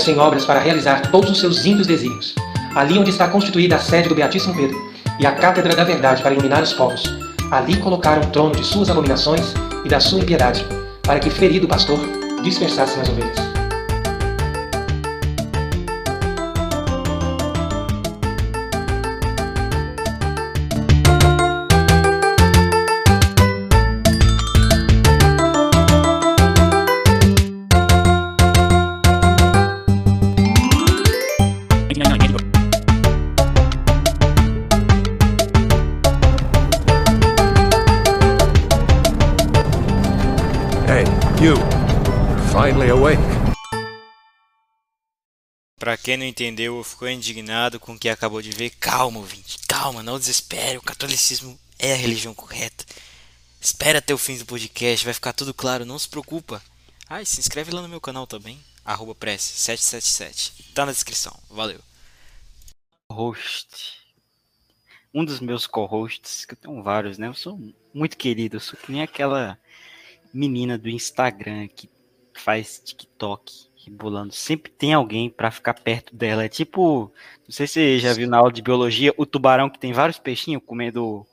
puseram-se em obras para realizar todos os seus ímpios desígnios. Ali onde está constituída a sede do Beatíssimo Pedro, e a cátedra da verdade para iluminar os povos, ali colocaram o trono de suas abominações e da sua impiedade, para que, ferido pastor, dispersassem as ovelhas. Quem não entendeu ou ficou indignado com o que acabou de ver, calma, ouvinte, calma, não desespere. O catolicismo é a religião correta. Espera até o fim do podcast, vai ficar tudo claro, não se preocupa. Ah, e se inscreve lá no meu canal também, arroba 777 Tá na descrição, valeu. Host. Um dos meus co-hosts, que eu tenho vários, né? Eu sou muito querido, eu sou que nem aquela menina do Instagram que faz TikTok rebolando. Sempre tem alguém para ficar perto dela. É tipo, não sei se você já viu na aula de biologia, o tubarão que tem vários peixinhos comendo,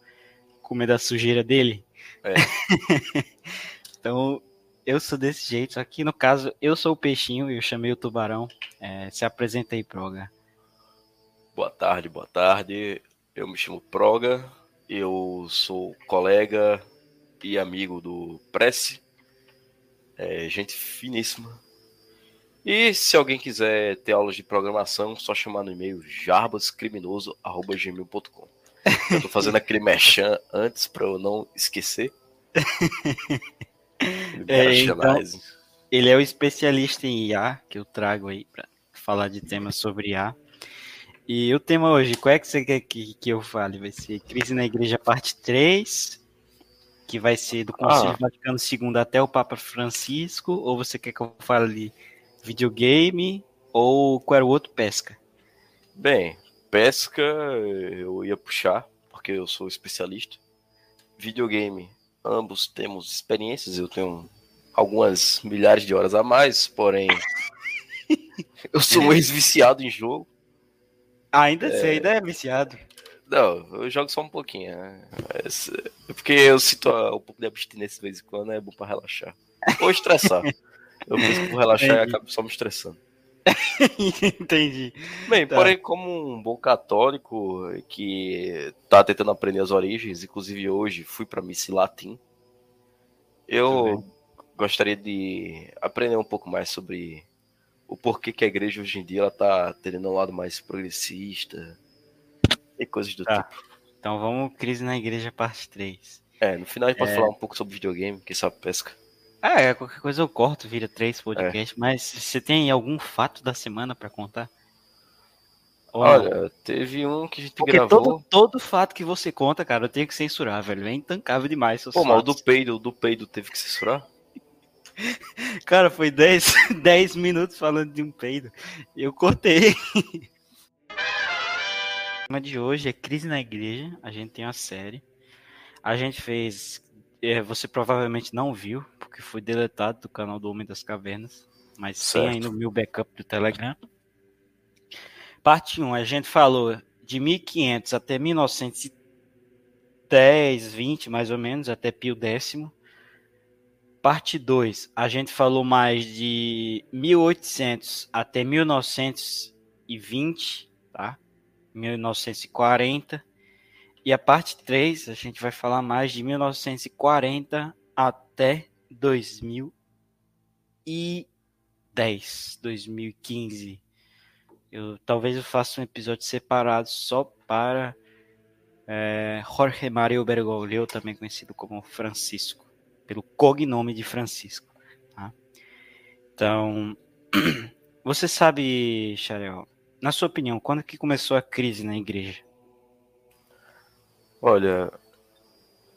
comendo a sujeira dele. É. então, eu sou desse jeito. Aqui no caso, eu sou o peixinho e eu chamei o tubarão. É, se apresenta aí, Proga. Boa tarde, boa tarde. Eu me chamo Proga. Eu sou colega e amigo do Prece. É, gente finíssima e se alguém quiser ter aulas de programação, só chamar no e-mail jarbascriminoso.gmail.com. Eu tô fazendo aquele mechan antes para eu não esquecer. é, então, ele é o especialista em IA que eu trago aí para falar de temas sobre IA. E o tema hoje, qual é que você quer que, que eu fale? Vai ser Crise na Igreja, parte 3, que vai ser do Conselho ah. Vaticano II até o Papa Francisco, ou você quer que eu fale videogame ou qual era o outro pesca? Bem, pesca eu ia puxar, porque eu sou especialista. Videogame, ambos temos experiências, eu tenho algumas milhares de horas a mais, porém eu sou um ex-viciado em jogo. Ainda é... você ainda é viciado. Não, eu jogo só um pouquinho. Né? É porque eu sinto um pouco de abstinência de vez em quando, é bom pra relaxar. Ou estressar. Eu busco relaxar Entendi. e acabo só me estressando. Entendi. Bem, tá. porém, como um bom católico que tá tentando aprender as origens, inclusive hoje fui para missa latim, eu gostaria de aprender um pouco mais sobre o porquê que a igreja hoje em dia ela tá tendo um lado mais progressista e coisas do tá. tipo. Então vamos crise na igreja parte 3. É, no final a gente é... pode falar um pouco sobre videogame, que sabe pesca. Ah, é, qualquer coisa eu corto, vira três podcasts, é. mas você tem algum fato da semana para contar? Ou Olha, não? teve um que a gente Porque gravou. Todo, todo fato que você conta, cara, eu tenho que censurar, velho. É intancável demais. Pô, mas o do peido, o do peido teve que censurar? cara, foi 10, 10 minutos falando de um peido. Eu cortei. O tema de hoje é Crise na Igreja. A gente tem uma série. A gente fez é, você provavelmente não viu, porque foi deletado do canal do Homem das Cavernas, mas certo. tem aí no meu backup do Telegram. Parte 1, a gente falou de 1500 até 1910, 20 mais ou menos, até Pio X. Parte 2, a gente falou mais de 1800 até 1920, tá? 1940. E a parte 3, a gente vai falar mais de 1940 até 2010, 2015. Eu, talvez eu faça um episódio separado só para é, Jorge Mario Bergoglio, também conhecido como Francisco, pelo cognome de Francisco. Tá? Então, você sabe, Xarel, na sua opinião, quando que começou a crise na igreja? Olha,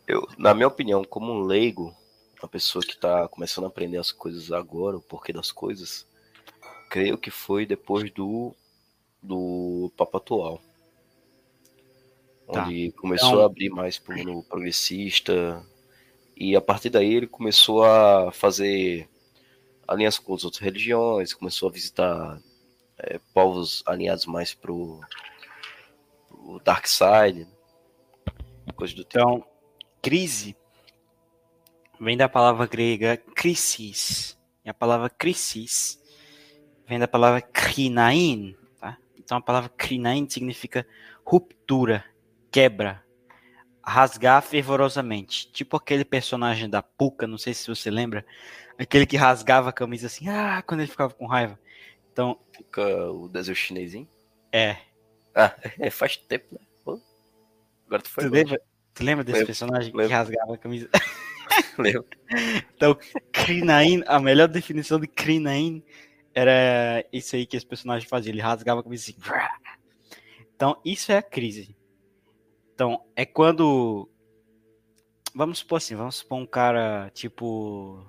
eu, na minha opinião, como um leigo, uma pessoa que está começando a aprender as coisas agora, o porquê das coisas, creio que foi depois do, do Papa atual. Tá. Onde começou então... a abrir mais para o progressista. E a partir daí ele começou a fazer aliança com as outras religiões, começou a visitar é, povos alinhados mais pro, pro Dark Side, coisa do tipo. Então, crise vem da palavra grega crisis. E a palavra crisis vem da palavra krinain, tá? Então a palavra krinain significa ruptura, quebra, rasgar fervorosamente. Tipo aquele personagem da Puka, não sei se você lembra, aquele que rasgava a camisa assim, ah, quando ele ficava com raiva. Então, Puka, o desenho chinesinho. é. Ah, é, faz tempo, né? Agora tu foi Tu lembra, tu lembra desse personagem que rasgava a camisa? Lembro. Então, crinain, a melhor definição de crinain era isso aí que esse personagem fazia. Ele rasgava a camisa assim. Então, isso é a crise. Então, é quando. Vamos supor assim, vamos supor um cara tipo.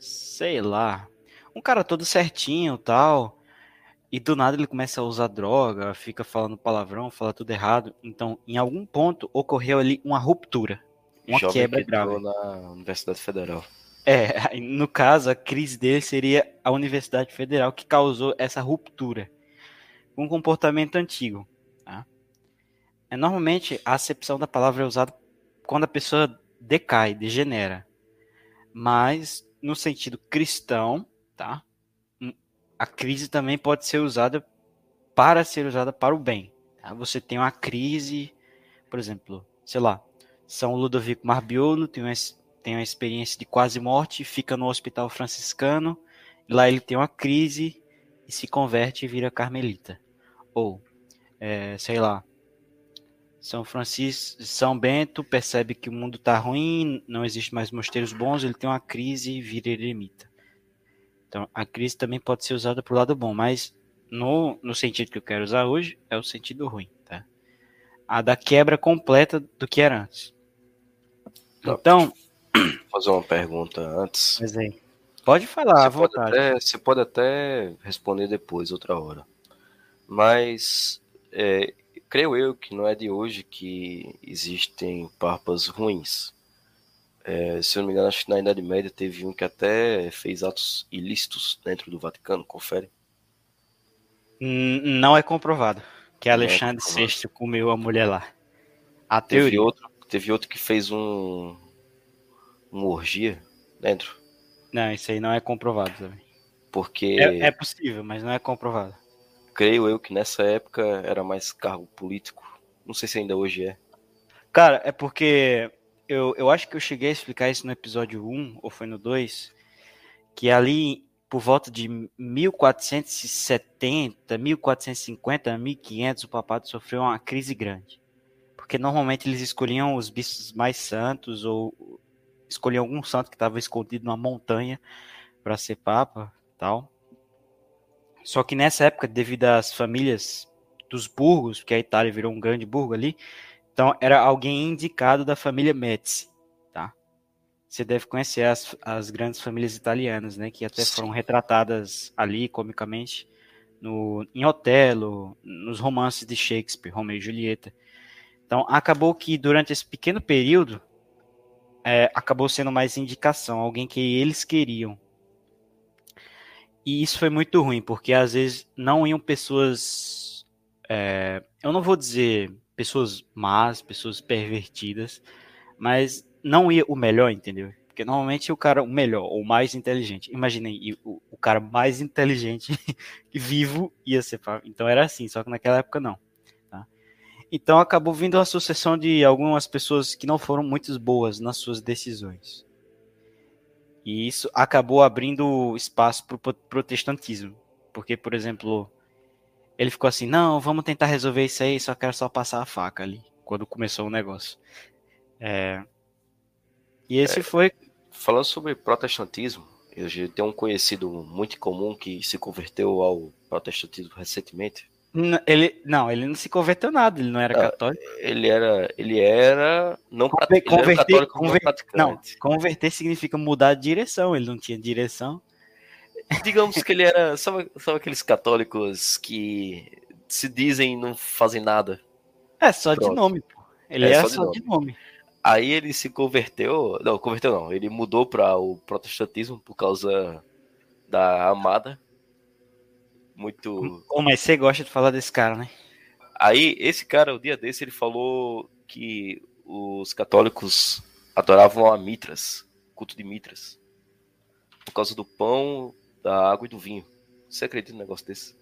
Sei lá. Um cara todo certinho tal. E do nada ele começa a usar droga, fica falando palavrão, fala tudo errado. Então, em algum ponto, ocorreu ali uma ruptura. Uma Jovem quebra que grave. na Universidade Federal. É, no caso, a crise dele seria a Universidade Federal que causou essa ruptura com um comportamento antigo. Tá? É, normalmente, a acepção da palavra é usada quando a pessoa decai, degenera. Mas, no sentido cristão, tá? A crise também pode ser usada para ser usada para o bem. tá? Você tem uma crise, por exemplo, sei lá, São Ludovico Marbiolo tem uma tem uma experiência de quase morte, fica no hospital franciscano, lá ele tem uma crise e se converte e vira carmelita. Ou, é, sei lá, São Francisco, São Bento percebe que o mundo está ruim, não existe mais mosteiros bons, ele tem uma crise e vira eremita. Então, a crise também pode ser usada para o lado bom, mas no, no sentido que eu quero usar hoje, é o sentido ruim, tá? A da quebra completa do que era antes. Então, Vou fazer uma pergunta antes. mas aí, pode falar à Você pode, vontade. até, você pode até responder depois, outra hora. Mas é, creio eu que não é de hoje que existem papas ruins. É, se eu não me engano, acho que na Idade Média teve um que até fez atos ilícitos dentro do Vaticano, confere. N- Não é comprovado que é Alexandre comprovado. VI comeu a mulher lá. A Teve teoria. outro, teve outro que fez um uma orgia dentro, Não, isso aí não é comprovado também. porque É, é possível, mas não é comprovado. creio eu que nessa época era mais cargo político. Não sei se ainda hoje é. Cara, é porque eu, eu acho que eu cheguei a explicar isso no episódio 1, ou foi no 2, que ali por volta de 1470, 1450, 1500, o papado sofreu uma crise grande. Porque normalmente eles escolhiam os bispos mais santos ou escolhiam algum santo que estava escondido numa montanha para ser papa, tal. Só que nessa época, devido às famílias dos burgos, porque a Itália virou um grande burgo ali, então era alguém indicado da família Médici, tá? Você deve conhecer as, as grandes famílias italianas, né? Que até foram Sim. retratadas ali comicamente no, em Otelo, nos romances de Shakespeare, Romeu e Julieta. Então acabou que durante esse pequeno período é, acabou sendo mais indicação, alguém que eles queriam. E isso foi muito ruim, porque às vezes não iam pessoas. é, eu não vou dizer pessoas más, pessoas pervertidas, mas não ia o melhor, entendeu? Porque normalmente o cara, o melhor, ou mais inteligente. Imaginei, o, o cara mais inteligente vivo ia ser. Então era assim, só que naquela época não. tá? Então acabou vindo a sucessão de algumas pessoas que não foram muito boas nas suas decisões. E isso acabou abrindo espaço para o protestantismo. Porque, por exemplo, ele ficou assim: não, vamos tentar resolver isso aí, só quero só passar a faca ali, quando começou o negócio. É, E esse foi. Falando sobre protestantismo, eu já tenho um conhecido muito comum que se converteu ao protestantismo recentemente. N- Ele, não, ele não se converteu nada, ele não era Ah, católico. Ele era, ele era não Conver- ele era católico não conver- Não, converter significa mudar de direção, ele não tinha direção. Digamos que ele era, sabe, sabe aqueles católicos que se dizem não fazem nada. É só de Pronto. nome, pô. Ele É, era só de só de nome. Aí ele se converteu, não, converteu não, ele mudou para o protestantismo por causa da amada. Muito. Oh, mas você gosta de falar desse cara, né? Aí, esse cara, o dia desse, ele falou que os católicos adoravam a Mitras, culto de Mitras, por causa do pão, da água e do vinho. Você acredita num negócio desse?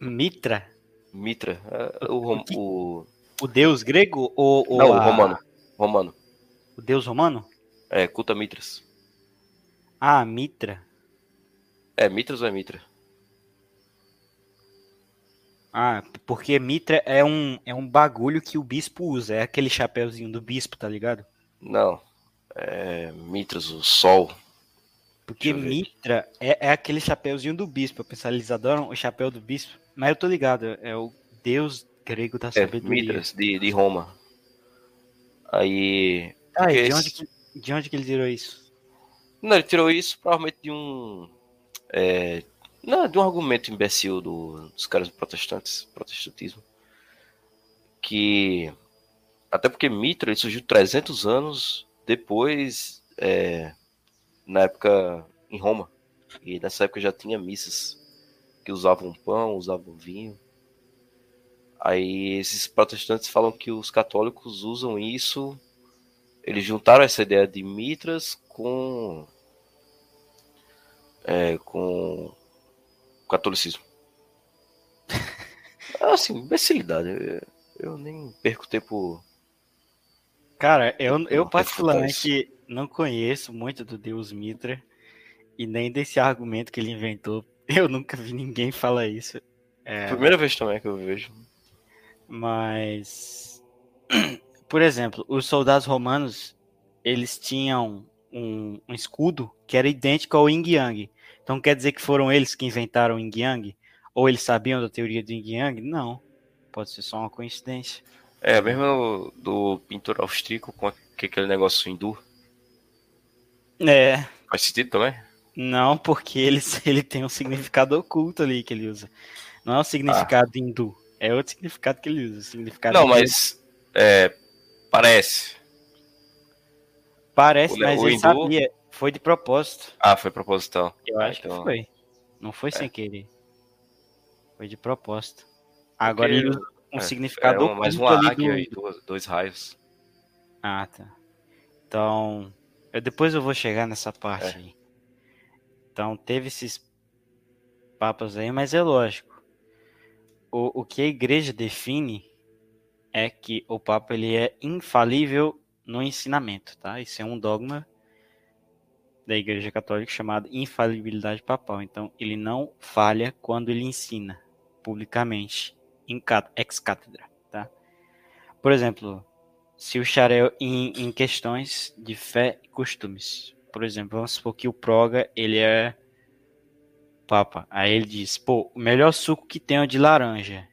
Mitra? Mitra. É, o, rom- o, O deus grego ou, ou não, o a- romano. Romano. O deus romano? É, culto a Mitras. Ah, Mitra. É, Mitras ou é Mitra? Ah, porque Mitra é um, é um bagulho que o bispo usa. É aquele chapéuzinho do bispo, tá ligado? Não. É Mitras, o sol. Porque. Mitra é, é aquele chapéuzinho do bispo. Eu pensava, eles adoram o chapéu do bispo. Mas eu tô ligado, é o deus grego da É, sabedoria. Mitras, de, de Roma. Aí. Ah, de onde, que, de onde que ele tirou isso? Não, ele tirou isso provavelmente de um. É, não, de um argumento imbecil do- dos caras protestantes, protestantismo. Que. Até porque Mitra ele surgiu 300 anos depois, é, na época em Roma. E nessa época já tinha missas que usavam pão, usavam vinho. Aí esses protestantes falam que os católicos usam isso. Eles juntaram essa ideia de mitras com é, com o catolicismo. Assim, imbecilidade. Eu, eu nem perco tempo. Cara, eu, eu particularmente não conheço muito do deus Mitra e nem desse argumento que ele inventou. Eu nunca vi ninguém falar isso. É, Primeira vez também que eu vejo. Mas, por exemplo, os soldados romanos, eles tinham um, um escudo que era idêntico ao Yin Yang. Então quer dizer que foram eles que inventaram o Yin Yang? Ou eles sabiam da teoria do Yin Yang? Não. Pode ser só uma coincidência. É, mesmo do pintor austríaco com aquele negócio hindu. É, Faz sentido também? não, porque ele, ele tem um significado oculto ali que ele usa. Não é o significado hindu, é outro significado que ele usa. significado Não, mas é, parece. Parece, o- mas o ele hindu- sabia. Foi de propósito. Ah, foi proposital. Eu Ah, acho então- que foi. Não foi sem querer. Foi de propósito. Agora Porque ele usa um é, significado É um, mais oculto uma ali águia do- e duas- dois raios. Ah, tá. Então, eu, depois eu vou chegar nessa parte É. aí. Então, teve esses papas aí, mas é lógico. O, o que a igreja define é que o papa ele é infalível no ensinamento, tá? Isso é um dogma da igreja católica chamado infalibilidade papal. Então, ele não falha quando ele ensina publicamente, em ex cátedra, tá? Por exemplo, se o Charel em, em questões de fé e costumes. Por exemplo, vamos supor que o Proga, ele é papa. Aí ele diz, pô, o melhor suco que tem é de laranja.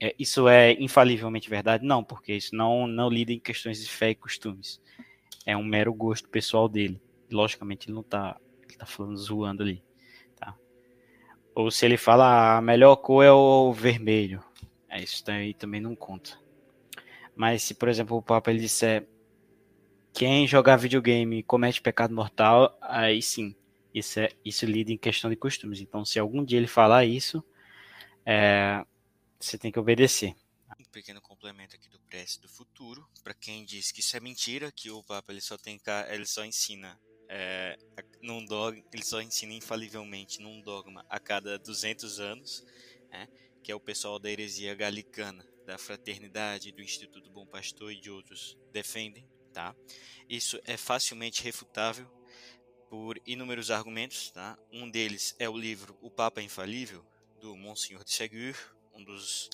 É, isso é infalivelmente verdade? Não, porque isso não, não lida em questões de fé e costumes. É um mero gosto pessoal dele. Logicamente ele não tá, ele tá falando zoando ali, tá? Ou se ele fala, "Ah, a melhor cor é o vermelho. É, isso também não conta. Mas se, por exemplo, o Papa ele disser quem jogar videogame comete pecado mortal, aí sim, isso, é, isso lida em questão de costumes. Então, se algum dia ele falar isso, é, você tem que obedecer. Um pequeno complemento aqui do Prece do Futuro, para quem diz que isso é mentira, que o Papa ele só tem ele só ensina é, num dogma, ele só ensina infalivelmente num dogma a cada 200 anos, né, que é o pessoal da heresia galicana, da fraternidade, do Instituto Bom Pastor e de outros defendem, tá? Isso é facilmente refutável por inúmeros argumentos, tá? Um deles é o livro O Papa Infalível do Monsenhor de Ségur, um dos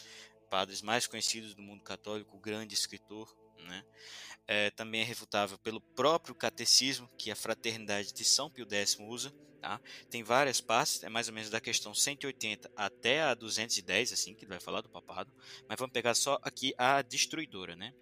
padres mais conhecidos do mundo católico, grande escritor, né? É, também é refutável pelo próprio catecismo que a fraternidade de São Pio X usa. Tá? Tem várias partes, é mais ou menos da questão 180 até a 210, assim, que vai falar do papado, mas vamos pegar só aqui a destruidora, né?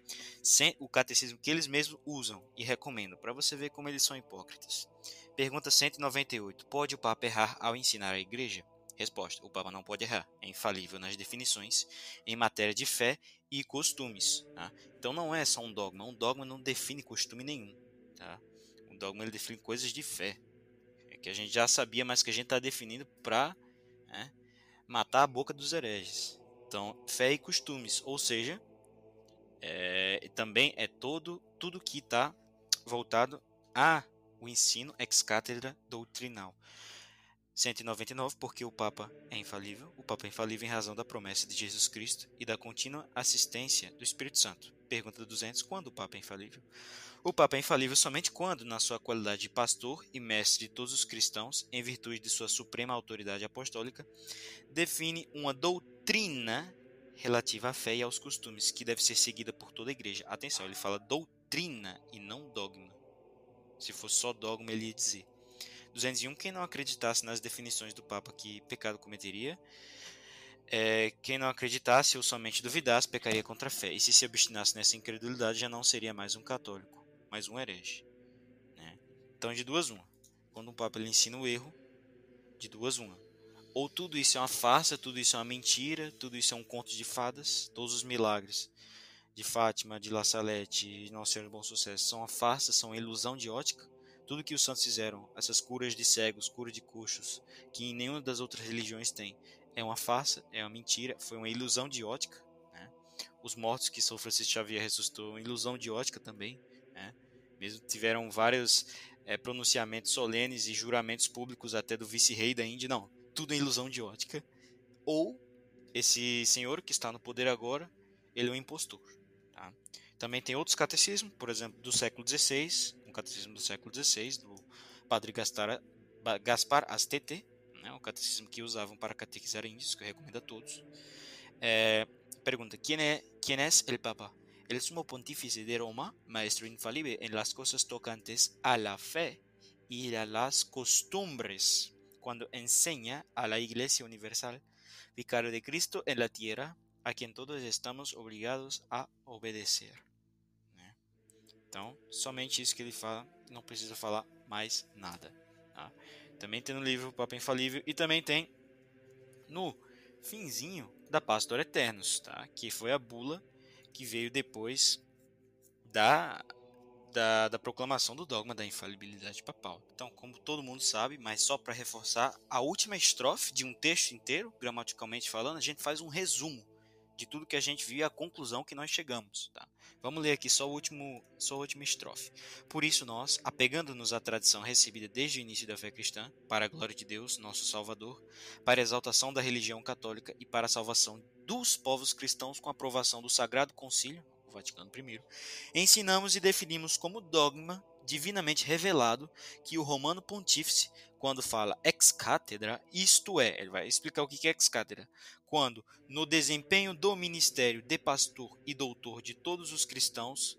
Sem, o catecismo que eles mesmos usam e recomendam, para você ver como eles são hipócritas. Pergunta 198. Pode o Papa errar ao ensinar a igreja? Resposta: o Papa não pode errar. É infalível nas definições em matéria de fé e costumes. Tá? Então não é só um dogma. Um dogma não define costume nenhum. Tá? Um dogma ele define coisas de fé. Que a gente já sabia, mas que a gente está definindo para né, matar a boca dos hereges. Então, fé e costumes, ou seja, é, também é todo tudo que está voltado a o ensino ex cátedra doutrinal. 199, porque o Papa é infalível. O Papa é infalível em razão da promessa de Jesus Cristo e da contínua assistência do Espírito Santo. Pergunta 200, quando o Papa é infalível? O Papa é infalível somente quando, na sua qualidade de pastor e mestre de todos os cristãos, em virtude de sua suprema autoridade apostólica, define uma doutrina relativa à fé e aos costumes, que deve ser seguida por toda a igreja. Atenção, ele fala doutrina e não dogma. Se fosse só dogma, ele ia dizer. 201. Quem não acreditasse nas definições do Papa que pecado cometeria, é, quem não acreditasse ou somente duvidasse, pecaria contra a fé. E se se obstinasse nessa incredulidade, já não seria mais um católico, mas um herege. Né? Então, de duas uma. Quando um Papa ele ensina o erro, de duas uma. Ou tudo isso é uma farsa, tudo isso é uma mentira, tudo isso é um conto de fadas, todos os milagres de Fátima, de La Salette, de Nossa Senhora do Bom Sucesso são uma farsa, são uma ilusão de ótica. Tudo que os santos fizeram, essas curas de cegos, cura de coxos, que nenhuma das outras religiões tem, é uma farsa, é uma mentira, foi uma ilusão de ótica. Né? Os mortos que São Francisco Xavier ressuscitou, uma ilusão de ótica também. Né? Mesmo tiveram vários é, pronunciamentos solenes e juramentos públicos até do vice-rei da Índia, não, tudo é ilusão de ótica. Ou esse senhor que está no poder agora, ele é um impostor. Tá? Também tem outros catecismos, por exemplo, do século XVI, catecismo do século XVI, do padre Gaspar, Gaspar Astete, né, o catecismo que usavam para catequizar índios, que eu recomendo a todos. É, pergunta: quem é, quem é o Papa? El sumo pontífice de Roma, maestro infalible en las cosas tocantes a la fe y a las costumbres, cuando enseña a la Iglesia Universal, vicario de Cristo en la tierra, a quien todos estamos obligados a obedecer. Então, somente isso que ele fala, não precisa falar mais nada. Tá? Também tem no livro Papa Infalível e também tem no finzinho da Pastor Eternos, tá? que foi a bula que veio depois da, da, da, proclamação do dogma da infalibilidade papal. Então, como todo mundo sabe, mas só para reforçar, a última estrofe de um texto inteiro, gramaticalmente falando, a gente faz um resumo de tudo que a gente viu e a conclusão que nós chegamos. Tá? Vamos ler aqui só, o último, só a última estrofe. Por isso nós, apegando-nos à tradição recebida desde o início da fé cristã, para a glória de Deus, nosso Salvador, para a exaltação da religião católica e para a salvação dos povos cristãos com a aprovação do Sagrado Concílio, Vaticano I, ensinamos e definimos como dogma divinamente revelado que o Romano Pontífice, quando fala ex cátedra, isto é, ele vai explicar o que é ex cátedra, quando, no desempenho do ministério de pastor e doutor de todos os cristãos,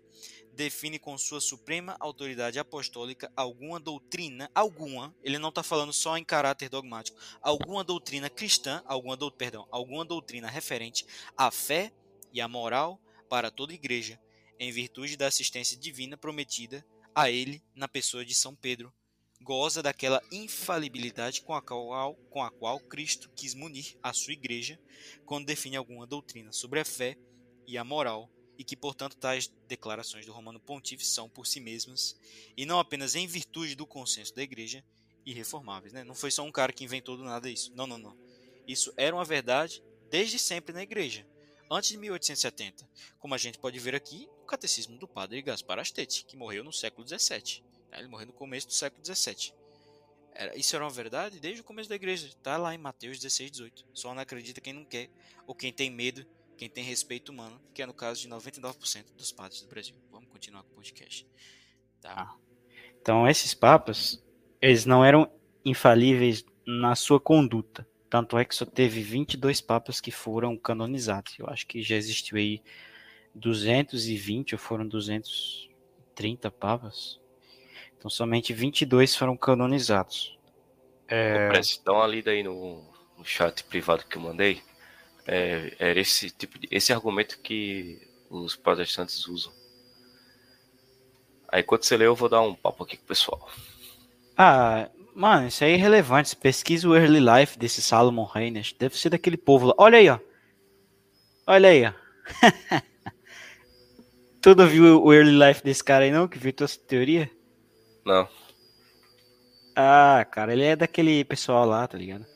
define com sua suprema autoridade apostólica alguma doutrina, alguma, ele não está falando só em caráter dogmático, alguma doutrina cristã, alguma, do, perdão, alguma doutrina referente à fé e à moral para toda igreja, em virtude da assistência divina prometida a ele na pessoa de São Pedro, goza daquela infalibilidade com a, qual, com a qual Cristo quis munir a sua igreja quando define alguma doutrina sobre a fé e a moral, e que, portanto, tais declarações do Romano Pontífice são, por si mesmas, e não apenas em virtude do consenso da igreja, irreformáveis. Né? Não foi só um cara que inventou do nada isso. Não, não, não. Isso era uma verdade desde sempre na igreja, antes de 1870, como a gente pode ver aqui catecismo do padre Gaspar Astete, que morreu no século XVII. Né? Ele morreu no começo do século XVII. Isso era uma verdade desde o começo da igreja. Está lá em Mateus 16, 18. Só não acredita quem não quer, ou quem tem medo, quem tem respeito humano, que é no caso de 99% dos padres do Brasil. Vamos continuar com o podcast. Tá. Ah. Então, esses papas, eles não eram infalíveis na sua conduta. Tanto é que só teve 22 papas que foram canonizados. Eu acho que já existiu aí 220 ou foram 230 papas. Então somente 22 foram canonizados. É... Ô, dá uma lida aí no, no chat privado que eu mandei. É, era esse tipo de, esse argumento que os protestantes usam. Aí quando você lê, eu vou dar um papo aqui com o pessoal. Ah, Mano, isso aí é irrelevante. Pesquisa o early life desse Salomon Reynolds. Deve ser daquele povo lá. Olha aí, ó. Olha aí, ó. tu não viu o early life desse cara aí, não? Que viu tua teoria? Não. Ah, cara, ele é daquele pessoal lá, tá ligado?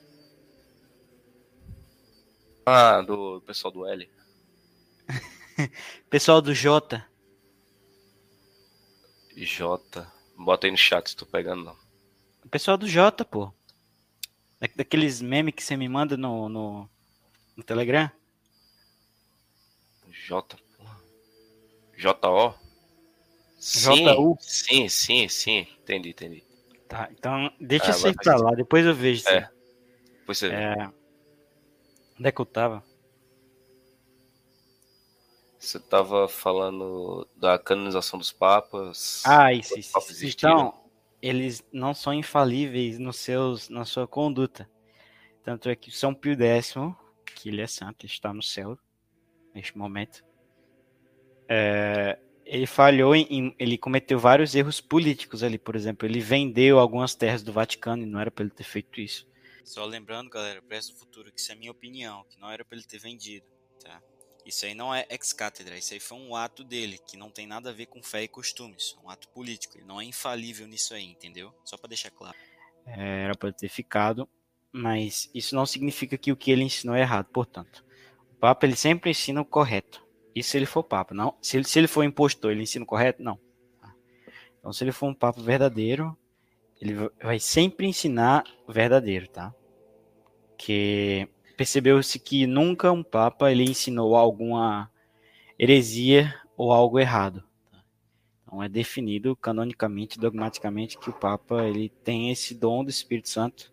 Ah, do pessoal do L. pessoal do J. J. Bota aí no chat se tô pegando, não. O pessoal do J, pô. Da- Daqueles memes que você me manda no, no, no Telegram. J. J-O? Sim, J-U? sim, sim, sim. Entendi, entendi. Tá, então deixa Ah, aí vai pra lá, depois eu vejo. É. Depois você vê. É. Onde é que eu tava? Você tava falando da canonização dos papas. Ah, isso, isso. papas isso. Então, eles não são infalíveis nos seus, na sua conduta. Tanto é que São Pio X, que ele é santo, está no céu neste momento. é, ele falhou em, ele cometeu vários erros políticos ali, por exemplo, ele vendeu algumas terras do Vaticano e não era para ele ter feito isso. Só lembrando, galera, para o futuro, que isso é minha opinião, que não era pra ele ter vendido, tá? Isso aí não é ex-cátedra, isso aí foi um ato dele, que não tem nada a ver com fé e costumes, um ato político, ele não é infalível nisso aí, entendeu? Só pra deixar claro. É, era para ter ficado, mas isso não significa que o que ele ensinou é errado. Portanto, o Papa ele sempre ensina o correto. Isso se ele for Papa, não. Se ele, se ele for impostor, ele ensina o correto, não. Então, se ele for um Papa verdadeiro, ele va- vai sempre ensinar o verdadeiro, tá? Que percebeu-se que nunca um Papa ele ensinou alguma heresia ou algo errado. tá? Então é definido canonicamente, dogmaticamente que o Papa ele tem esse dom do Espírito Santo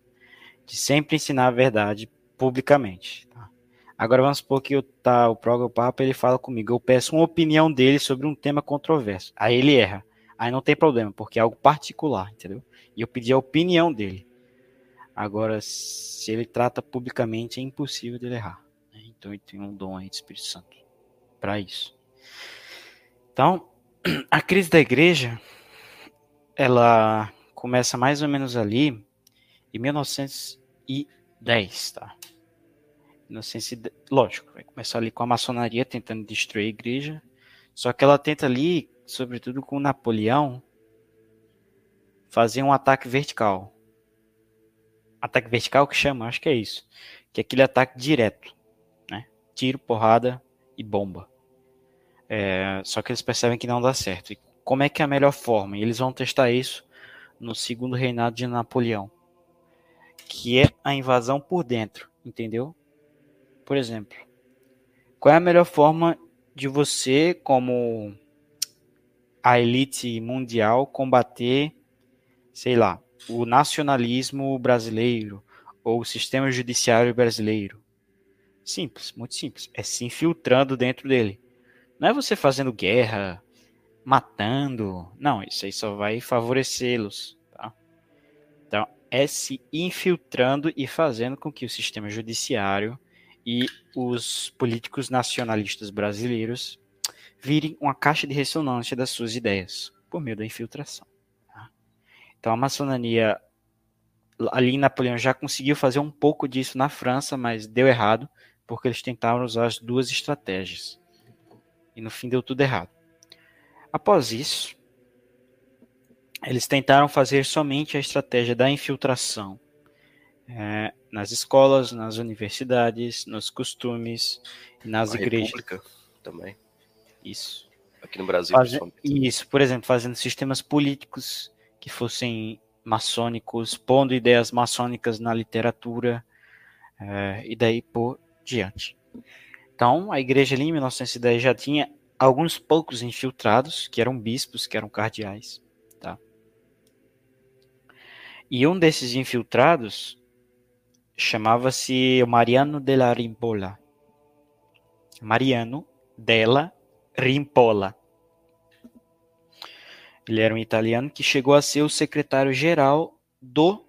de sempre ensinar a verdade publicamente. tá? Agora vamos supor que tá, o próprio Papa ele fala comigo, eu peço uma opinião dele sobre um tema controverso. Aí ele erra. Aí não tem problema, porque é algo particular, entendeu? E eu pedi a opinião dele. Agora, se ele trata publicamente, é impossível dele errar. né? Então ele tem um dom aí do Espírito Santo para isso. Então, a crise da igreja, ela começa mais ou menos ali em 1910, tá? 1910, lógico, vai começar ali com a maçonaria tentando destruir a igreja, só que ela tenta ali, sobretudo com Napoleão, fazer um ataque vertical. Ataque vertical que chama, acho que é isso, que é aquele ataque direto, né? Tiro, porrada e bomba. É, só que eles percebem que não dá certo. E como é que é a melhor forma? E eles vão testar isso no segundo reinado de Napoleão, que é a invasão por dentro, entendeu? Por exemplo, qual é a melhor forma de você, como a elite mundial, combater, sei lá, o nacionalismo brasileiro ou o sistema judiciário brasileiro? Simples, muito simples. É se infiltrando dentro dele. Não é você fazendo guerra, matando. Não, isso aí só vai favorecê-los. Tá? Então, é se infiltrando e fazendo com que o sistema judiciário e os políticos nacionalistas brasileiros virem uma caixa de ressonância das suas ideias, por meio da infiltração. Então, a maçonaria, ali Napoleão já conseguiu fazer um pouco disso na França, mas deu errado, porque eles tentaram usar as duas estratégias. E no fim deu tudo errado. Após isso, eles tentaram fazer somente a estratégia da infiltração é, nas escolas, nas universidades, nos costumes, nas A igrejas. República também. Isso. Aqui no Brasil, principalmente. Isso, por exemplo, fazendo sistemas políticos que fossem maçônicos, pondo ideias maçônicas na literatura eh, e daí por diante. Então, a igreja ali em 1910 já tinha alguns poucos infiltrados, que eram bispos, que eram cardeais. Tá? E um desses infiltrados chamava-se Mariano della Rimpola. Mariano della Rimpola. Ele era um italiano que chegou a ser o secretário-geral do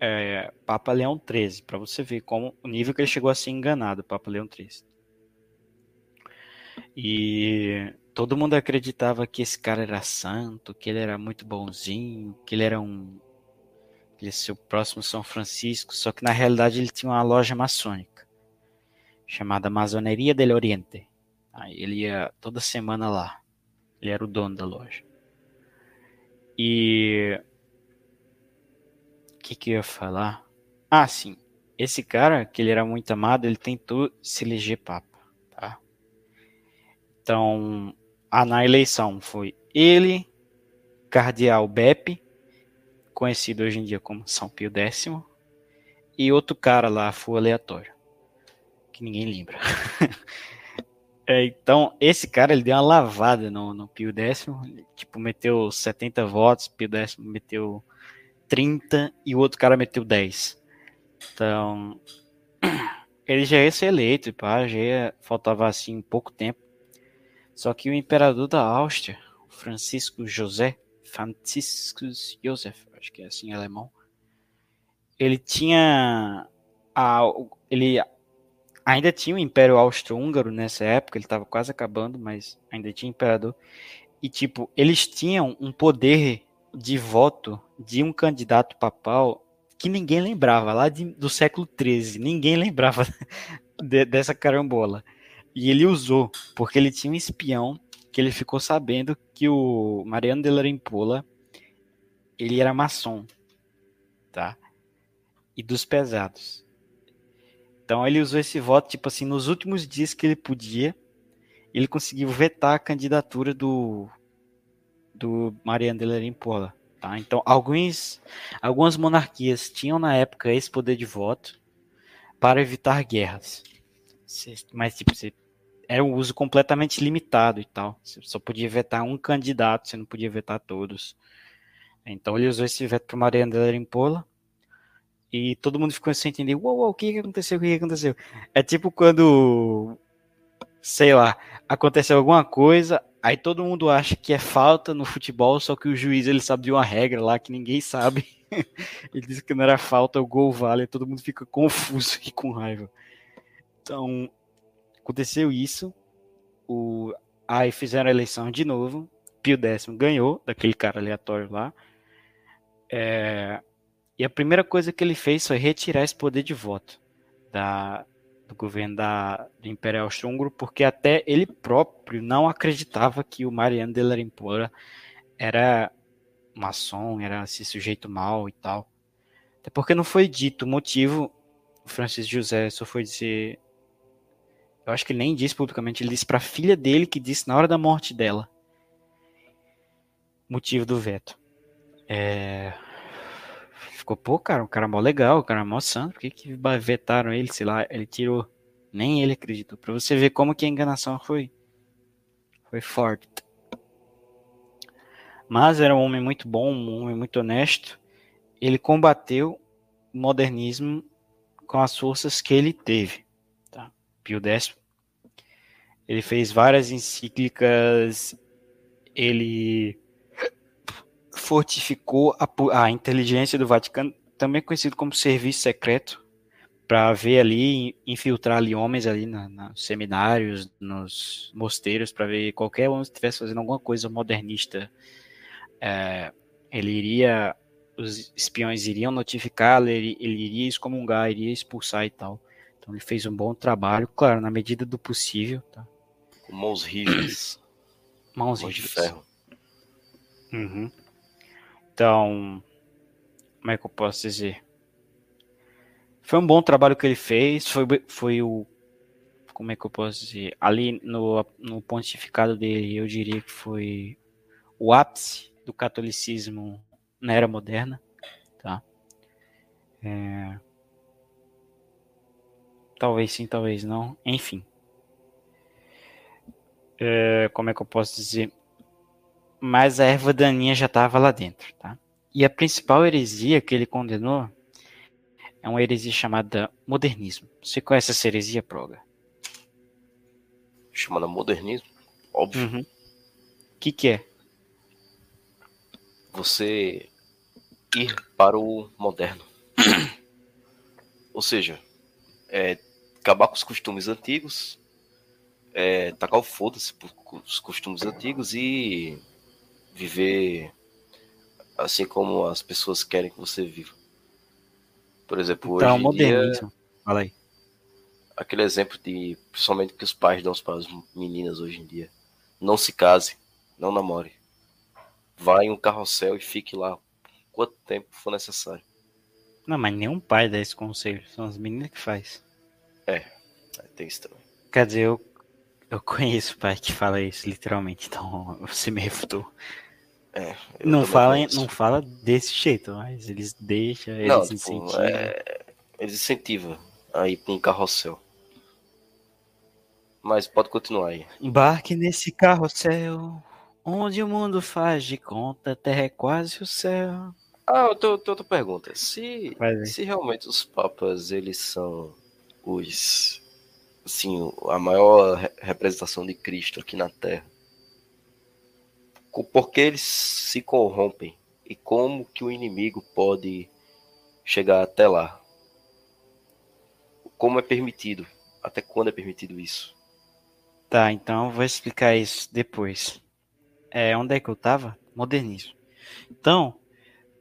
é, Papa Leão XIII, para você ver como o nível que ele chegou a ser enganado, Papa Leão XIII. E todo mundo acreditava que esse cara era santo, que ele era muito bonzinho, que ele era um Ele ia ser o próximo São Francisco, só que na realidade ele tinha uma loja maçônica chamada Masoneria del Oriente. Aí ele ia toda semana lá. Ele era o dono da loja. E o que que eu ia falar? Ah, sim. Esse cara, que ele era muito amado, ele tentou se eleger papa, tá? Então, a, na eleição foi ele, cardeal Beppe, conhecido hoje em dia como São Pio X, e outro cara lá, foi aleatório, que ninguém lembra. é, então, esse cara, ele deu uma lavada no, no Pio X, tipo, meteu 70 votos, Pio X meteu 30 e o outro cara meteu 10. Então, ele já ia ser eleito, pá, já ia, faltava assim pouco tempo. Só que o imperador da Áustria, Francisco José, Franciscus Joseph, acho que é assim em alemão, ele tinha a, ele ainda tinha o Império Austro-Húngaro nessa época, ele estava quase acabando, mas ainda tinha imperador. E tipo, eles tinham um poder de voto de um candidato papal que ninguém lembrava, lá de, do século XIII, ninguém lembrava de, dessa carambola. E ele usou, porque ele tinha um espião que ele ficou sabendo que o Mariano de Larimpola ele era maçom, tá? E dos pesados. Então ele usou esse voto, tipo assim, nos últimos dias que ele podia, ele conseguiu vetar a candidatura do do Mariano de Larimpola. Tá? Então, alguns, algumas monarquias tinham na época esse poder de voto para evitar guerras. Mas, tipo, era um uso completamente limitado e tal. Você só podia vetar um candidato, você não podia vetar todos. Então, ele usou esse veto para Mariana de Rimpola. E todo mundo ficou sem entender. Uou, uou, o que, aconteceu? O que, aconteceu? É tipo quando, sei lá, aconteceu alguma coisa, Aí todo mundo acha que é falta no futebol, só que o juiz ele sabe de uma regra lá que ninguém sabe. ele disse que não era falta, o gol vale, todo mundo fica confuso e com raiva. Então, aconteceu isso. O... Aí fizeram a eleição de novo. Pio X ganhou, daquele cara aleatório lá. É... E a primeira coisa que ele fez foi retirar esse poder de voto da, do governo da, do Império Austro-Húngaro, porque até ele próprio não acreditava que o Mariano de Larimpora era maçom, era esse sujeito mal e tal. Até porque não foi dito o motivo, o Francisco José só foi dizer. Eu acho que ele nem disse publicamente, ele disse para a filha dele que disse na hora da morte dela. Motivo do veto. É, ficou, pô, cara, um cara mó legal, um cara mó santo, por que que vetaram ele, sei lá, ele tirou, nem ele acreditou, pra você ver como que a enganação foi, foi forte. Mas era um homem muito bom, um homem muito honesto, ele combateu o modernismo com as forças que ele teve, tá? Pio X, ele fez várias encíclicas, ele fortificou a, a inteligência do Vaticano, também conhecido como serviço secreto, para ver ali, infiltrar ali homens ali na, nos seminários, nos mosteiros, para ver qualquer homem que estivesse fazendo alguma coisa modernista, é, ele iria, os espiões iriam notificá-lo, ele, ele iria excomungar, iria expulsar e tal. Então ele fez um bom trabalho, claro, na medida do possível. Tá? Com mãos rígidas. Mãos rígidas. de ferro. Uhum. Então, como é que eu posso dizer? Foi um bom trabalho que ele fez, foi, foi o. Como é que eu posso dizer? Ali no, no pontificado dele, eu diria que foi o ápice do catolicismo na era moderna. Tá? É... Talvez sim, talvez não. Enfim. É, como é que eu posso dizer? Mas a erva daninha já estava lá dentro, tá? E a principal heresia que ele condenou é uma heresia chamada modernismo. Você conhece essa heresia, Proga? Chamada modernismo? Óbvio. O uhum. que, que é? Você ir para o moderno. Ou seja, é, acabar com os costumes antigos, é, tacar o foda-se por os costumes antigos e viver assim como as pessoas querem que você viva. Por exemplo, Então, hoje em dia, modernismo. Fala aí. aquele exemplo de, principalmente que os pais dão para as meninas hoje em dia. Não se case, não namore. Vá em um carrossel e fique lá quanto tempo for necessário. Não, mas nenhum pai dá esse conselho. São as meninas que faz. Aí Tem isso também. Quer dizer, eu, eu conheço pai que fala isso, literalmente. Então, você me refutou. Eu Não fala, não fala desse jeito, mas eles deixam, eles Não, tipo, incentivam. é, eles incentivam a ir para um carrossel. Mas pode continuar aí. Embarque nesse carrossel, onde o mundo faz de conta, a terra é quase o céu. Ah, eu tenho outra pergunta. Se, se realmente os papas eles são os assim, a maior re- representação de Cristo aqui na Terra, co- por que eles se corrompem e como que o inimigo pode chegar até lá? Como é permitido? Até quando é permitido isso? Tá, então vou explicar isso depois. É, onde é que eu tava? Modernismo. Então,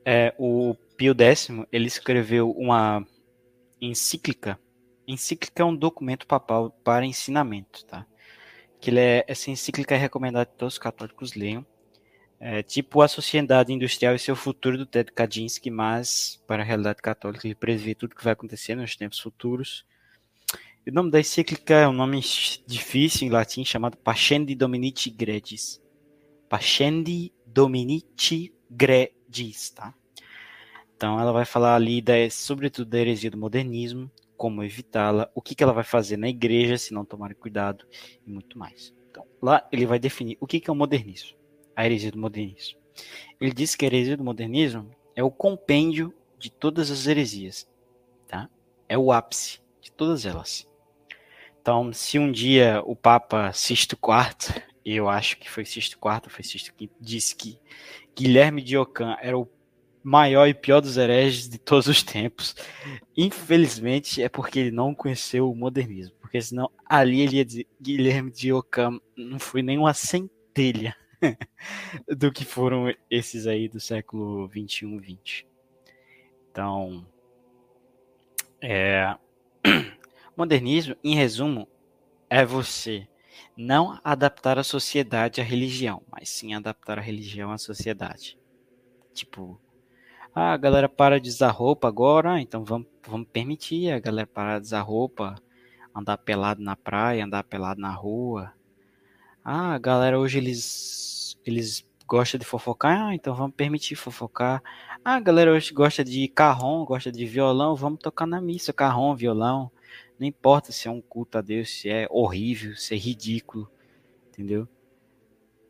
é, o Pio X, ele escreveu uma encíclica. Encíclica é um documento papal para ensinamento, tá? Que ele é, essa encíclica é recomendada que todos os católicos leiam. É, tipo a sociedade industrial e seu futuro do Ted Kaczynski, mas para a realidade católica ele prevê tudo que vai acontecer nos tempos futuros. O nome da encíclica é um nome difícil em latim chamado Pascendi Dominici Gregis. Pascendi Dominici Gregis, tá? Então ela vai falar ali da, sobretudo da heresia do modernismo, como evitá-la, o que, que ela vai fazer na igreja se não tomarem cuidado e muito mais. Então lá ele vai definir o que, que é o modernismo, a heresia do modernismo. Ele diz que a heresia do modernismo é o compêndio de todas as heresias, tá? É o ápice de todas elas. Então, se um dia o Papa Sisto IV, eu acho que foi Sisto IV, foi Sisto V, disse que Guilherme de Ockham era o maior e pior dos hereges de todos os tempos, infelizmente é porque ele não conheceu o modernismo, porque senão ali ele ia dizer Guilherme de Ockham não foi nem uma centelha do que foram esses aí do século 21, 20. Então, é, Modernismo, em resumo, é você não adaptar a sociedade à religião, mas sim adaptar a religião à sociedade. Tipo, ah, a galera para de usar roupa agora, então vamos, vamos permitir a galera parar de usar roupa, andar pelado na praia, andar pelado na rua. Ah, a galera hoje eles, eles gostam de fofocar, ah, então vamos permitir fofocar. Ah, a galera hoje gosta de carrom, gosta de violão, vamos tocar na missa, carrom, violão. Não importa se é um culto a Deus, se é horrível, se é ridículo, entendeu?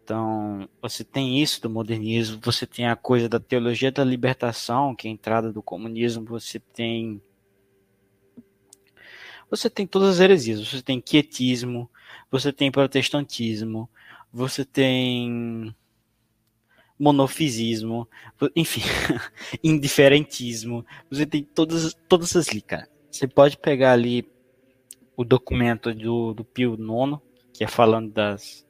Então, você tem isso do modernismo, você tem a coisa da teologia da libertação, que é a entrada do comunismo, você tem você tem todas as heresias, você tem quietismo, você tem protestantismo, você tem monofisismo, enfim, indiferentismo, você tem todas, todas essas ali, cara. Você pode pegar ali o documento do, do Pio IX, que é falando das,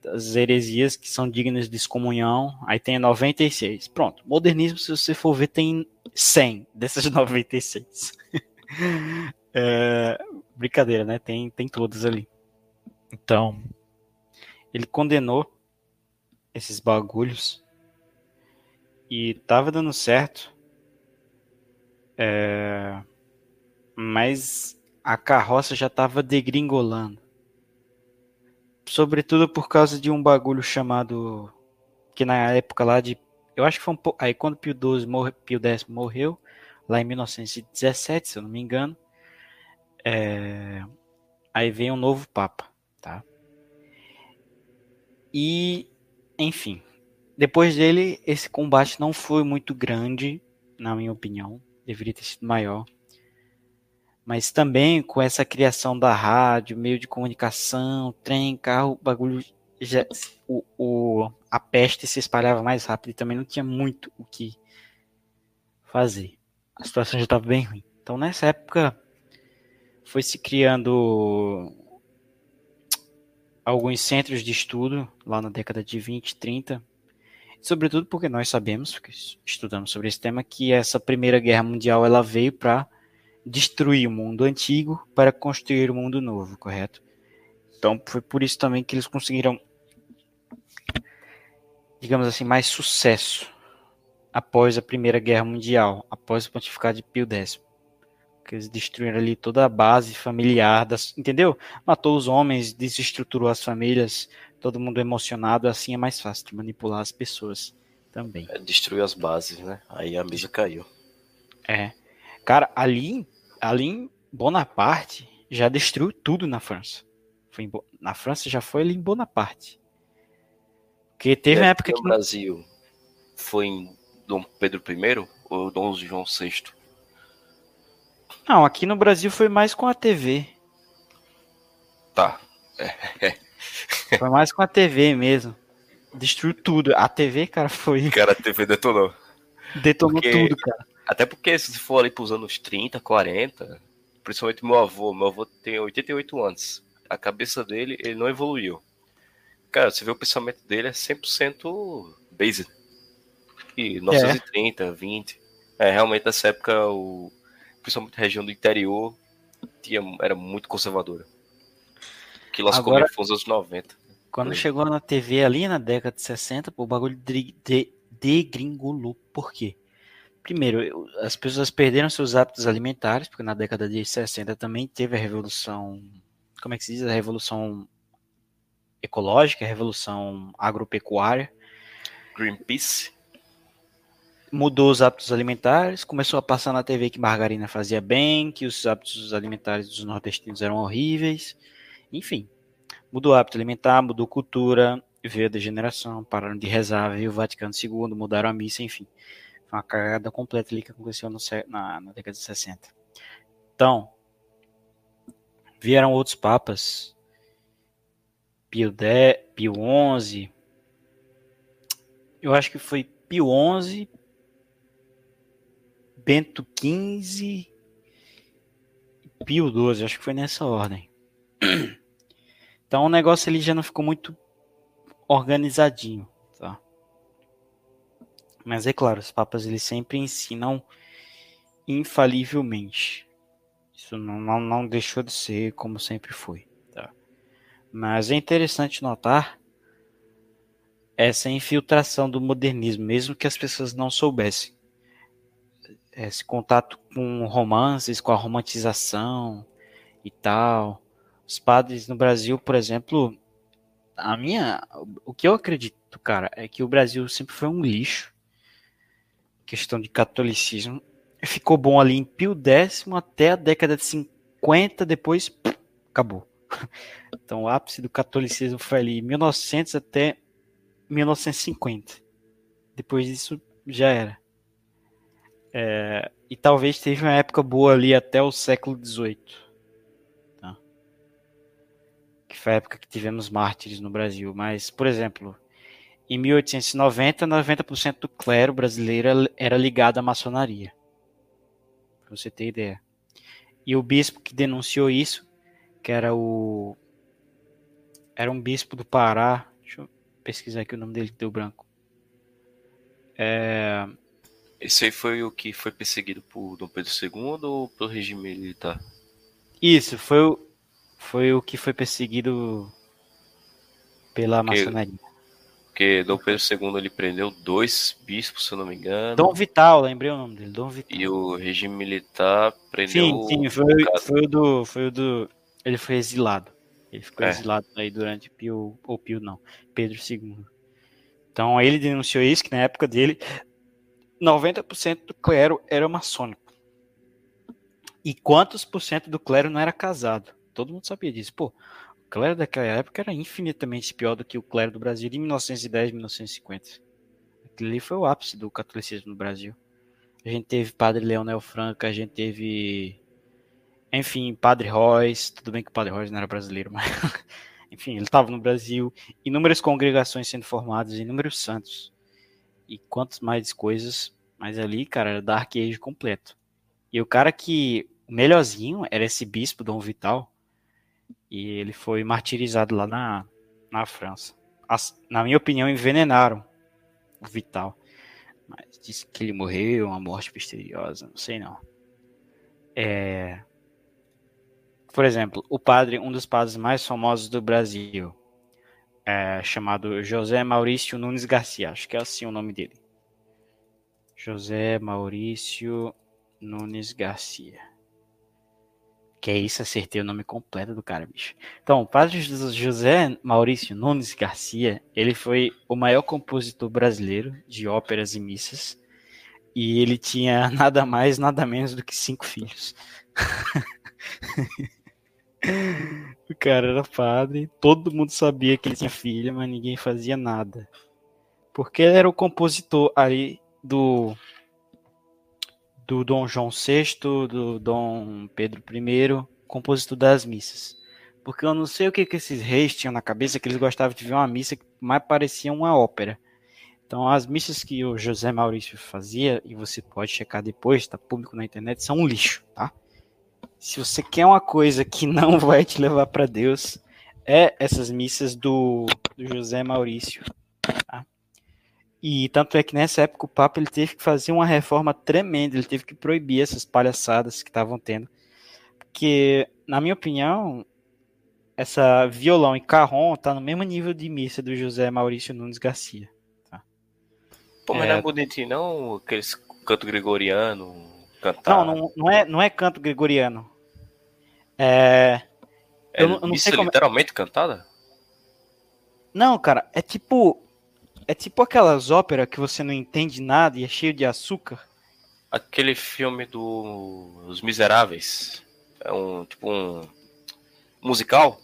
das heresias que são dignas de excomunhão, aí tem 96. Pronto, modernismo, se você for ver, tem 100 dessas 96. é, brincadeira, né? Tem, tem todas ali. Então, ele condenou esses bagulhos e tava dando certo. É, mas a carroça já tava degringolando. Sobretudo por causa de um bagulho chamado que na época lá de eu acho que foi um pouco aí quando Pio XII morre, Pio X morreu lá em 1917, se eu não me engano. É, aí vem um novo papa, tá? E enfim, depois dele, esse combate não foi muito grande, na minha opinião. Deveria ter sido maior. Mas também com essa criação da rádio, meio de comunicação, trem, carro, bagulho. Já, o, o, a peste se espalhava mais rápido e também não tinha muito o que fazer. A situação já estava bem ruim. Então nessa época foi se criando alguns centros de estudo, lá na década de 20, 30. Sobretudo porque nós sabemos, porque estudamos sobre esse tema, que essa Primeira Guerra Mundial ela veio para destruir o mundo antigo para construir o mundo novo, correto? Então foi por isso também que eles conseguiram, digamos assim, mais sucesso após a Primeira Guerra Mundial, após o pontificado de Pio X. Que eles destruíram ali toda a base familiar, das, entendeu? Matou os homens, desestruturou as famílias, todo mundo emocionado, assim é mais fácil de manipular as pessoas também. É, destruiu as bases, né? Aí a mesa caiu. É. Cara, ali, ali Bonaparte já destruiu tudo na França. Foi na França já foi ali em Bonaparte. Porque teve uma época que. No Brasil foi em Dom Pedro I ou Dom João VI? Não, aqui no Brasil foi mais com a TV. Tá. Foi mais com a TV mesmo. Destruiu tudo. A TV, cara, foi. Cara, a TV detonou. Detonou porque... tudo, cara. Até porque se for ali pros anos 30, 40, principalmente meu avô, meu avô tem 88 anos. A cabeça dele, ele não evoluiu. Cara, você vê o pensamento dele é 100% basic. E 1930, é. 20. É, realmente nessa época, o, principalmente a região do interior, tinha, era muito conservadora. Que lascou Agora, foi nos anos 90. Quando chegou na TV ali na década de 60, pô, o bagulho degringolou. De, de Por quê? Primeiro, as pessoas perderam seus hábitos alimentares, porque na década de 60 também teve a revolução, como é que se diz? A revolução ecológica, a revolução agropecuária. Greenpeace. Mudou os hábitos alimentares, começou a passar na TV que margarina fazia bem, que os hábitos alimentares dos nordestinos eram horríveis. Enfim, mudou o hábito alimentar, mudou cultura, veio a degeneração, pararam de rezar, veio o Vaticano II, mudaram a missa, enfim. Foi uma cagada completa ali que aconteceu no, na, na década de 60. Então, vieram outros papas, Pio, X, Pio XI, eu acho que foi Pio XI, Bento XV, Pio XII, acho que foi nessa ordem. Então o negócio ali já não ficou muito organizadinho. Mas é claro, os papas eles sempre ensinam infalivelmente. Isso não, não, não deixou de ser como sempre foi. Tá? Mas é interessante notar essa infiltração do modernismo, mesmo que as pessoas não soubessem. Esse contato com romances, com a romantização e tal. Os padres no Brasil, por exemplo, a minha, o que eu acredito, cara, é que o Brasil sempre foi um lixo questão de catolicismo, ficou bom ali em Pio X até a década de 50, depois pff, acabou. Então o ápice do catolicismo foi ali 1900 até 1950. Depois disso já era. É, e talvez teve uma época boa ali até o século XVIII. Tá? Que foi a época que tivemos mártires no Brasil. Mas, por exemplo, em 1890, 90% do clero brasileiro era ligado à maçonaria. Pra você ter ideia. E o bispo que denunciou isso, que era o. Era um bispo do Pará. Deixa eu pesquisar aqui o nome dele que deu branco. É... Esse aí foi o que foi perseguido por Dom Pedro II ou pelo regime militar? Isso, foi o, foi o que foi perseguido pela maçonaria. Porque Dom Pedro II ele prendeu dois bispos, se eu não me engano. Dom Vital, lembrei o nome dele, Dom Vital. E o regime militar prendeu. Sim, sim, foi, foi, o do, foi o do. Ele foi exilado. Ele ficou é. exilado aí durante Pio, ou Pio não, Pedro II. Então ele denunciou isso, que na época dele, 90% do clero era maçônico. E quantos por cento do clero não era casado? Todo mundo sabia disso. Pô, clero daquela época era infinitamente pior do que o clero do Brasil de 1910 1950. Aquilo ali foi o ápice do catolicismo no Brasil. A gente teve Padre Leonel Franca, a gente teve. Enfim, Padre Royce. Tudo bem que o Padre Royce não era brasileiro, mas. enfim, ele estava no Brasil. Inúmeras congregações sendo formadas, inúmeros santos. E quantas mais coisas. Mas ali, cara, era Dark Age completo. E o cara que. O melhorzinho era esse bispo, Dom Vital e ele foi martirizado lá na, na França. As, na minha opinião, envenenaram vital. Mas disse que ele morreu, uma morte misteriosa, não sei não. É... Por exemplo, o padre, um dos padres mais famosos do Brasil, é, chamado José Maurício Nunes Garcia, acho que é assim o nome dele. José Maurício Nunes Garcia. Que é isso, acertei o nome completo do cara, bicho. Então, o padre José Maurício Nunes Garcia, ele foi o maior compositor brasileiro de óperas e missas. E ele tinha nada mais, nada menos do que cinco filhos. o cara era padre, todo mundo sabia que ele tinha filha, mas ninguém fazia nada. Porque ele era o compositor ali do do Dom João VI, do Dom Pedro I, compositor das missas. Porque eu não sei o que, que esses reis tinham na cabeça, que eles gostavam de ver uma missa que mais parecia uma ópera. Então, as missas que o José Maurício fazia, e você pode checar depois, está público na internet, são um lixo, tá? Se você quer uma coisa que não vai te levar para Deus, é essas missas do, do José Maurício. Tá? E tanto é que nessa época o Papa ele teve que fazer uma reforma tremenda, ele teve que proibir essas palhaçadas que estavam tendo. Porque, na minha opinião, essa violão e carrom tá no mesmo nível de missa do José Maurício Nunes Garcia. Tá? Pô, mas é... não é bonitinho, não? Aqueles canto gregoriano, cantar. Não, não, não, é, não é canto gregoriano. É. É eu, eu não sei como... É literalmente cantada? Não, cara, é tipo é tipo aquelas óperas que você não entende nada e é cheio de açúcar. Aquele filme dos do... Miseráveis. É um tipo um musical?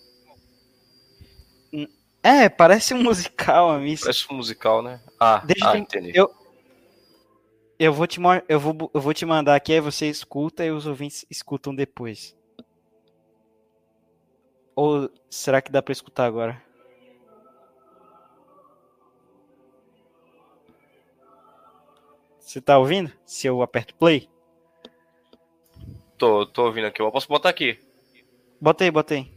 É, parece um musical a missa. Parece um musical, né? Ah, Deixa ah entendi. Eu, eu, vou te, eu, vou, eu vou te mandar aqui, aí você escuta e os ouvintes escutam depois. Ou será que dá para escutar agora? Você tá ouvindo? Se eu aperto play? Tô, tô ouvindo aqui. Eu posso botar aqui. Botei,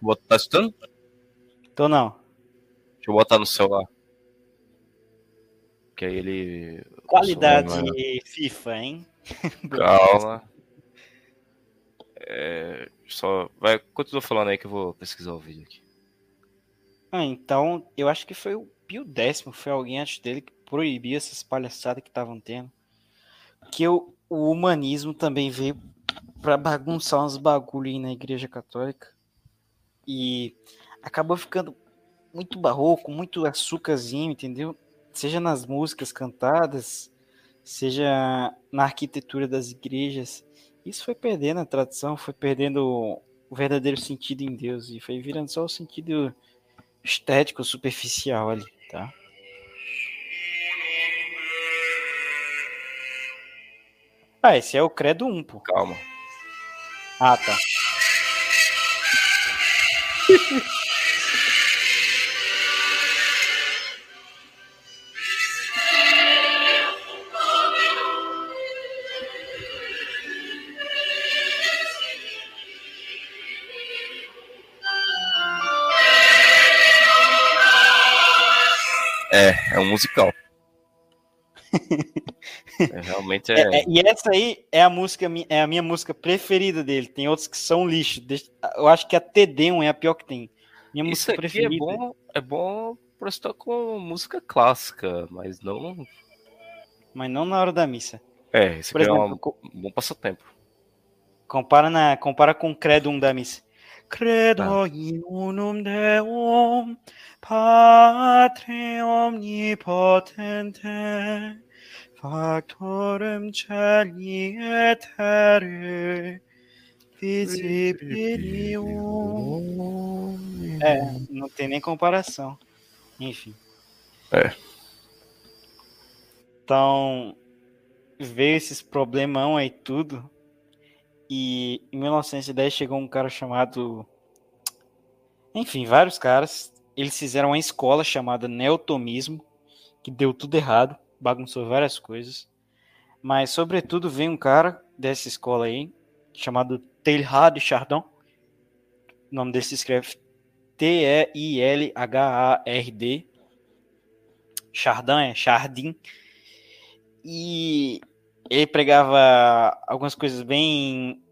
botei. Tá escutando? Tô não. Deixa eu botar no celular. Que aí ele. Qualidade FIFA, hein? Calma. É, só vai, continua falando aí que eu vou pesquisar o vídeo aqui. Ah, então, eu acho que foi o Pio décimo, foi alguém antes dele que proibiu essas palhaçadas que estavam tendo. Que o, o humanismo também veio para bagunçar uns bagulho aí na Igreja Católica. E acabou ficando muito barroco, muito açúcarzinho, entendeu? Seja nas músicas cantadas, seja na arquitetura das igrejas. Isso foi perdendo a tradição, foi perdendo o verdadeiro sentido em Deus e foi virando só o sentido estético, superficial ali, tá? Ah, esse é o Credo 1, pô. Calma. Ah, tá. É, é um musical. é, realmente é... É, é... E essa aí é a música, é a minha música preferida dele. Tem outros que são lixo. Eu acho que a TD1 é a pior que tem. Minha Isso música é preferida. É bom, é bom pra estar com música clássica, mas não. Mas não na hora da missa. É, esse Por exemplo, é um bom passatempo. Compara, na, compara com Credo 1 da missa. Credo ah. in unum Deum, Patre omnipotente, factorem celi et terre, visibilium. É, não tem nem comparação. Enfim. É. Então, veio esses problemão aí tudo. E em 1910 chegou um cara chamado. Enfim, vários caras eles fizeram uma escola chamada Neotomismo, que deu tudo errado, bagunçou várias coisas. Mas, sobretudo, vem um cara dessa escola aí, chamado Teilhard Chardon. O nome desse se escreve T-E-I-L-H-A-R-D. Chardin é Chardin. E ele pregava algumas coisas bem.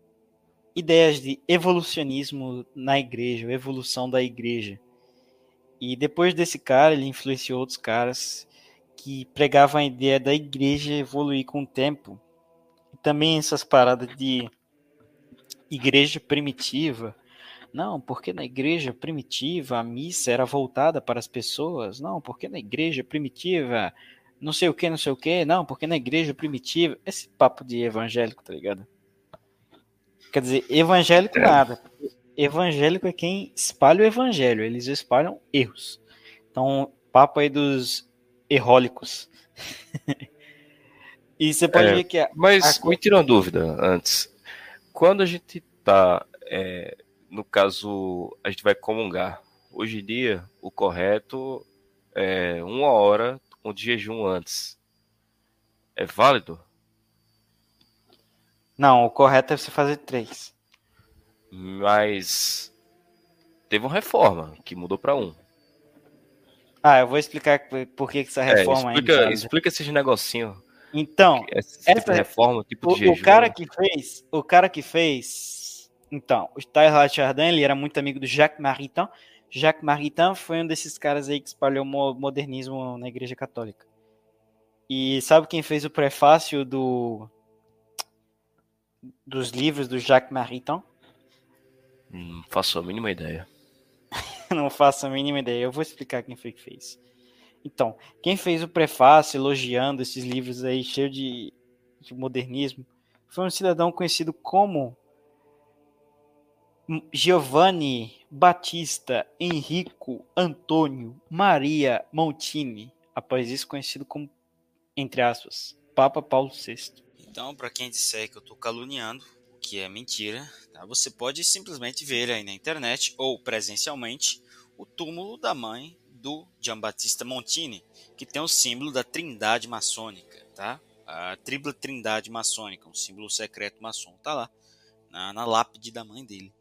ideias de evolucionismo na igreja, evolução da igreja. E depois desse cara, ele influenciou outros caras que pregavam a ideia da igreja evoluir com o tempo. E também essas paradas de igreja primitiva. Não, porque na igreja primitiva a missa era voltada para as pessoas. Não, porque na igreja primitiva não sei o que, não sei o que. Não, porque na igreja primitiva. Esse papo de evangélico, tá ligado? Quer dizer, evangélico nada. Evangélico é quem espalha o evangelho. Eles espalham erros. Então, papo aí dos errólicos. e você pode É, ver que a, Mas a- me tira uma dúvida antes. Quando a gente tá, é, no caso, a gente vai comungar. Hoje em dia, o correto é uma hora de jejum antes. É válido? Não, o correto é você fazer três. Mas teve uma reforma que mudou para um. Ah, eu vou explicar por que que essa É, reforma é explica, explica esses negocinhos. Então, Esse essa- tipo reforma, tipo o, de jejum. o cara que fez, o cara que fez, então, o Tyler Chardin, ele era muito amigo do Jacques Maritain. Jacques Maritain foi um desses caras aí que espalhou modernismo na Igreja Católica. E sabe quem fez o prefácio do dos livros do Jacques Maritain? Não faço a mínima ideia. Não faço a mínima ideia. Eu vou explicar quem foi que fez. Então, quem fez o prefácio elogiando esses livros aí cheios de, de modernismo foi um cidadão conhecido como Giovanni Battista Enrico Antônio Maria Montini, após isso conhecido como, entre aspas, Papa Paulo VI. Então, para quem disser que eu estou caluniando, que é mentira, tá? você pode simplesmente ver aí na internet ou presencialmente o túmulo da mãe do Giambattista Montini, que tem o símbolo da Trindade maçônica, tá? A tripla Trindade maçônica, um símbolo secreto maçom, tá lá na, na lápide da mãe dele.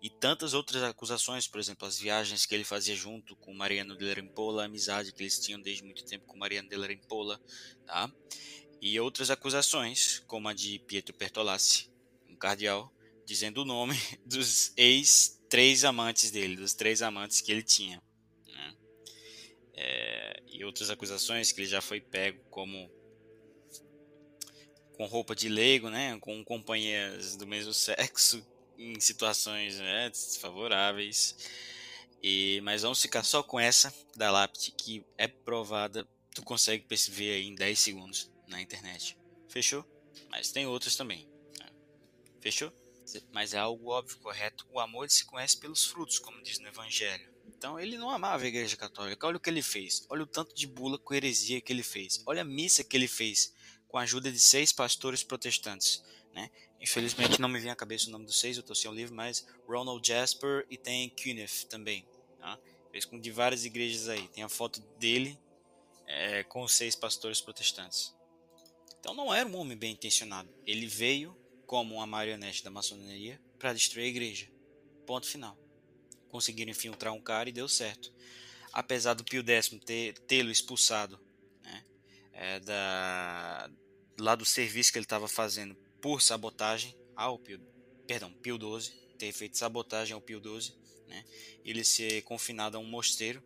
E tantas outras acusações, por exemplo, as viagens que ele fazia junto com Mariano de Rimpola, a amizade que eles tinham desde muito tempo com Mariano de Rimpola, tá? E outras acusações, como a de Pietro Pertolassi, um cardeal, dizendo o nome dos ex-três amantes dele, dos três amantes que ele tinha. né? É, e outras acusações que ele já foi pego como com roupa de leigo, né, com companhias do mesmo sexo em situações né, desfavoráveis. E mas vamos ficar só com essa da lápide que é provada, tu consegue perceber aí em 10 segundos na internet. Fechou? Mas tem outras também. Fechou? Mas é algo óbvio, correto. O amor se conhece pelos frutos, como diz no Evangelho. Então ele não amava a Igreja Católica. Olha o que ele fez. Olha o tanto de bula com heresia que ele fez. Olha a missa que ele fez com a ajuda de seis pastores protestantes. Né? Infelizmente não me vem à cabeça o nome dos seis, eu estou sem o livro, mas Ronald Jasper e tem Cunith também. Tá? Fez com de várias igrejas aí. Tem a foto dele é, com os seis pastores protestantes. Então não era um homem bem intencionado. Ele veio como uma marionete da maçonaria para destruir a igreja. Ponto final. Conseguiram infiltrar um cara e deu certo. Apesar do Pio X tê-lo expulsado né, é, da, lá do serviço que ele estava fazendo por sabotagem ao Pio, perdão, Pio XII, ter feito sabotagem ao Pio XII, né, ele ser confinado a um mosteiro.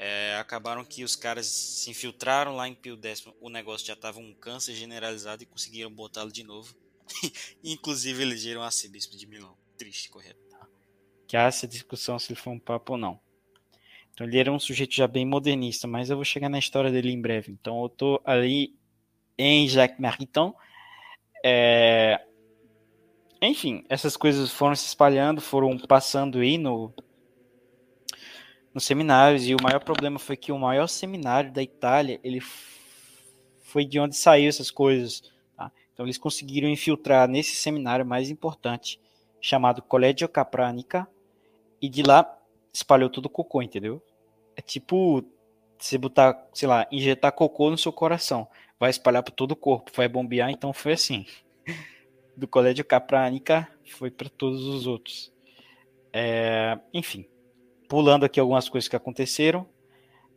É, acabaram que os caras se infiltraram lá em Pio X, o negócio já estava um câncer generalizado e conseguiram botá-lo de novo. Inclusive elegeram arcebispo de Milão. Triste, correto. Que há essa discussão se ele foi um papo ou não. Então ele era um sujeito já bem modernista, mas eu vou chegar na história dele em breve. Então eu tô ali em Jacques Maritain. É... Enfim, essas coisas foram se espalhando, foram passando aí no nos seminários e o maior problema foi que o maior seminário da Itália ele foi de onde saiu essas coisas. Então eles conseguiram infiltrar nesse seminário mais importante chamado Collegio Capranica e de lá espalhou todo o cocô, entendeu? É tipo você botar, sei lá, injetar cocô no seu coração. vai espalhar por todo o corpo, vai bombear, então foi assim. Do colégio Capranica foi para todos os outros. É, enfim, pulando aqui algumas coisas que aconteceram,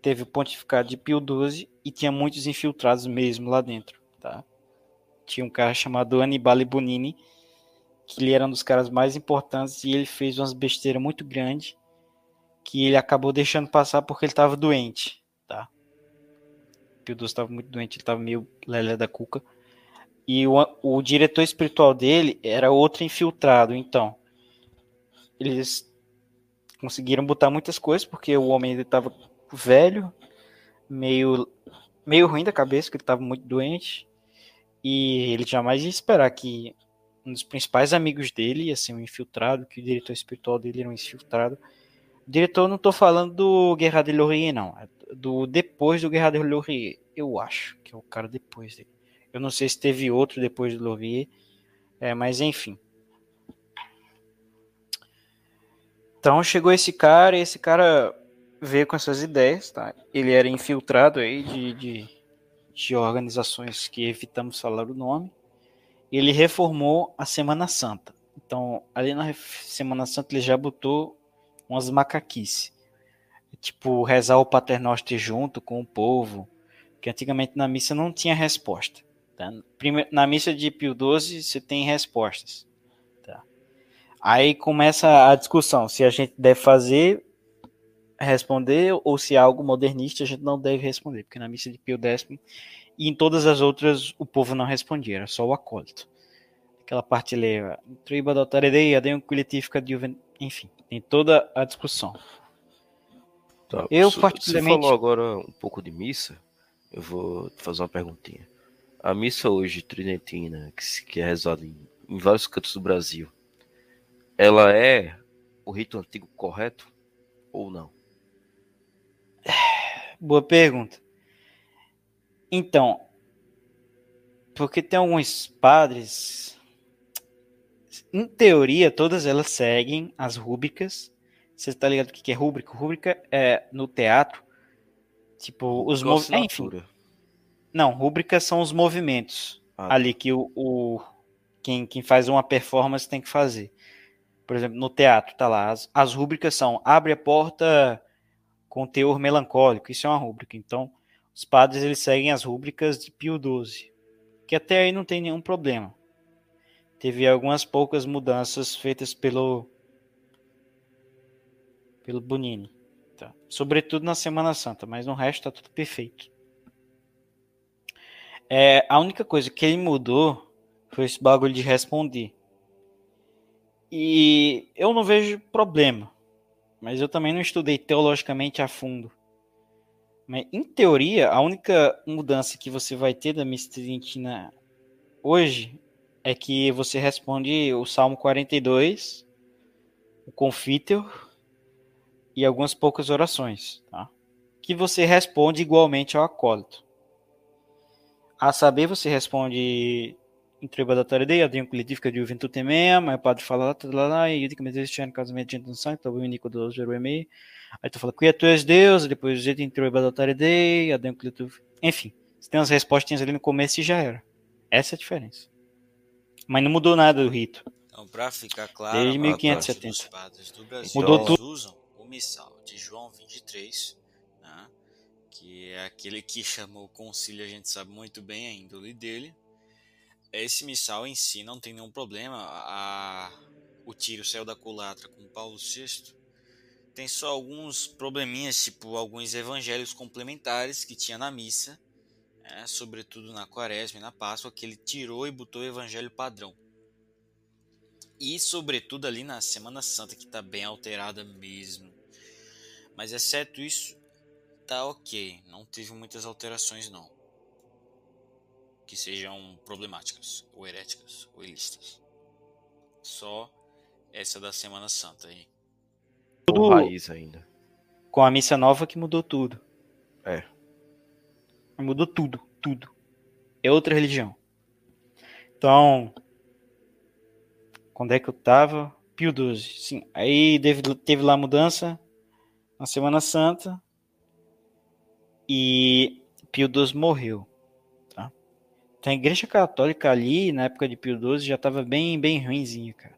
teve o pontificado de Pio XII e tinha muitos infiltrados mesmo lá dentro, tá? Tinha um cara chamado Annibale Bonini, que ele era um dos caras mais importantes e ele fez umas besteiras muito grandes que ele acabou deixando passar porque ele estava doente, tá? Pio XII estava muito doente, ele estava meio lelé da cuca. E o, o diretor espiritual dele era outro infiltrado, então. Eles conseguiram botar muitas coisas porque o homem ele estava velho, meio meio ruim da cabeça, que ele estava muito doente. E ele jamais ia esperar que um dos principais amigos dele ia ser um infiltrado, que o diretor espiritual dele era um infiltrado. Diretor, não estou falando do Guerra de Laurier, não. É do depois do Guerra de Laurier. Eu acho que é o cara depois dele. Eu não sei se teve outro depois do Laurier. É, mas enfim. Então chegou esse cara, e esse cara veio com essas ideias, tá? Ele era infiltrado aí de, de, de organizações que evitamos falar o nome. Ele reformou a Semana Santa. Então, ali na Semana Santa ele já botou umas macaquices. Tipo, rezar o Paternoster junto com o povo, que antigamente na missa não tinha resposta. Tá? Na missa de Pio XII você tem respostas. Tá? Aí começa a discussão se a gente deve fazer responder ou se é algo modernista a gente não deve responder, porque na missa de Pio X e em todas as outras o povo não respondia, era só o acólito. Aquela parte leva triba da taredeia, adem coletifica de enfim, tem toda a discussão. Tá, eu particularmente Você falou agora um pouco de missa, eu vou fazer uma perguntinha. A missa hoje tridentina, que, que é rezada em, em vários cantos do Brasil, ela é o rito antigo correto ou não? Boa pergunta. Então, porque tem alguns padres, em teoria, todas elas seguem as rúbricas. Você está ligado o que é rúbrica? Rúbrica é no teatro, tipo, os movimentos. Não, rúbricas são os movimentos ah, tá. ali que o, o, quem, quem faz uma performance tem que fazer. Por exemplo, no teatro, tá lá. As, as rúbricas são abre a porta com teor melancólico. Isso é uma rúbrica. Então, os padres eles seguem as rúbricas de Pio XII, que até aí não tem nenhum problema. Teve algumas poucas mudanças feitas pelo pelo Bonini, tá? sobretudo na Semana Santa, mas no resto está tudo perfeito. É, a única coisa que ele mudou foi esse bagulho de responder. E eu não vejo problema mas eu também não estudei teologicamente a fundo. Mas, em teoria, a única mudança que você vai ter da missa hoje é que você responde o Salmo 42, o Confiteor e algumas poucas orações, tá? Que você responde igualmente ao acólito. A saber, você responde introdutória dei, adiam coletivo de juventude mesmo, aí o padre fala lá, lá, e eu digo, mas este ano casamento de gente não sabe, então o único dos Jerusalém, aí tu fala, cuia tu és Deus, depois o jeito introdutória dei, adiam coletivo, enfim, você tem umas respostinhas ali no começo e já era. Essa é a diferença. Mas não mudou nada do rito. Então, para ficar claro, desde 1570. Os padres do Brasil mudou tudo. usam o missal de João 23, né, que é aquele que chamou o concílio, a gente sabe muito bem a índole dele, esse missal em si não tem nenhum problema. A, o tiro saiu da culatra com Paulo VI. Tem só alguns probleminhas, tipo alguns evangelhos complementares que tinha na missa, é, sobretudo na quaresma e na Páscoa, que ele tirou e botou o evangelho padrão. E sobretudo ali na Semana Santa, que está bem alterada mesmo. Mas exceto isso, tá ok. Não teve muitas alterações não que sejam problemáticas, ou heréticas, ou ilícitas. Só essa da Semana Santa aí. Tudo raiz ainda. Com a missa nova que mudou tudo. É. Mudou tudo, tudo. É outra religião. Então, quando é que eu tava? Pio XII. Sim. Aí teve, teve lá a mudança na Semana Santa. E Pio XII morreu. A igreja católica ali, na época de Pio XII, já estava bem, bem ruimzinha, cara.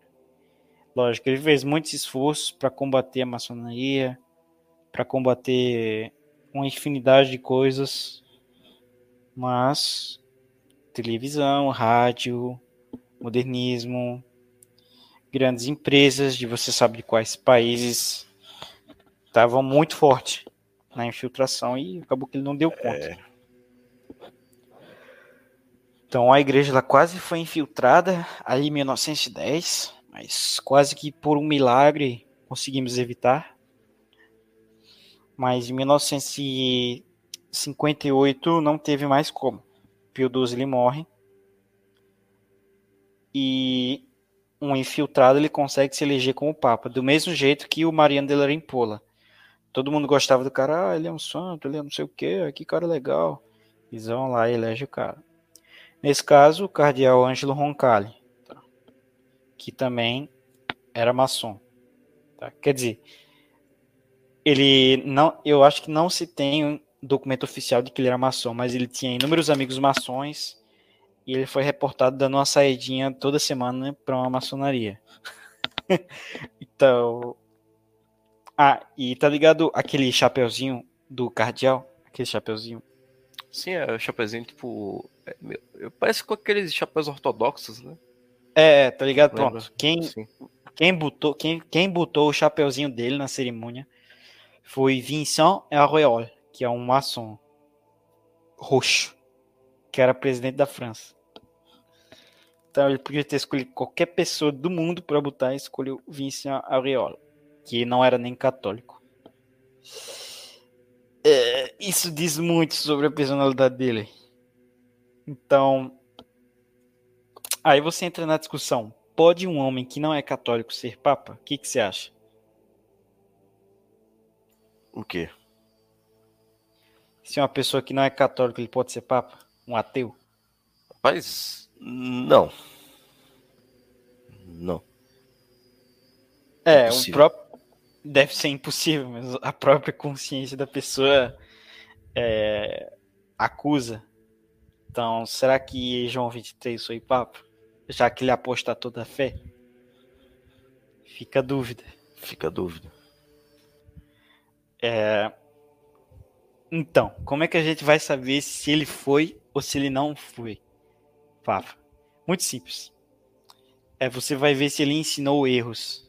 Lógico, ele fez muitos esforços para combater a maçonaria, para combater uma infinidade de coisas, mas televisão, rádio, modernismo, grandes empresas de você sabe de quais países estavam muito forte na infiltração e acabou que ele não deu conta. É. Então a igreja ela quase foi infiltrada ali em 1910, mas quase que por um milagre conseguimos evitar. Mas em 1958 não teve mais como. Pio XII ele morre e um infiltrado ele consegue se eleger como papa, do mesmo jeito que o Mariano de Rimpola. Todo mundo gostava do cara, ah, ele é um santo, ele é não sei o que, que cara legal. Eles vão lá e elege o cara. Nesse caso, o cardeal Ângelo Roncalli, tá? que também era maçom. Tá? Quer dizer, ele não, eu acho que não se tem um documento oficial de que ele era maçom, mas ele tinha inúmeros amigos maçons e ele foi reportado dando uma saidinha toda semana para uma maçonaria. então, ah, e tá ligado aquele chapeuzinho do cardeal? Aquele chapeuzinho. Sim, é o chapeuzinho tipo, é, parece com aqueles chapéus ortodoxos, né? É, tá ligado? Pronto. Quem, quem botou, quem, quem botou o chapeuzinho dele na cerimônia foi Vincent Auriol, que é um maçom roxo, que era presidente da França. Então ele podia ter escolhido qualquer pessoa do mundo para botar e escolheu Vincent Auriol, que não era nem católico. É, isso diz muito sobre a personalidade dele. Então, aí você entra na discussão: pode um homem que não é católico ser papa? O que, que você acha? O quê? Se uma pessoa que não é católica ele pode ser papa? Um ateu? Rapaz, não. Não. É, o próprio. Deve ser impossível, mas a própria consciência da pessoa é, acusa. Então, será que João 23 foi papo? Já que ele aposta toda a fé? Fica a dúvida. Fica a dúvida. É... Então, como é que a gente vai saber se ele foi ou se ele não foi? Papa. Muito simples. É, você vai ver se ele ensinou erros.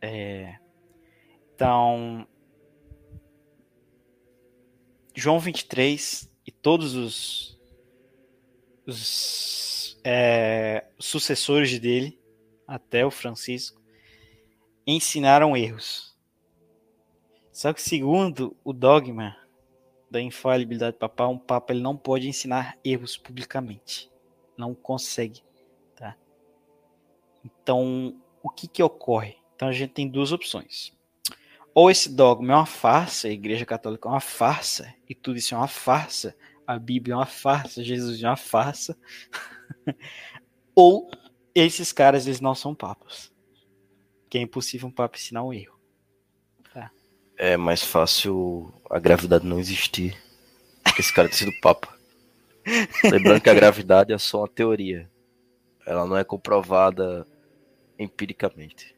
É, então, João 23 e todos os, os é, sucessores dele, até o Francisco, ensinaram erros. Só que segundo o dogma da infalibilidade papal, um papa ele não pode ensinar erros publicamente. Não consegue, tá? Então, o que que ocorre? Então a gente tem duas opções. Ou esse dogma é uma farsa, a Igreja Católica é uma farsa, e tudo isso é uma farsa, a Bíblia é uma farsa, Jesus é uma farsa. Ou esses caras eles não são papas. Que é impossível um papa ensinar um erro. Tá. É mais fácil a gravidade não existir que esse cara ter sido papa. Lembrando que a gravidade é só uma teoria. Ela não é comprovada empiricamente.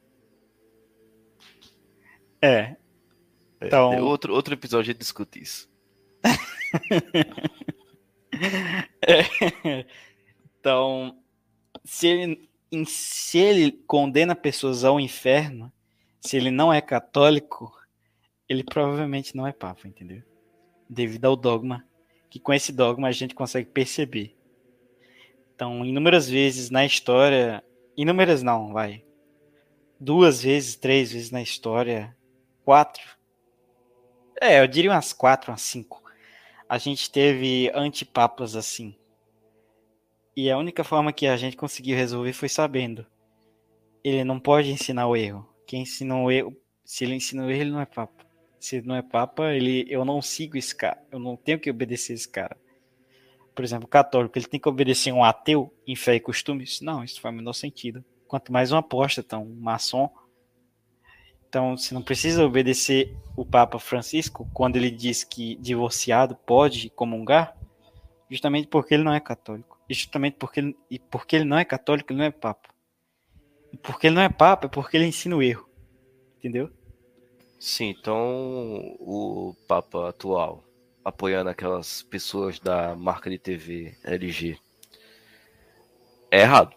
É. é então... É, outro, outro episódio a gente discute isso. Então, se ele, se ele condena pessoas ao inferno, se ele não é católico, ele provavelmente não é papa, entendeu? Devido ao dogma, que com esse dogma a gente consegue perceber. Então, inúmeras vezes na história, inúmeras não, vai, duas vezes, três vezes na história, quatro. É, eu diria umas quatro, umas cinco. A gente teve antipapas assim. E a única forma que a gente conseguiu resolver foi sabendo. Ele não pode ensinar o erro. Quem ensina o erro, se ele ensina o erro, ele não é papa. Se ele não é papa, ele, eu não sigo esse cara. Eu não tenho que obedecer esse cara. Por exemplo, católico, ele tem que obedecer um ateu em fé e costumes? Não, isso faz o menor sentido. Quanto mais um apóstata, um maçom, então, você não precisa obedecer o Papa Francisco quando ele diz que divorciado pode comungar, justamente porque ele não é católico. E justamente porque ele, e porque ele não é católico, ele não é papa. E porque ele não é papa, é porque ele ensina o erro. Entendeu? Sim, então o Papa atual, apoiando aquelas pessoas da marca de TV LG, é errado.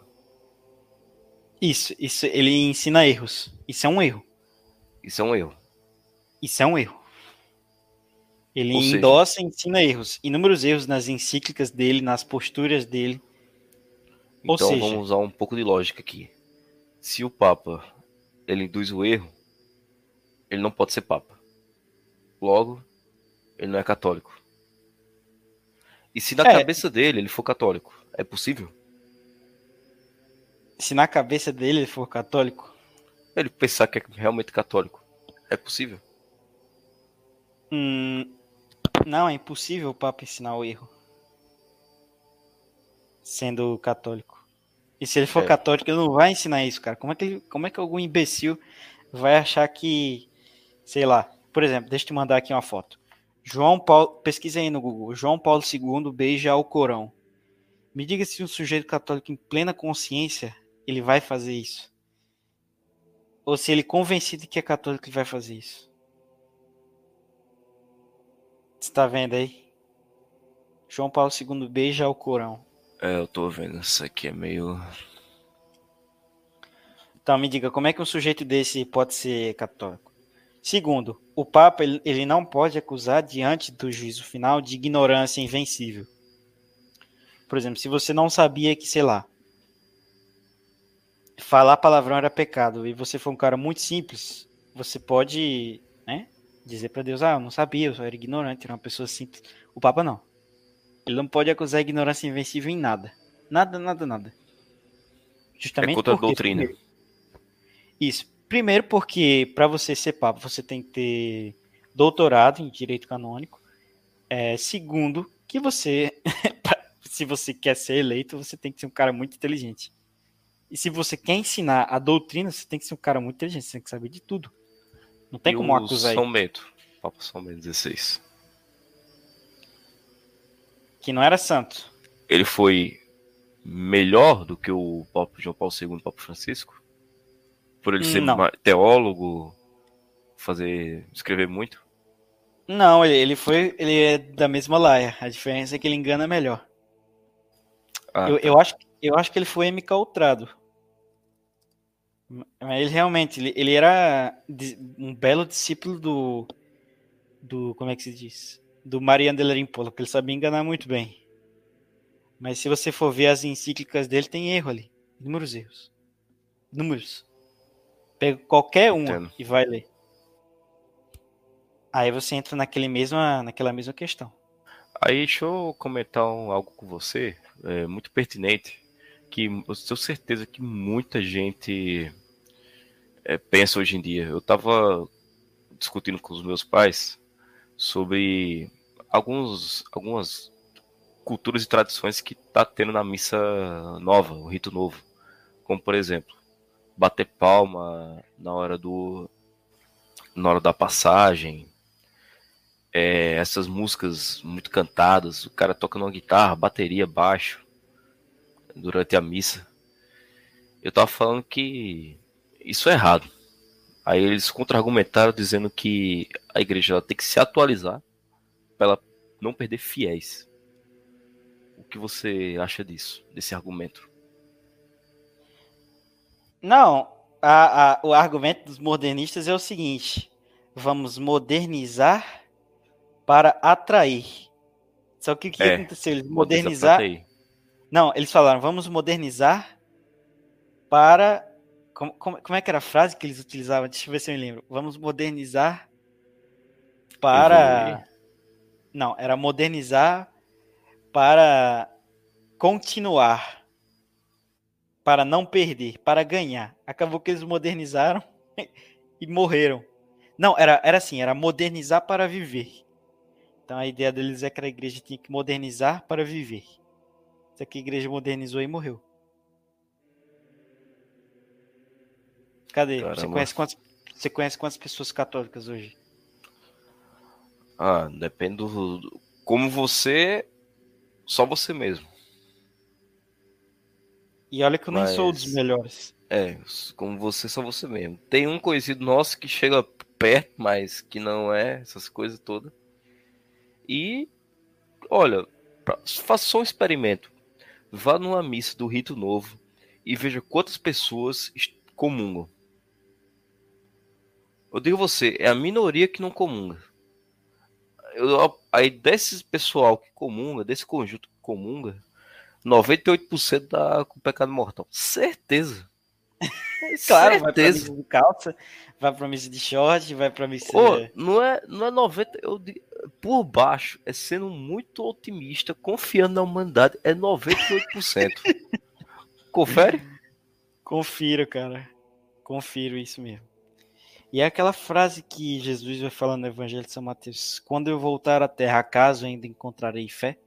Isso, isso, ele ensina erros. Isso é um erro. Isso é um erro. Isso é um erro. Ele Ou seja- endossa e ensina erros. Inúmeros erros nas encíclicas dele, nas posturas dele. Ou Então seja- vamos usar um pouco de lógica aqui. Se o Papa ele induz o erro, ele não pode ser Papa. Logo, ele não é católico. E se na É. cabeça dele ele for católico, é possível? Se na cabeça dele ele for católico, Ele pensar que é realmente católico, é possível? hum, não, é impossível o Papa ensinar o erro. Sendo católico. E se ele for É. católico, ele não vai ensinar isso, cara. Como é que, ele- como é que algum imbecil vai achar que, sei lá, por exemplo, deixa eu te mandar aqui uma foto. João Paulo, pesquisa aí no Google. João Paulo II beija o Corão. Me diga se um sujeito católico em plena consciência ele vai fazer isso. Ou se ele convencido de que é católico ele vai fazer isso. Você tá vendo aí? João Paulo II beija o Corão. É, eu tô vendo. Isso aqui é meio. Então me diga, como é que um sujeito desse pode ser católico? Segundo, o Papa ele, ele não pode acusar diante do juízo final de ignorância invencível. Por exemplo, se você não sabia que, sei lá, falar palavrão era pecado e você for um cara muito simples, você pode, né, dizer para Deus, ah, eu não sabia, eu só era ignorante, era uma pessoa simples. O Papa não. Ele não pode acusar ignorância invencível em nada. Nada, nada, nada. Justamente É contra a porque, doutrina. primeiro- isso. Primeiro porque para você ser papa, você tem que ter doutorado em direito canônico. É, segundo, que você se você quer ser eleito, você tem que ser um cara muito inteligente. E se você quer ensinar a doutrina, você tem que ser um cara muito inteligente, você tem que saber de tudo. Não tem E como acusar São Bento. Papa São Bento 16. que não era santo. Ele foi melhor do que o Papa João Paulo II e o Papa Francisco? Por ele ser Não. teólogo, fazer. escrever muito? Não, ele, ele foi, ele é da mesma laia. A diferença é que ele engana melhor. Ah, eu, tá. eu, acho, eu acho que ele foi MK Mas ele realmente, ele, ele era um belo discípulo do, do, como é que se diz? Do Mariano de Rimpola, porque ele sabia enganar muito bem. Mas se você for ver as encíclicas dele, tem erro ali. Inúmeros erros. Números. Pega qualquer um Entendo. e vai ler. Aí você entra naquele mesma, naquela mesma questão. Aí deixa eu comentar um- algo com você, é, muito pertinente, que eu tenho certeza que muita gente é, pensa hoje em dia. Eu estava discutindo com os meus pais sobre alguns, algumas culturas e tradições que tá tendo na missa nova, o rito novo. Como por exemplo, bater palma na hora do na hora da passagem, é, essas músicas muito cantadas, o cara tocando uma guitarra, bateria, baixo, durante a missa. Eu tava falando que isso é errado. Aí eles contra-argumentaram dizendo que a igreja tem que se atualizar para ela não perder fiéis. O que você acha disso, desse argumento? Não, a- a- o argumento dos modernistas é o seguinte: vamos modernizar para atrair. Só que o que É, aconteceu? Eles Bota essa modernizar. frase aí. Não, eles falaram, vamos modernizar para. Como, como, como é que era a frase que eles utilizavam? Deixa eu ver se eu me lembro. Vamos modernizar para. Evoluir? Não, era modernizar para continuar. Para não perder, para ganhar. Acabou que eles modernizaram e morreram. Não, era, era assim, era modernizar para viver. Então a ideia deles é que a igreja tinha que modernizar para viver. Só que a igreja modernizou e morreu. Cadê? Você conhece, quantas, você conhece quantas pessoas católicas hoje? Ah, depende do, do- como você, só você mesmo. E olha que eu nem sou dos Mas- melhores. É, como você, só você mesmo. Tem um conhecido nosso que chega perto, mas que não é essas coisas todas. E, olha, pra- faça só um experimento. Vá numa missa do Rito Novo e veja quantas pessoas comungam. Eu digo você, é a minoria que não comunga. Eu, aí desse pessoal que comunga, desse conjunto que comunga, 98% dá com pecado mortal. Certeza. Claro, vai pra Certeza. missa de calça, vai pra missa de short, vai pra missa... Ô, não é, não é 90, eu digo, por baixo, é sendo muito otimista, confiando na humanidade, é 98%. Confere? Confiro, cara. Confiro isso mesmo. E é aquela frase que Jesus vai falando no Evangelho de São Mateus: Quando eu voltar à terra, acaso ainda encontrarei fé?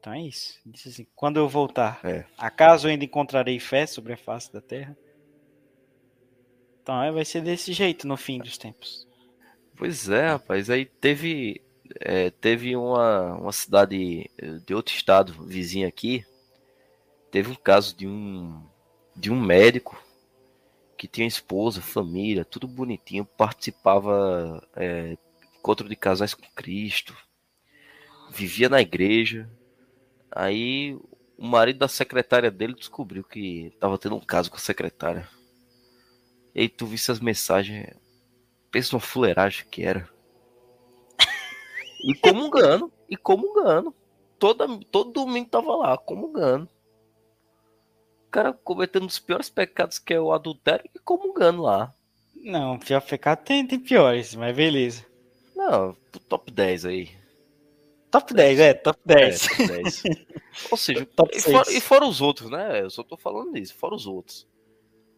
Então é isso. Disse assim: Quando eu voltar, É. acaso ainda encontrarei fé sobre a face da terra? Então é, vai ser desse jeito no fim dos tempos. Pois é, rapaz. Aí teve, é, teve uma, uma cidade eh, de outro estado vizinho aqui. Teve um caso de um, de um médico que tinha esposa, família, tudo bonitinho, participava é, encontro de casais com Cristo, vivia na igreja. Aí o marido da secretária dele descobriu que tava tendo um caso com a secretária. E aí tu visse as mensagens, pensa numa fuleiragem que era. E comungando, e comungando. Toda, todo domingo tava lá, comungando. O cara cometendo os piores pecados que é o adultério e comungando lá. Não, pior pecado tem, tem piores, mas beleza. Não, top 10 aí. Top 10, é, top 10. É, top 10. Ou seja, Top e fora, e fora os outros, né? Eu só tô falando disso, fora os outros.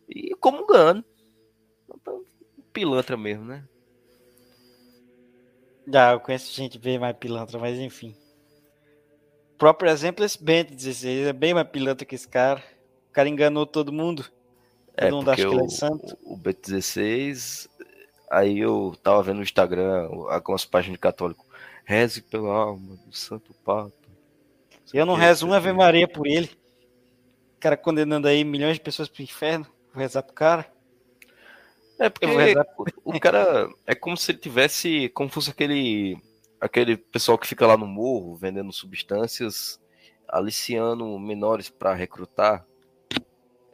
E comungando. Então, Pilantra mesmo, né? Já, eu conheço gente bem mais pilantra, mas enfim. O próprio exemplo é esse Bento 16, é bem mais pilantra que esse cara. O cara enganou todo mundo. É, Todo mundo acha que ele é o, santo. o B16, aí eu tava vendo no Instagram algumas páginas de católico. Reze pela alma do Santo Papa. Eu não rezo uma Ave. Maria por ele. O cara condenando aí milhões de pessoas pro inferno. Vou rezar pro cara. É porque por o cara é como se ele tivesse, como fosse aquele aquele pessoal que fica lá no morro vendendo substâncias, aliciando menores para recrutar.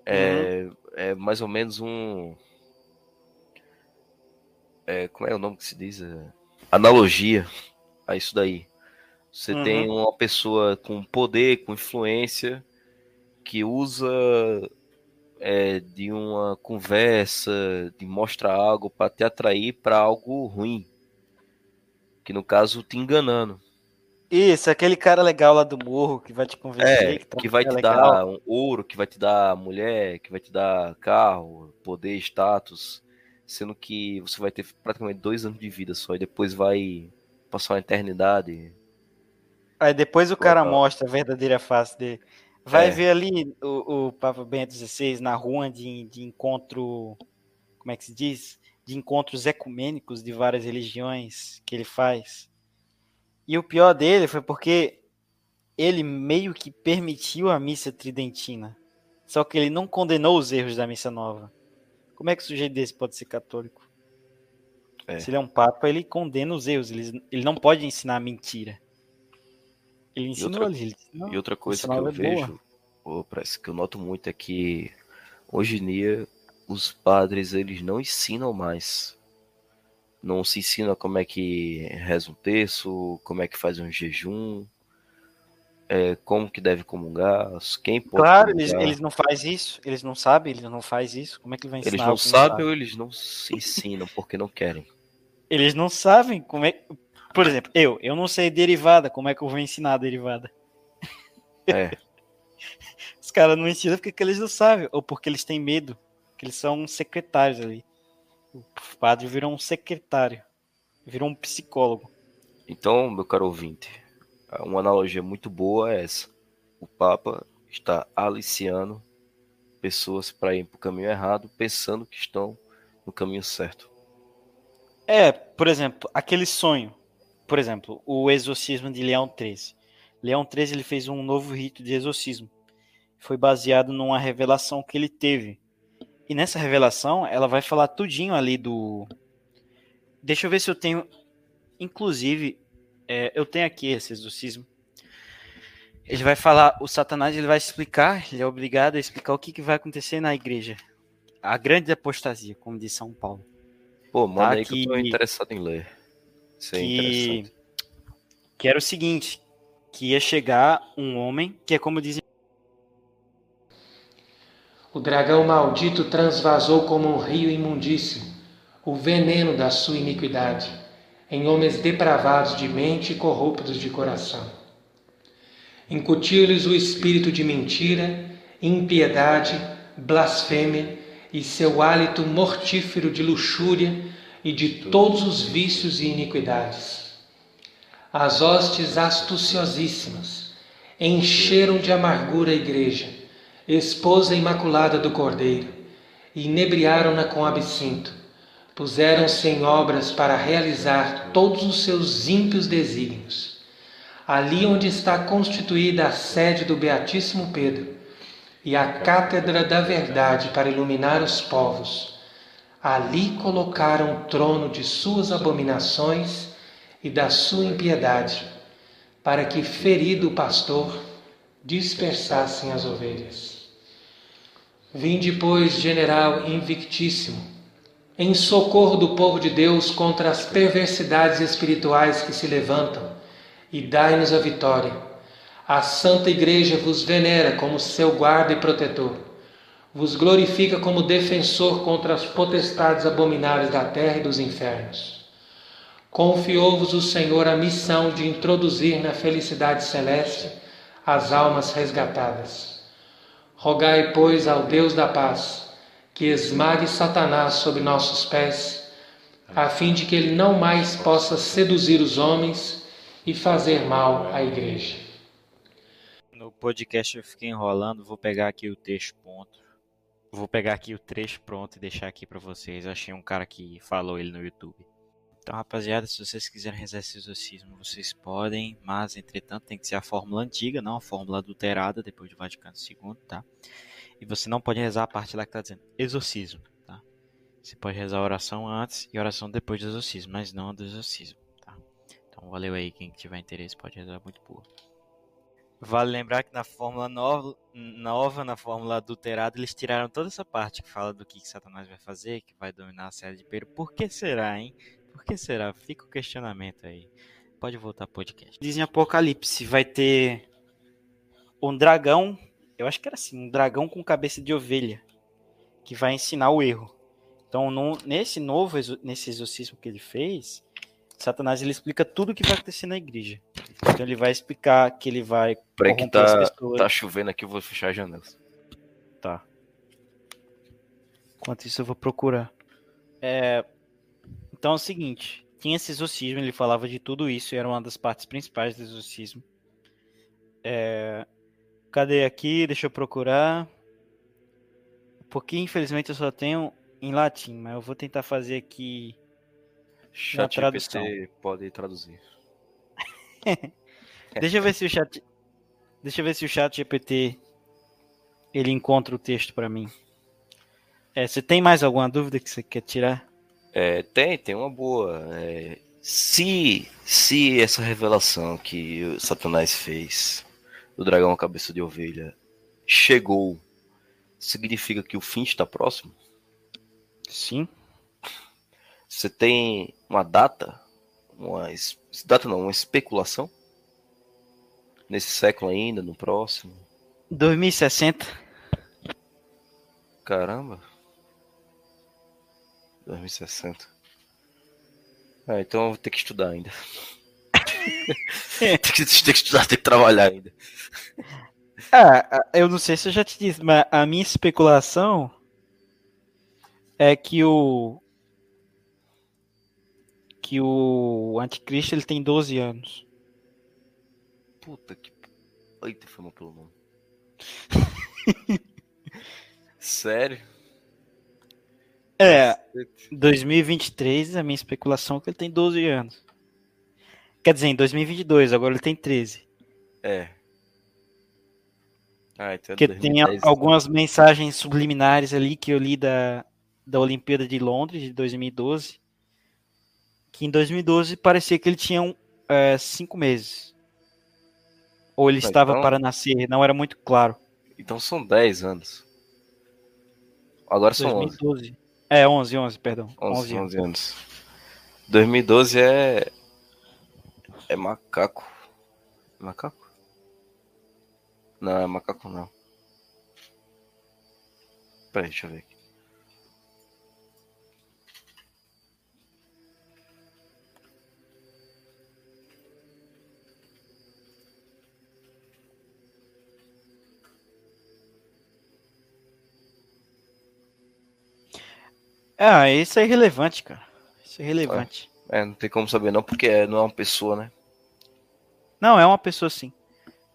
É, Uhum. é mais ou menos um é, como é o nome que se diz? É, analogia a isso daí. Você Uhum. tem uma pessoa com poder, com influência, que usa é, de uma conversa, de mostrar algo para te atrair para algo ruim. Que no caso te enganando. Isso, aquele cara legal lá do morro que vai te convencer. É, tá que vai te legal. dar um ouro, que vai te dar mulher, que vai te dar carro, poder, status, sendo que você vai ter praticamente dois anos de vida só e depois vai passar uma eternidade. Aí depois o cara Total. mostra a verdadeira face dele. Vai É. ver ali o, o Papa Bento XVI na rua de, de encontro. Como é que se diz? De encontros ecumênicos de várias religiões que ele faz. E o pior dele foi porque ele meio que permitiu a missa tridentina. Só que ele não condenou os erros da missa nova. Como é que o sujeito desse pode ser católico? É. Se ele é um papa, ele condena os erros. Ele, ele não pode ensinar mentira. Ele ensinou outra- ali. Ele ensinou. E outra coisa que eu é vejo, que eu noto muito é que hoje em dia os padres eles não ensinam mais. Não se ensina como é que reza um terço, como é que faz um jejum, é, como que deve comungar, quem pode Claro, eles, eles não fazem isso. Eles não sabem, eles não fazem isso. Como é que vai ensinar? Eles não sabem sabe? ou eles não se ensinam porque não querem. Eles não sabem como é. Por exemplo, eu, eu não sei derivada. Como é que eu vou ensinar a derivada? É, Os caras não ensinam porque que eles não sabem, ou porque eles têm medo, que eles são secretários ali. O padre virou um secretário, virou um psicólogo. então, meu caro ouvinte, uma analogia muito boa é essa. O Papa está aliciando pessoas para ir para o caminho errado, pensando que estão no caminho certo. É, por exemplo, aquele sonho. Por exemplo, o exorcismo de Leão XIII. Leão XIII ele fez um novo rito de exorcismo. Foi baseado numa revelação que ele teve. E nessa revelação, ela vai falar tudinho ali do. Deixa eu ver se eu tenho. Inclusive, é, eu tenho aqui esse exorcismo. Ele vai falar, o Satanás ele vai explicar, ele é obrigado a explicar o que, que vai acontecer na igreja. A grande apostasia, como diz São Paulo. Pô, manda Tá aí que eu tô interessado em ler. Isso é que, interessante. que era o seguinte, que ia chegar um homem, que é como dizem O dragão maldito transvasou como um rio imundíssimo o veneno da sua iniquidade em homens depravados de mente e corruptos de coração. Incutiu-lhes o espírito de mentira, impiedade, blasfêmia e seu hálito mortífero de luxúria e de todos os vícios e iniquidades. As hostes astuciosíssimas encheram de amargura a igreja, esposa imaculada do Cordeiro, e inebriaram-na com absinto. Puseram-se em obras para realizar todos os seus ímpios desígnios. Ali onde está constituída a sede do Beatíssimo Pedro e a cátedra da verdade para iluminar os povos, ali colocaram o trono de suas abominações e da sua impiedade, para que, ferido o pastor, dispersassem as ovelhas. Vinde, pois, general invictíssimo, em socorro do povo de Deus contra as perversidades espirituais que se levantam, e dai-nos a vitória. A Santa Igreja vos venera como seu guarda e protetor, vos glorifica como defensor contra as potestades abomináveis da terra e dos infernos. Confiou-vos o Senhor a missão de introduzir na felicidade celeste as almas resgatadas. Rogai, pois, ao Deus da paz, que esmague Satanás sob nossos pés, a fim de que ele não mais possa seduzir os homens e fazer mal à igreja. Podcast eu fiquei enrolando, vou pegar aqui o texto ponto. Vou pegar aqui o trecho pronto e deixar aqui pra vocês. Eu achei um cara que falou ele no YouTube. Então, rapaziada, se vocês quiserem rezar esse exorcismo, vocês podem, mas entretanto tem que ser a fórmula antiga, não a fórmula adulterada depois do Vaticano II, tá? E você não pode rezar a parte lá que tá dizendo exorcismo, tá? Você pode rezar a oração antes e a oração depois do exorcismo, mas não a do exorcismo, tá? Então, valeu aí, quem tiver interesse pode rezar muito boa. Vale lembrar que na fórmula nova, nova, na fórmula adulterada, eles tiraram toda essa parte que fala do que, que Satanás vai fazer, que vai dominar a série de Pedro. Por que será, hein? Por que será? Fica o questionamento aí. Pode voltar ao podcast. Dizem Apocalipse, vai ter um dragão, eu acho que era assim, um dragão com cabeça de ovelha, que vai ensinar o erro. Então, no- nesse novo, nesse exorcismo que ele fez, Satanás ele explica tudo o que vai acontecer na igreja. Então ele vai explicar que ele vai Peraí que tá, tá chovendo aqui, eu vou fechar as janelas. Tá. Enquanto isso eu vou procurar. É, Então é o seguinte, tinha esse exorcismo, ele falava de tudo isso, e era uma das partes principais do exorcismo. É, Cadê aqui? Deixa eu procurar. Porque infelizmente eu só tenho em latim, mas eu vou tentar fazer aqui. Chat tradução. GPT pode traduzir. Deixa eu ver se o chat. Deixa eu ver se o chat GPT ele encontra o texto pra mim. É, você tem mais alguma dúvida que você quer tirar? É, tem, tem uma boa. É, se, se essa revelação que o Satanás fez do dragão cabeça de ovelha chegou, significa que o fim está próximo? Sim. Você tem uma data? Uma data não, uma especulação? Nesse século ainda, no próximo? 2060. Caramba. 2060. Ah, então eu vou ter que estudar ainda. tem, que, tem que estudar, tem que trabalhar ainda. Ah, ah, eu não sei se eu já te disse, mas a minha especulação é que o que o anticristo ele tem 12 anos. Puta que. Eita, foi mal pelo nome. Sério? É, 2023, a minha especulação é que ele tem 12 anos. Quer dizer, em 2022, agora ele tem 13. É. Ah, então é Porque tem 2010, algumas mensagens subliminares ali que eu li da, da Olimpíada de Londres de 2012. Que em 2012 parecia que ele tinha um, é, cinco meses. Ou ele Ah, estava então- para nascer, não era muito claro. Então são 10 anos. Agora são 11. 2012. É, 11, 11, perdão. 11, 11 anos. 11 anos. 2012 é. É macaco. Macaco? Não, é macaco não. Peraí, deixa eu ver Ah, isso é irrelevante, cara. Isso é irrelevante. É, não tem como saber não, porque é- não é uma pessoa, né? Não, é uma pessoa sim.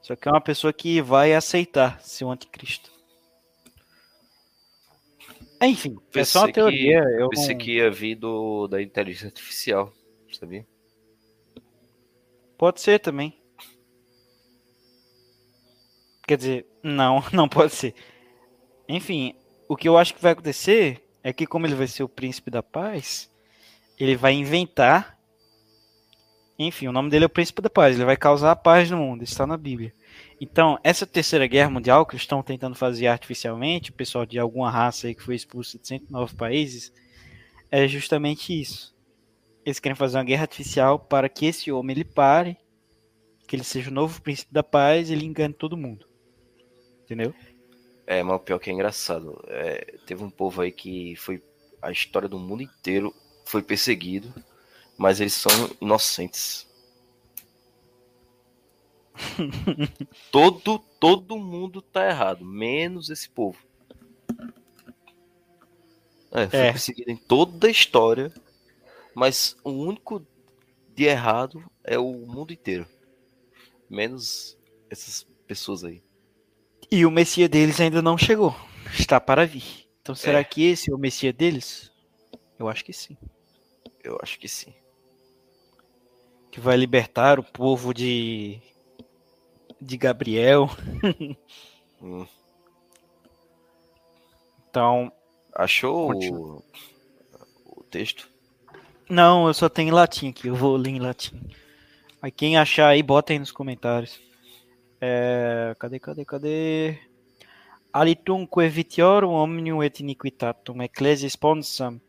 Só que é uma pessoa que vai aceitar ser o anticristo. Enfim, é só uma Pensei que- teoria. eu Pensei não- que ia vir do, da inteligência artificial, sabia? Pode ser também. Quer dizer, não, não pode ser. Enfim, o que eu acho que vai acontecer é que, como ele vai ser o príncipe da paz, ele vai inventar. Enfim, o nome dele é o príncipe da paz. Ele vai causar a paz no mundo. Está na Bíblia. Então, essa terceira guerra mundial que estão tentando fazer artificialmente, o pessoal de alguma raça aí que foi expulso de 109 países, é justamente isso. Eles querem fazer uma guerra artificial para que esse homem ele pare, que ele seja o novo príncipe da paz ele engane todo mundo. Entendeu? É, mas o pior que é engraçado. É, teve um povo aí que foi. A história do mundo inteiro foi perseguido, mas eles são inocentes. todo, todo mundo tá errado, menos esse povo. É, foi É. perseguido em toda a história, mas o único de errado é o mundo inteiro. Menos essas pessoas aí. E o Messias deles ainda não chegou. Está para vir. Então será É. que esse é o Messias deles? Eu acho que sim. Eu acho que sim. Que vai libertar o povo de. de Gabriel. Hum. Então. Achou o, o texto? Não, eu só tenho em latim aqui. Eu vou ler em latim. Aí quem achar aí, bota aí nos comentários. eh, cadê, cadê, cadê? Alitunque vitiorum omnium et iniquitatum, ecclesia sponsam,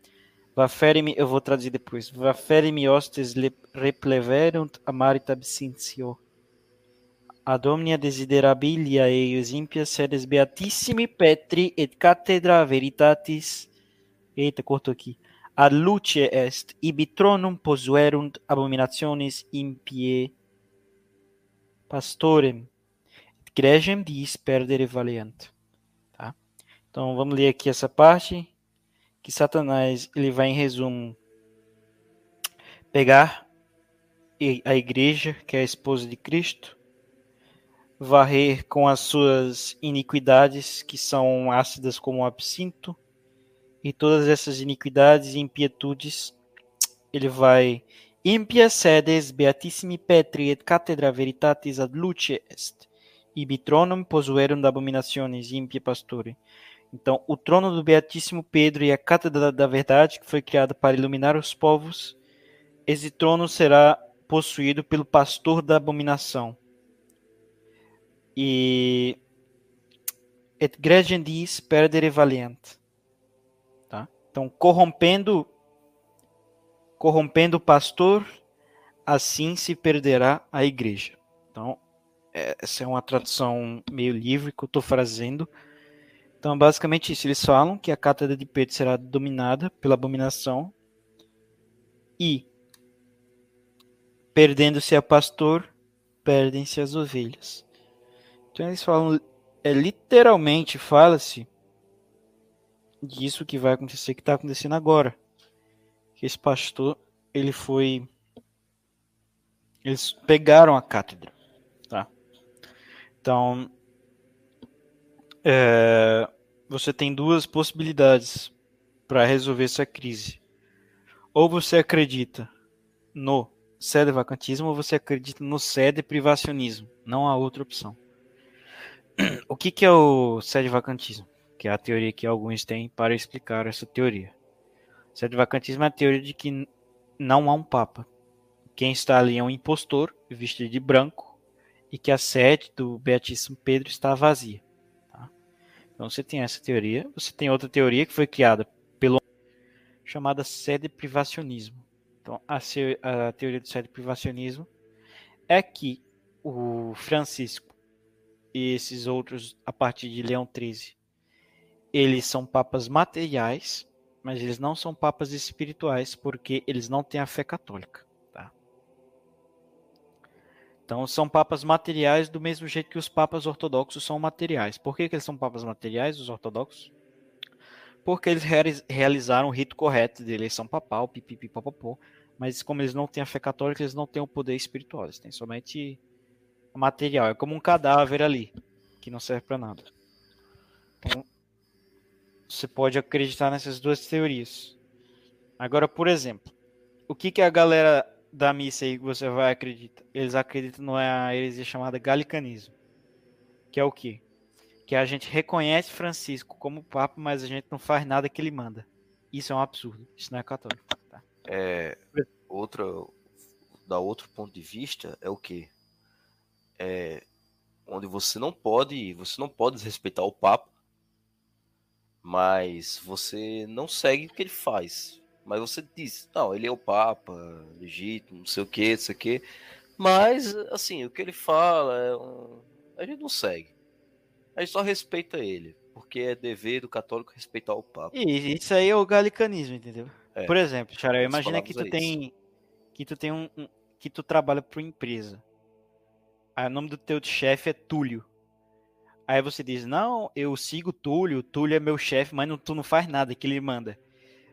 Vaferimi, eu vou traduzir depois. Vaferimi hostes repleverunt amarit absintio. Ad omnia desiderabilia eius impias sedes beatissimi petri et cathedra veritatis. Eita, cortou aqui. Ad luce est, ibi tronum posuerunt abominationes impie pastorem. Gregem diis perdere valeant. Tá? Então vamos ler aqui essa parte, que Satanás ele vai em resumo pegar a igreja, que é a esposa de Cristo, varrer com as suas iniquidades, que são ácidas como o absinto, e todas essas iniquidades e impietudes, ele vai impia sedes beatissimi petri et cathedra veritatis ad luce est, ibi tronum posuerunt abominationes impia pastore. Então, o trono do Beatíssimo Pedro e a cátedra da verdade, que foi criada para iluminar os povos, esse trono será possuído pelo pastor da abominação. E et gregendis perdere valiant. Tá? Então, corrompendo corrompendo o pastor, assim se perderá a igreja. Então, essa é uma tradução meio livre que eu estou fazendo. Então, basicamente isso. Eles falam que a cátedra de Pedro será dominada pela abominação e, perdendo-se a pastor, perdem-se as ovelhas. Então, eles falam, é, literalmente, fala-se disso que vai acontecer, que está acontecendo agora que esse pastor ele foi eles pegaram a cátedra então é, você tem duas possibilidades para resolver essa crise ou você acredita no sede vacantismo ou você acredita no sede privacionismo Não há outra opção. O que, que é o vacantismo? Que é a teoria que alguns têm para explicar essa teoria. O vacantismo é a teoria de que não há um papa. Quem está ali é um impostor, vestido de branco, e que a sede do Beatíssimo Pedro está vazia. Tá? Então você tem essa teoria. Você tem outra teoria que foi criada pelo chamada sede privacionismo. Então a, a teoria do sede privacionismo é que o Francisco e esses outros a partir de Leão XIII, eles são papas materiais, mas eles não são papas espirituais porque eles não têm a fé católica. Então são papas materiais do mesmo jeito que os papas ortodoxos são materiais. Por que, que eles são papas materiais, os ortodoxos? Porque eles realizaram o rito correto de eleição papal, pipipipopopô, mas como eles não têm a fé católica, eles não têm o poder espiritual, eles têm somente material. É como um cadáver ali, que não serve para nada. Então, você pode acreditar nessas duas teorias. Agora, por exemplo, o que, que a galera da missa aí que você vai acreditar. Eles acreditam numa heresia chamada galicanismo. Que é o quê? Que a gente reconhece Francisco como Papa, mas a gente não faz nada que ele manda. Isso é um absurdo. Isso não é católico. Tá? É, outra, da outro ponto de vista é o quê? É, onde você não pode, você não pode desrespeitar o Papa, mas você não segue o que ele faz. Mas você diz, não, ele é o Papa, legítimo, não sei o que, não sei o que. Mas, assim, o que ele fala, é um... a gente não segue. A gente só respeita ele, porque é dever do católico respeitar o Papa. E isso aí é o galicanismo, entendeu? É. Por exemplo, Xarel, imagina que tu é tem que tu tem um, um, que tu trabalha para uma empresa. Aí o nome do teu chefe é Túlio. Aí você diz: "Não, eu sigo Túlio, Túlio é meu chefe, mas não, tu não faz nada que ele manda".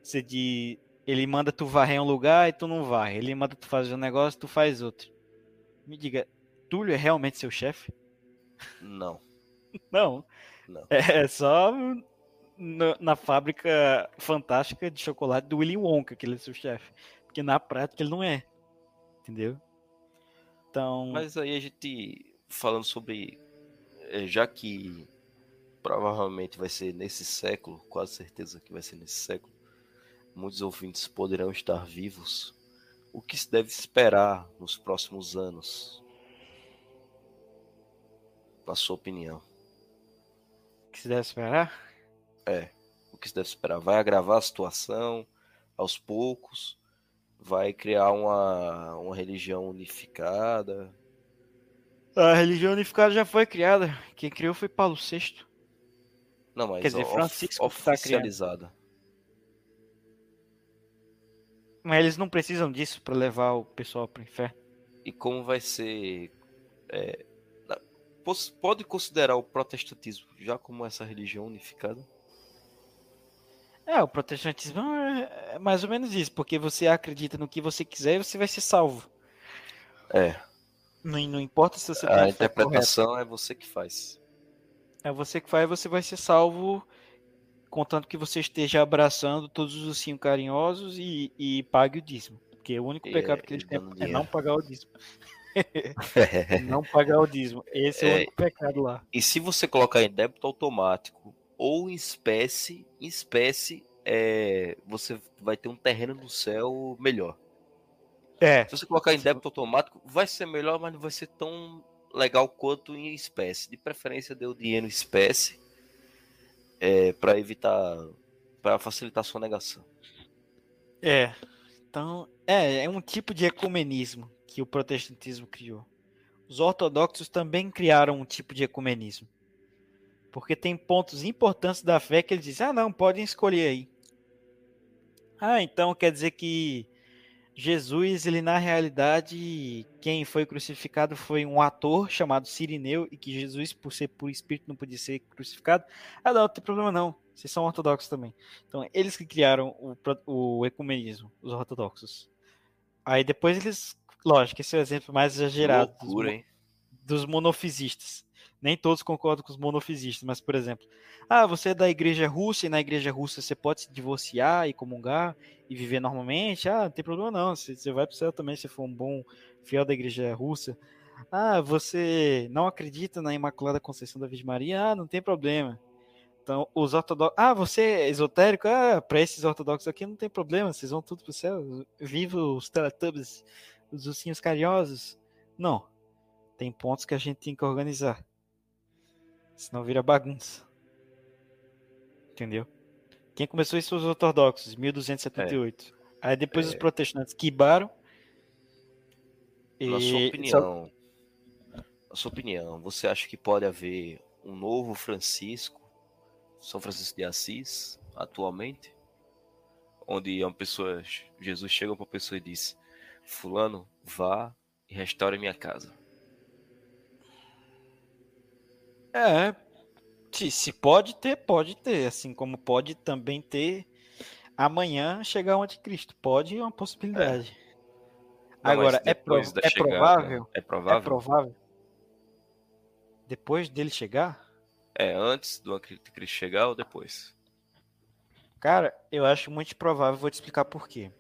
Você de ele manda tu varrer um lugar e tu não vai. Ele manda tu fazer um negócio, tu faz outro. Me diga, Túlio é realmente seu chefe? Não. não. Não. É só no, na fábrica fantástica de chocolate do Willy Wonka que ele é seu chefe. Porque na prática ele não é. Entendeu? Então. Mas aí a gente falando sobre. É, já que provavelmente vai ser nesse século, quase certeza que vai ser nesse século muitos ouvintes poderão estar vivos, o que se deve esperar nos próximos anos? Na sua opinião. O que se deve esperar? É, o que se deve esperar? Vai agravar a situação aos poucos? Vai criar uma, uma religião unificada? A religião unificada já foi criada. Quem criou foi Paulo VI. Não, mas Quer dizer, Francisco of, tá Mas eles não precisam disso para levar o pessoal para o inferno. E como vai ser. É, pode considerar o protestantismo já como essa religião unificada? É, o protestantismo é, é mais ou menos isso, porque você acredita no que você quiser e você vai ser salvo. É. Não, não importa se você A interpretação é você que faz. É você que faz, você vai ser salvo contanto que você esteja abraçando todos os ursinhos carinhosos e, e pague o dízimo. Porque o único pecado que eles têm é não pagar o dízimo. não pagar o dízimo. Esse é, é o único pecado lá. E se você colocar em débito automático ou em espécie, em espécie, é, você vai ter um terreno no céu melhor. É. Se você colocar em débito automático, vai ser melhor, mas não vai ser tão legal quanto em espécie. De preferência, dê o dinheiro em espécie é, para evitar, para facilitar sua negação. É, então é, é um tipo de ecumenismo que o protestantismo criou. Os ortodoxos também criaram um tipo de ecumenismo. Porque tem pontos importantes da fé que eles dizem: ah, não, podem escolher aí. Ah, então quer dizer que Jesus, ele na realidade, quem foi crucificado foi um ator chamado Sirineu e que Jesus, por ser por espírito, não podia ser crucificado. Ah, não, não tem problema não. Vocês são ortodoxos também. Então, eles que criaram o, o ecumenismo, os ortodoxos. Aí depois eles, lógico, esse é o exemplo mais exagerado loucura, dos, dos monofisistas nem todos concordam com os monofisistas, mas, por exemplo, ah, você é da igreja russa e na igreja russa você pode se divorciar e comungar e viver normalmente? Ah, não tem problema não, você, você vai para o céu também se for um bom fiel da igreja russa. Ah, você não acredita na Imaculada Conceição da Virgem Maria? Ah, não tem problema. Então, os ortodoxos. Ah, você é esotérico? Ah, para esses ortodoxos aqui não tem problema, vocês vão tudo pro céu. Viva os Teletubbies, os ursinhos carinhosos. Não. Tem pontos que a gente tem que organizar. Senão vira bagunça. Entendeu? Quem começou isso foi os ortodoxos, 1278. É. Aí depois é. os protestantes quibaram. Na sua opinião, na sua opinião, você acha que pode haver um novo Francisco são Francisco de Assis, atualmente, onde uma pessoa, Jesus chega para uma pessoa e diz: Fulano, vá e restaure minha casa. É, se, se pode ter, pode ter, assim como pode também ter amanhã chegar o anticristo. Pode é uma possibilidade. É. Não, Agora, é, prov é, chegada, provável, é provável? É provável. Depois dele chegar? É, antes do anticristo chegar ou depois? Cara, eu acho muito provável, vou te explicar por quê.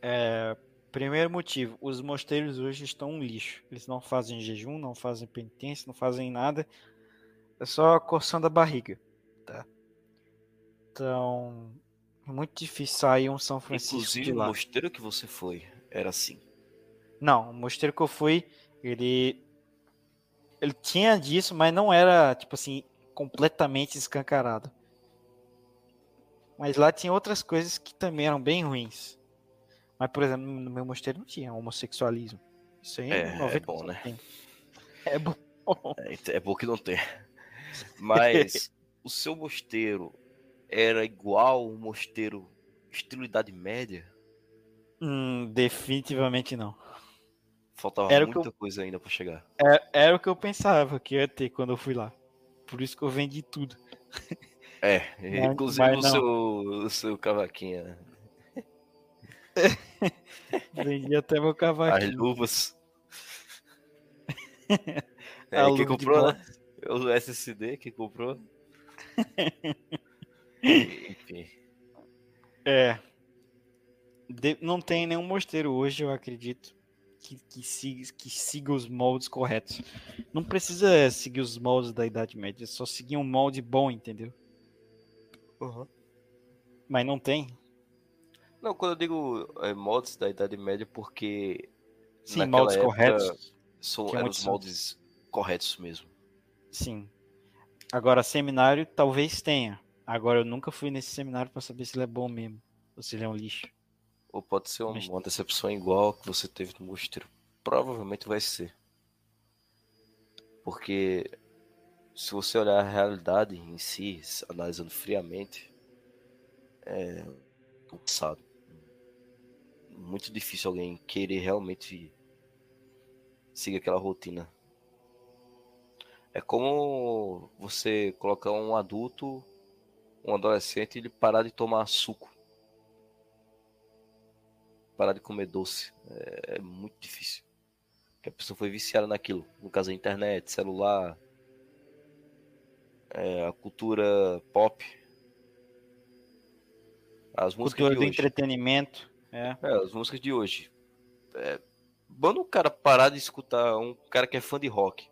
É, primeiro motivo, os mosteiros hoje estão um lixo. Eles não fazem jejum, não fazem penitência, não fazem nada. É só coçando a barriga, tá? Então, é muito difícil sair um São Francisco Inclusive, o mosteiro que você foi era assim. Não, o mosteiro que eu fui, ele ele tinha disso, mas não era, tipo assim, completamente escancarado. Mas lá tinha outras coisas que também eram bem ruins. Mas, por exemplo, no meu mosteiro não tinha homossexualismo. Isso aí é, é bom, né? Tem. É bom. É, é bom que não tem. Mas o seu mosteiro era igual um mosteiro estilo Idade Média? Hum, definitivamente não. Faltava era muita eu... coisa ainda para chegar. Era, é, era, o que eu pensava que ia ter quando eu fui lá. Por isso que eu vendi tudo. É, mas, inclusive mas o, seu, o seu cavaquinho. Né? vendi até meu cavaquinho. As luvas. é, quem comprou, né? O SSD que comprou. Enfim. É. De, não tem nenhum mosteiro hoje, eu acredito, que, que, siga, que siga os moldes corretos. Não precisa seguir os moldes da Idade Média, é só seguir um molde bom, entendeu? Uhum. Mas não tem. Não, quando eu digo é, moldes da Idade Média, porque. Sim, moldes corretos. São, eram os moldes corretos mesmo. Sim. Agora, seminário talvez tenha. Agora, eu nunca fui nesse seminário para saber se ele é bom mesmo. Ou se ele é um lixo. Ou pode ser uma, uma decepção igual que você teve no mosteiro. Provavelmente vai ser. Porque se você olhar a realidade em si, analisando friamente, é cansado. Muito difícil alguém querer realmente seguir aquela rotina. É como você colocar um adulto, um adolescente, e ele parar de tomar suco parar de comer doce. É, é muito difícil. Porque a pessoa foi viciada naquilo. No caso, a internet, celular, é, a cultura pop. As músicas cultura do hoje. entretenimento. É. é. as músicas de hoje. É, quando um cara parar de escutar, um cara que é fã de rock,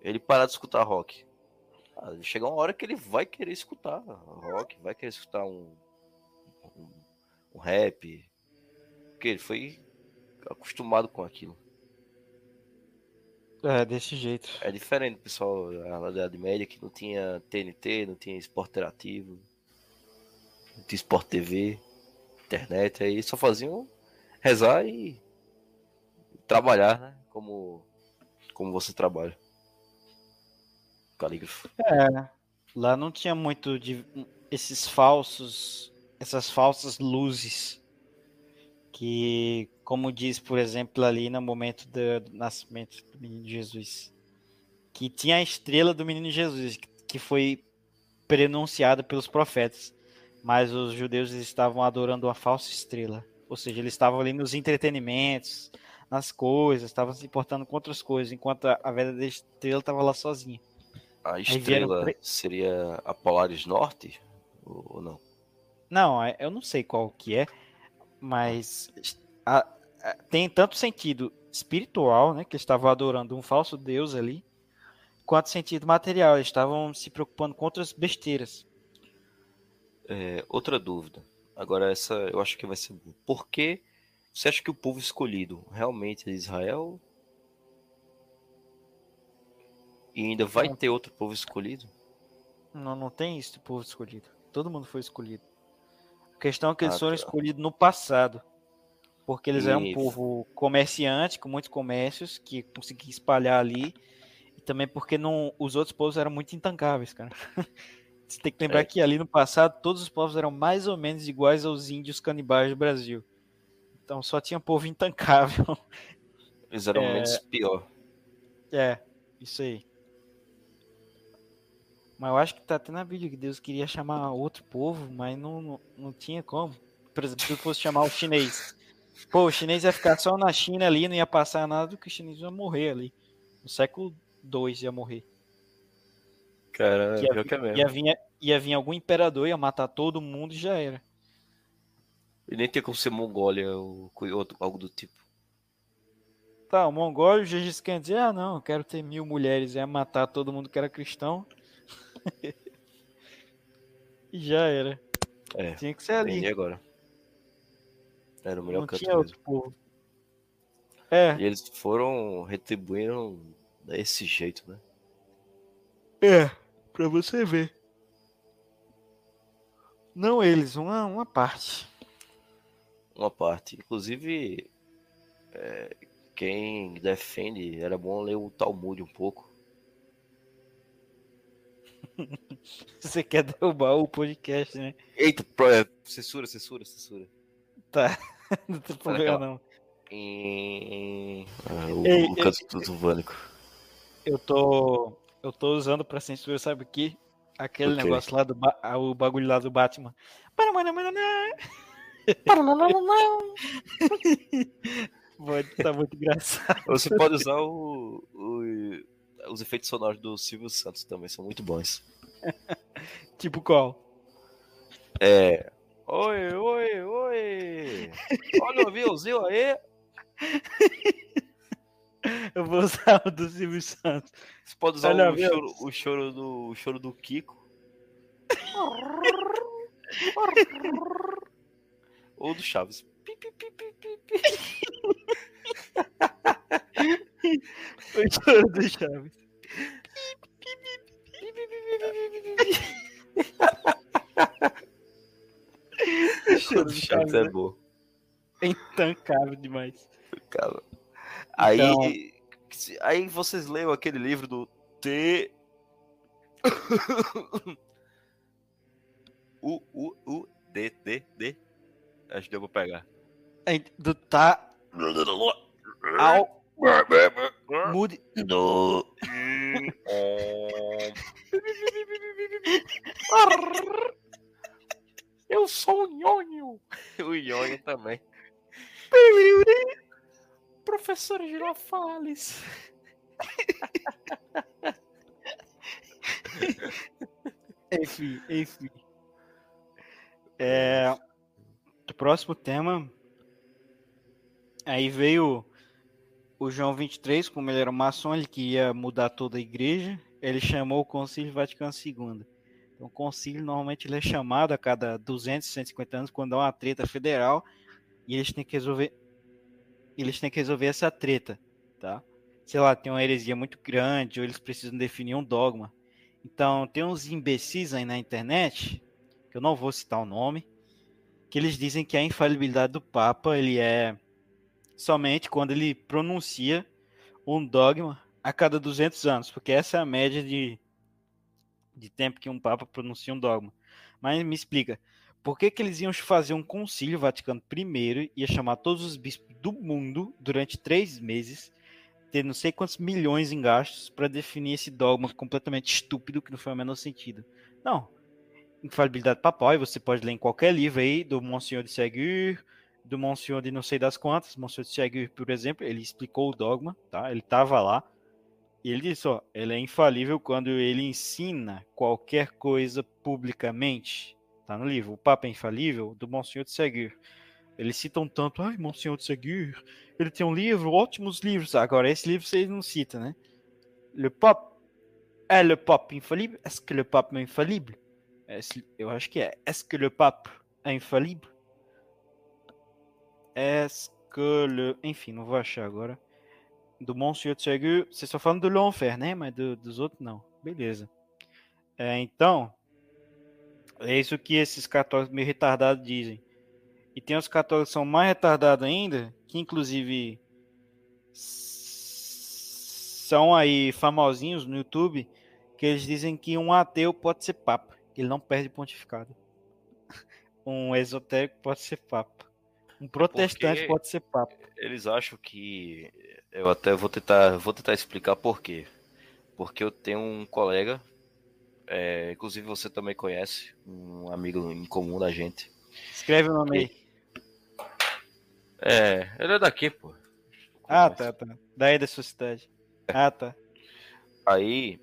ele parar de escutar rock, ah, chega uma hora que ele vai querer escutar rock, vai querer escutar um, um, um rap, porque ele foi acostumado com aquilo. É, desse jeito. É diferente, pessoal, a Idade Média que não tinha TNT, não tinha esporte interativo, não tinha esporte TV, internet, aí só faziam rezar e trabalhar, né? Como, como você trabalha. Calígrafo. É, lá não tinha muito de esses falsos, essas falsas luzes que, como diz, por exemplo, ali no momento do, nascimento do menino Jesus, que tinha a estrela do menino Jesus, que foi prenunciada pelos profetas, mas os judeus estavam adorando uma falsa estrela, ou seja, eles estavam ali nos entretenimentos, nas coisas, estavam se importando com outras coisas, enquanto a, a verdadeira estrela estava lá sozinha. A estrela vieram... seria a Polaris Norte ou não? Não, é, eu não sei qual que é, mas a, a, tem tanto sentido espiritual, né, que eles estavam adorando um falso deus ali, quanto sentido material, eles estavam se preocupando com outras besteiras. É, outra dúvida. Agora essa eu acho que vai ser boa. Por que você acha que o povo escolhido realmente é Israel? E ainda vai ter outro povo escolhido? Não, não tem isso de povo escolhido. Todo mundo foi escolhido. A questão é que eles Ah, foram tá. escolhidos no passado. Porque eles eram um povo comerciante, com muitos comércios, que conseguia espalhar ali. E também porque não, os outros povos eram muito intancáveis, cara. Você tem que lembrar É. que ali no passado todos os povos eram mais ou menos iguais aos índios canibais do Brasil. Então só tinha povo intancável. Eles eram É. menos pior. É, isso aí. Mas eu acho que tá até na Bíblia que Deus queria chamar outro povo, mas não, não, não tinha como. Por exemplo, se fosse chamar o chinês. Pô, o chinês ia ficar só na China ali, não ia passar nada do que o chinês ia morrer ali. No século II ia morrer. Caramba, Ia, pior que é mesmo. ia, vir, ia vir algum imperador, ia matar todo mundo e já era. E nem tem como ser Mongólia ou outro- algo do tipo. Tá, o mongol, o Gengis Khan dizia, ah não, eu quero ter mil mulheres, ia matar todo mundo que era cristão. e já era. É, Tinha que ser ali. agora. Era o melhor não canto tinha mesmo. outro povo. É, E eles foram retribuindo desse jeito, né? é, pra você ver. Não eles, uma, uma parte. Uma parte. Inclusive, é, quem defende, era bom ler o Talmud um pouco. Você quer derrubar o podcast, né? Eita, é, censura, censura, censura. Tá, não tem problema não. Em... Ah, o, Ei, do Vânico. Eu tô, eu tô usando pra censura, sabe o que? Aquele O quê? negócio lá do, ba- o bagulho lá do Batman. Pode, tá muito engraçado. Você pode usar o, o- os efeitos sonoros do Silvio Santos também, são muito bons. Tipo qual? É. Oi, oi, oi! Olha o aviãozinho aí! Eu vou usar o do Silvio Santos. Você pode usar Olha o avião. choro, o choro do o choro do Kiko. Ou do Chaves. O choro do Chaves. O Choro do Chaves é bom. é intancável demais. Cara. Aí, Então- aí vocês leiam aquele livro do T. U, U, U, D, D, D. Acho que eu vou pegar. Do tá ao mude. Do. Eu sou o Nhonho. O Nhonho também. Professor Girafales. Enfim, enfim. É, o próximo tema. Aí veio o João 23, como ele era um maçom, ele queria mudar toda a igreja. Ele chamou o Concílio Vaticano II. Então, o concílio normalmente ele é chamado a cada 200, 150 anos quando há uma treta federal e eles têm que resolver eles têm que resolver essa treta, tá? Sei lá, tem uma heresia muito grande ou eles precisam definir um dogma. Então, tem uns imbecis aí na internet, que eu não vou citar o nome, que eles dizem que a infalibilidade do Papa, ele é somente quando ele pronuncia um dogma a cada 200 anos, porque essa é a média de, de tempo que um Papa pronuncia um dogma. Mas me explica, por que, que eles iam fazer um concílio Vaticano I, ia chamar todos os bispos do mundo durante três meses, ter não sei quantos milhões em gastos para definir esse dogma completamente estúpido que não faz o menor sentido. Não. Infalibilidade papal, e você pode ler em qualquer livro aí, do Monsenhor de Ségur, do Monsenhor de não sei das quantas, Monsenhor de Ségur, por exemplo, ele explicou o dogma, tá? Ele estava lá. E ele disse, ó, ele é infalível quando ele ensina qualquer coisa publicamente. Tá no livro. O Papa é infalível do Monsenhor de Ségur. Eles citam tanto, ai, Monsenhor de Ségur, ele tem um livro, ótimos livros. Agora, esse livro vocês não citam, né? Le Pape é le Pape infalível? Est-ce que le Pape é infalível? Eu acho que é. Est-ce que le Pape é infalível? Est-ce que le... Enfim, não vou achar agora. Do Monsieur Tsegu, vocês estão falando do L'Enfer, né? Mas do, dos outros, não. Beleza. É, então, é isso que esses católicos meio retardados dizem. E tem os católicos que são mais retardados ainda, que inclusive são aí famosinhos no YouTube, que eles dizem que um ateu pode ser papa, ele não perde pontificado. Um esotérico pode ser papa. Um protestante Porque pode ser papa. Eles acham que eu até vou tentar, vou tentar explicar por quê. Porque eu tenho um colega, é, inclusive você também conhece, um amigo em comum da gente. Escreve o nome aí. É, ele é daqui, pô. Ah, tá, tá. Daí da sua cidade. Ah, tá. Aí,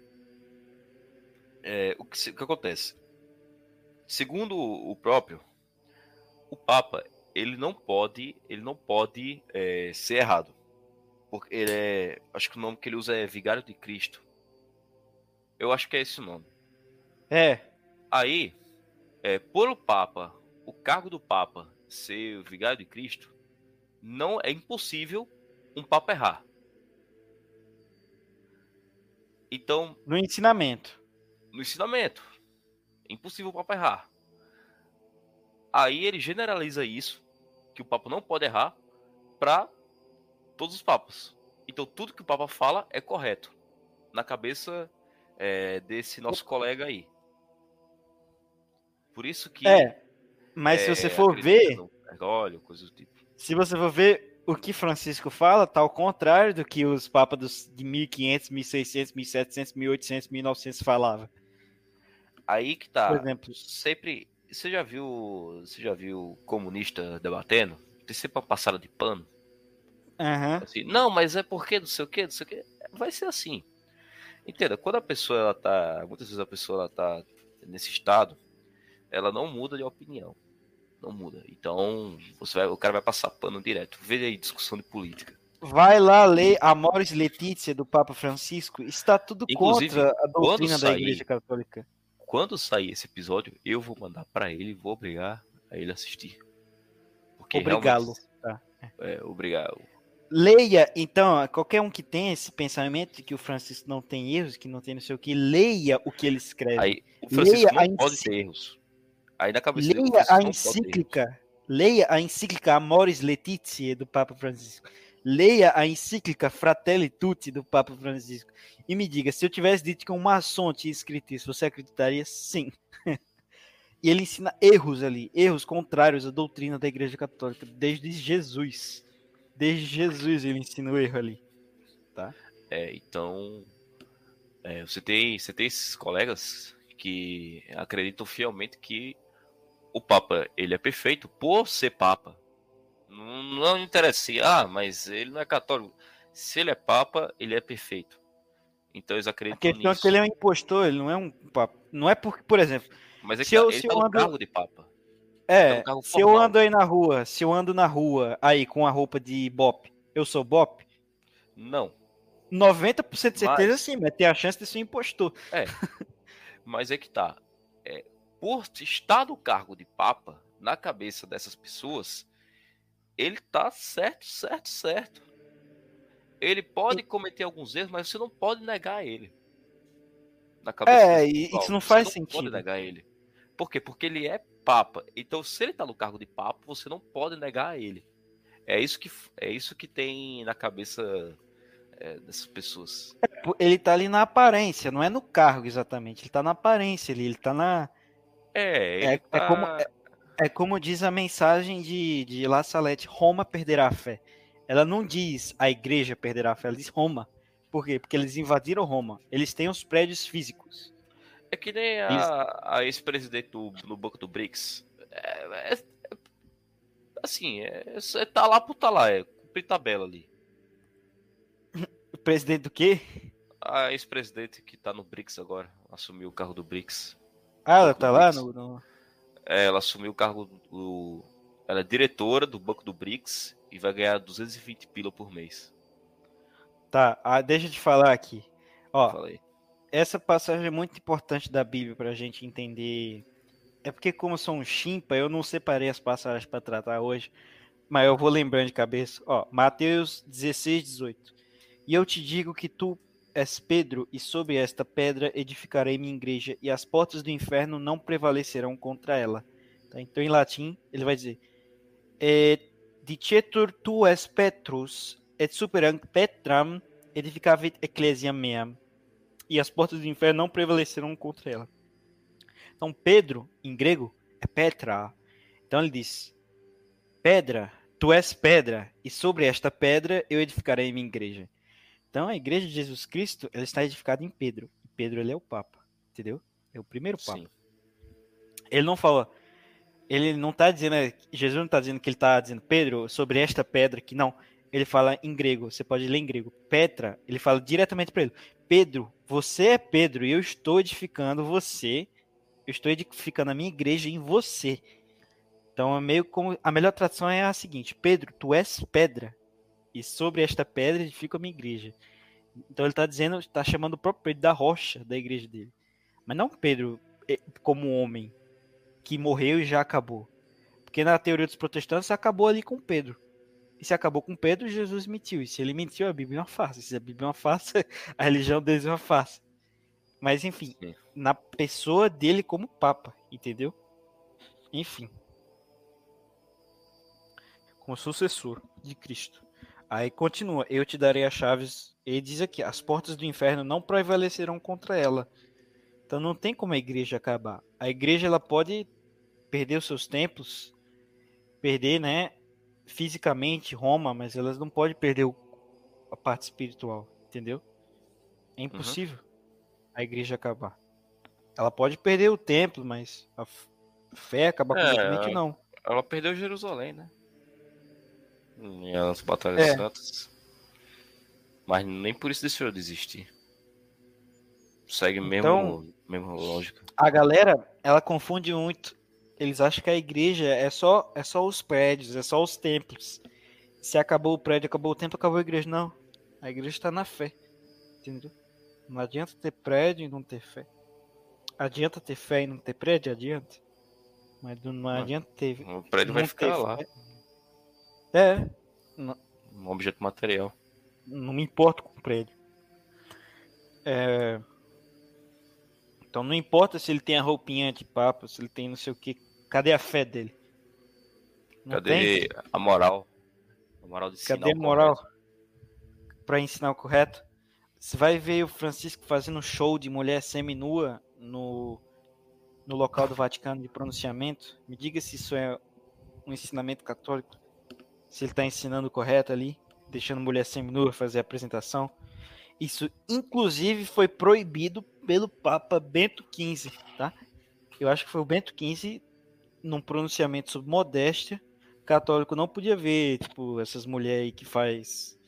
é, o, que, o que acontece? Segundo o próprio, o Papa ele não pode, ele não pode é, ser errado, porque ele é, acho que o nome que ele usa é Vigário de Cristo. Eu acho que é esse o nome. É. Aí, é, por o Papa, o cargo do Papa ser o Vigário de Cristo, não é impossível um Papa errar. Então. No ensinamento. No ensinamento. É impossível o Papa errar. Aí ele generaliza isso, que o Papa não pode errar, para todos os papas. Então tudo que o Papa fala é correto. Na cabeça é, desse nosso colega aí. Por isso que. É. Mas é, se você for ver. Olha, coisa do tipo. Se você for ver o que Francisco fala, tá ao contrário do que os papas dos, de 1500, 1600, 1700, 1800, 1900 falavam. Aí que tá. Por exemplo, sempre. Você já viu. Você já viu comunista debatendo? Tem sempre uma passada de pano. Uhum. Assim, não, mas é porque não sei o que, não sei o que. Vai ser assim. Entenda, quando a pessoa ela tá. Muitas vezes a pessoa ela tá nesse estado, ela não muda de opinião. Não muda. Então, você vai, o cara vai passar pano direto. Veja aí discussão de política. Vai lá ler Amoris Letícia do Papa Francisco. Está tudo Inclusive, contra a doutrina sair, da Igreja Católica. Quando sair esse episódio, eu vou mandar para ele e vou obrigar a ele assistir. Obrigá-lo. Tá. É, obrigado. Leia, então, qualquer um que tenha esse pensamento de que o Francisco não tem erros, que não tem não sei o que, leia o que ele escreve. Aí, o Francisco leia não pode ter erros. Aí na cabeça leia dele, a encíclica, leia a encíclica Amoris Laetitia do Papa Francisco. Leia a encíclica Fratelli Tutti do Papa Francisco e me diga, se eu tivesse dito que um maçom tinha escrito isso, você acreditaria? Sim. e ele ensina erros ali, erros contrários à doutrina da Igreja Católica desde Jesus. Desde Jesus ele ensina o erro ali, tá? É, então é, você tem você tem esses colegas que acreditam fielmente que o Papa ele é perfeito por ser Papa. Não, não interessa ah, mas ele não é católico. Se ele é Papa, ele é perfeito. Então eles acreditam A questão nisso. é que ele é um impostor, ele não é um Papa. Não é porque, por exemplo. Mas é que se eu, ele se tá eu ando... cargo de Papa. É, tá se eu ando aí na rua, se eu ando na rua aí com a roupa de Bop, eu sou Bop? Não. 90% de certeza mas... sim, mas tem a chance de ser um impostor. É. mas é que tá por estar no cargo de Papa, na cabeça dessas pessoas, ele tá certo, certo, certo. Ele pode cometer alguns erros, mas você não pode negar ele. Na cabeça é, e isso não faz você sentido. Não pode negar ele. Por quê? Porque ele é Papa. Então, se ele tá no cargo de Papa, você não pode negar ele. É isso que, é isso que tem na cabeça é, dessas pessoas. Ele tá ali na aparência, não é no cargo exatamente. Ele tá na aparência, ele, ele tá na, é, é, tá... é, como, é, é, como diz a mensagem de, de La Salette, Roma perderá a fé. Ela não diz a igreja perderá a fé, ela diz Roma. Por quê? Porque eles invadiram Roma. Eles têm os prédios físicos. É que nem a, a ex-presidente do, no banco do BRICS. É, é, assim, é, é, tá lá por tá lá, é cumprir tabela ali. O presidente do quê? A ex-presidente que tá no BRICS agora, assumiu o carro do BRICS. Ah, ela tá lá no, no... É, ela assumiu o cargo do. Ela é diretora do Banco do BRICS e vai ganhar 220 pila por mês. Tá, ah, deixa eu te falar aqui. Ó, Falei. essa passagem é muito importante da Bíblia pra gente entender. É porque, como eu sou um chimpa, eu não separei as passagens para tratar hoje, mas eu vou lembrando de cabeça. Ó, Mateus 16, 18. E eu te digo que tu és Pedro, e sobre esta pedra edificarei minha igreja, e as portas do inferno não prevalecerão contra ela. Tá? Então, em latim, ele vai dizer: eh, Dicetur tu es Petrus, et superam Petram edificavit ecclesia meam e as portas do inferno não prevalecerão contra ela. Então, Pedro, em grego, é Petra. Então ele diz: Pedra, tu és pedra, e sobre esta pedra eu edificarei minha igreja. Então, a igreja de Jesus Cristo, ela está edificada em Pedro. E Pedro, ele é o Papa, entendeu? É o primeiro Papa. Sim. Ele não fala, ele não está dizendo, Jesus não está dizendo que ele está dizendo, Pedro, sobre esta pedra que não. Ele fala em grego, você pode ler em grego. Petra, ele fala diretamente para ele: Pedro, você é Pedro e eu estou edificando você, eu estou edificando a minha igreja em você. Então é meio como. A melhor tradução é a seguinte: Pedro, tu és pedra, e sobre esta pedra edifico a minha igreja. Então ele está dizendo, está chamando o próprio Pedro da rocha da igreja dele. Mas não Pedro eh, como homem, que morreu e já acabou. Porque na teoria dos protestantes acabou ali com Pedro. E se acabou com Pedro, Jesus mentiu. E se ele mentiu, a Bíblia é uma farsa. Se a Bíblia é uma farsa, a religião deles é uma farsa. Mas enfim, Sim. na pessoa dele como Papa, entendeu? Enfim. Como sucessor de Cristo. Aí continua, eu te darei as chaves. Ele diz aqui, as portas do inferno não prevalecerão contra ela. Então não tem como a igreja acabar. A igreja ela pode perder os seus templos, perder, né, fisicamente Roma, mas elas não podem perder o- a parte espiritual, entendeu? É impossível a igreja acabar. Ela pode perder o templo, mas a fé acabar É, completamente não. Ela perdeu Jerusalém, né? Em as batalhas É. santas. Mas nem por isso deixou de existir. Segue mesmo, Então- mesmo lógica. A galera, ela confunde muito. Eles acham que a igreja é só é só os prédios, é só os templos. Se acabou o prédio, acabou o templo, acabou a igreja. Não. A igreja está na fé. Entendeu? Não adianta ter prédio e não ter fé. Adianta ter fé e não ter prédio? Adianta. Mas não, adianta ter. O prédio vai ficar lá. fé. É, Um objeto material. não me importo com o prédio. É, Então não importa se ele tem a roupinha de papo, se ele tem não sei o que. Cadê a fé dele? Não tem? Cadê a moral? A moral de Cadê a moral pra ensinar o correto? Você vai ver o Francisco fazendo show de mulher semi-nua no, no local do Vaticano de pronunciamento. Me diga se isso é um ensinamento católico. Se ele está ensinando correto ali, deixando mulher semi-nua fazer a apresentação. Isso, inclusive, foi proibido pelo Papa Bento XV, tá? Eu acho que foi o Bento XV, num pronunciamento sobre modéstia, católico não podia ver, tipo, essas mulheres aí que faz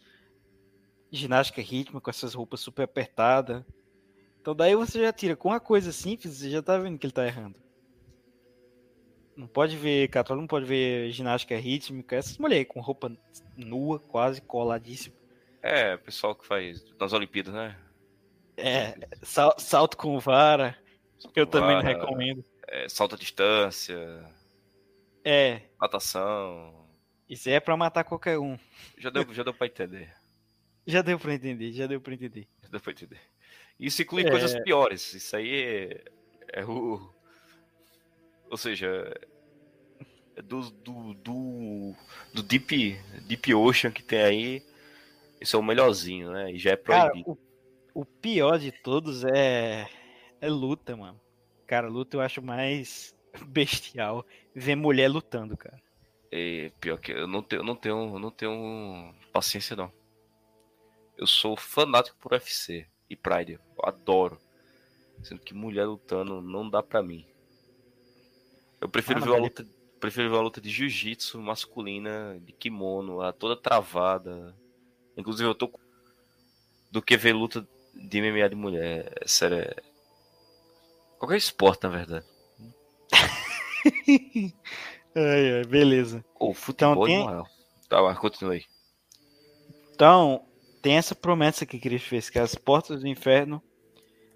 ginástica rítmica com essas roupas super apertadas. Então daí você já tira com uma coisa simples, você já tá vendo que ele tá errando. Não pode ver, católico não pode ver ginástica rítmica, essas mulheres com roupa nua, quase coladíssima. É, pessoal que faz nas Olimpíadas, né? É, sal- salto com vara, eu também não Vara, recomendo. é, salto à distância, É, natação. isso é pra matar qualquer um. Já deu, já deu pra entender. Já deu pra entender, já deu pra entender. Já deu pra entender. Isso inclui É. coisas piores. Isso aí é, é o. Ou seja, é do, do, do, do Deep, Deep Ocean que tem aí. Esse é o melhorzinho, né? E já é Cara, proibido. o, o pior de todos é, é luta, mano. Cara, luta eu acho mais bestial ver mulher lutando, cara. E pior que eu não tenho, não tenho, não tenho paciência não. Eu sou fanático por UFC e Pride. Eu adoro. Sendo que mulher lutando não dá pra mim. Eu prefiro Ah, ver uma luta, prefiro ver luta de jiu-jitsu masculina, de kimono, ela toda travada. Inclusive eu tô do que ver luta de MMA de mulher. É sério, é... qualquer esporte na verdade. Ai, ai, beleza. Ou futebol Então, tem- moral. Tá, mas continue. Então, tem essa promessa que Cristo fez, que as portas do inferno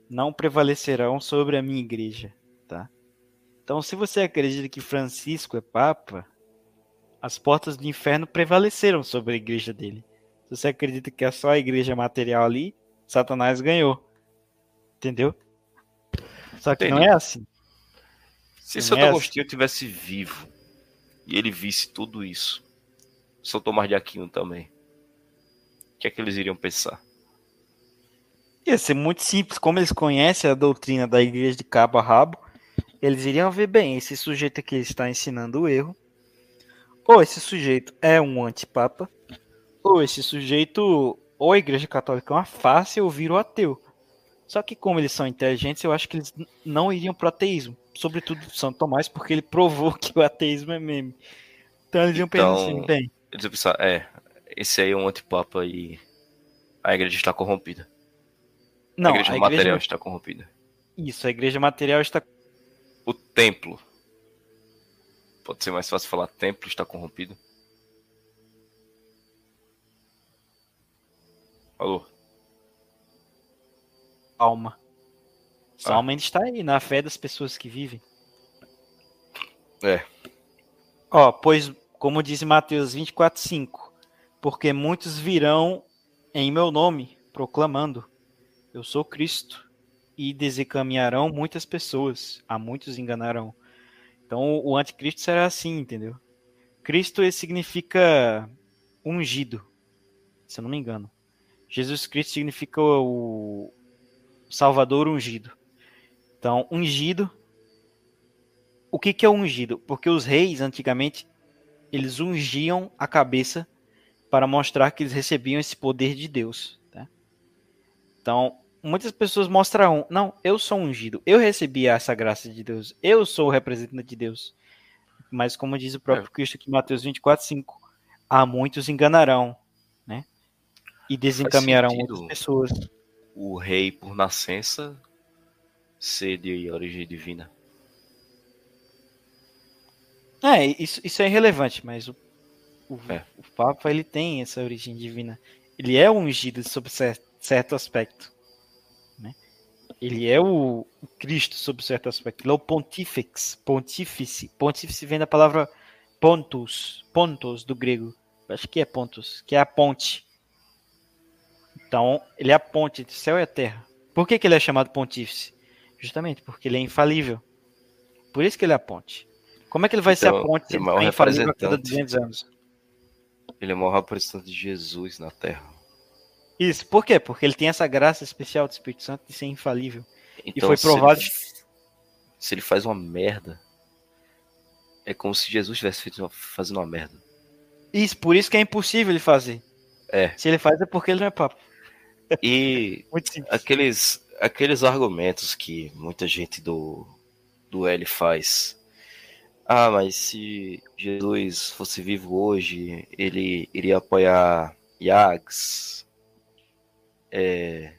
não prevalecerão sobre a minha igreja, tá? Então, se você acredita que Francisco é papa, as portas do inferno prevaleceram sobre a igreja dele. Se você acredita que é só a igreja material ali, Satanás ganhou. Entendeu? Só que Entendi. não é assim. Se Não Santo é Agostinho tivesse vivo e ele visse tudo isso, São Tomás de Aquino também, o que é que eles iriam pensar? Ia ser muito simples. Como eles conhecem a doutrina da igreja de cabo a rabo, eles iriam ver bem, esse sujeito aqui está ensinando o erro. Ou esse sujeito é um antipapa, ou esse sujeito, ou a igreja católica é uma face, ou vira o ateu. Só que como eles são inteligentes, eu acho que eles não iriam pro ateísmo. Sobretudo São Tomás, porque ele provou que o ateísmo é meme. Então eles iam pensar Então- assim, bem, Eles iam pensar, é, esse aí é um antipapa e a igreja está corrompida. não, a igreja a material igreja, está corrompida. isso, a igreja material está O templo. Pode ser mais fácil falar templo está corrompido. Alô? alma. Sua Ah. alma ainda está aí, na fé das pessoas que vivem. É. Ó, pois, como diz Mateus 24:5, porque muitos virão em meu nome, proclamando: Eu sou Cristo, e desencaminharão muitas pessoas, a muitos enganarão. Então, o anticristo será assim, entendeu? Cristo significa ungido, se eu não me engano. Jesus Cristo significa o Salvador ungido. Então, ungido. O que, que é ungido? Porque os reis, antigamente, eles ungiam a cabeça para mostrar que eles recebiam esse poder de Deus. tá? Então, muitas pessoas mostram, não, eu sou ungido, eu recebi essa graça de Deus, eu sou o representante de Deus. Mas, como diz o próprio Cristo aqui em Mateus 24, 5, há muitos enganarão, né? E desencaminharão muitas pessoas. O rei por nascença ser de origem divina. É, isso, isso é irrelevante, mas o, o, É. o Papa ele tem essa origem divina. Ele é ungido sob cer- certo aspecto. Ele é o, o Cristo sob certo aspecto. Ele é o pontífex, pontífice. Pontífice vem da palavra pontus, pontos do grego. Acho que é pontus, que é a ponte. Então, ele é a ponte entre o céu e a terra. Por que, que ele é chamado pontífice? Justamente porque ele é infalível. Por isso que ele é a ponte. Como é que ele vai ser Então, a ponte se ele é infalível a cada representante. 200 anos? Ele é o maior representante de Jesus na Terra. Isso, por quê? Porque ele tem essa graça especial do Espírito Santo de ser infalível. Então, foi se ele provado- Se ele faz uma merda, é como se Jesus tivesse feito uma- fazendo uma merda. Isso, por isso que é impossível ele fazer. É. Se ele faz é porque ele não é papo. E aqueles, aqueles argumentos que muita gente do, do L faz. Ah, mas se Jesus fosse vivo hoje, ele iria apoiar Yags, é,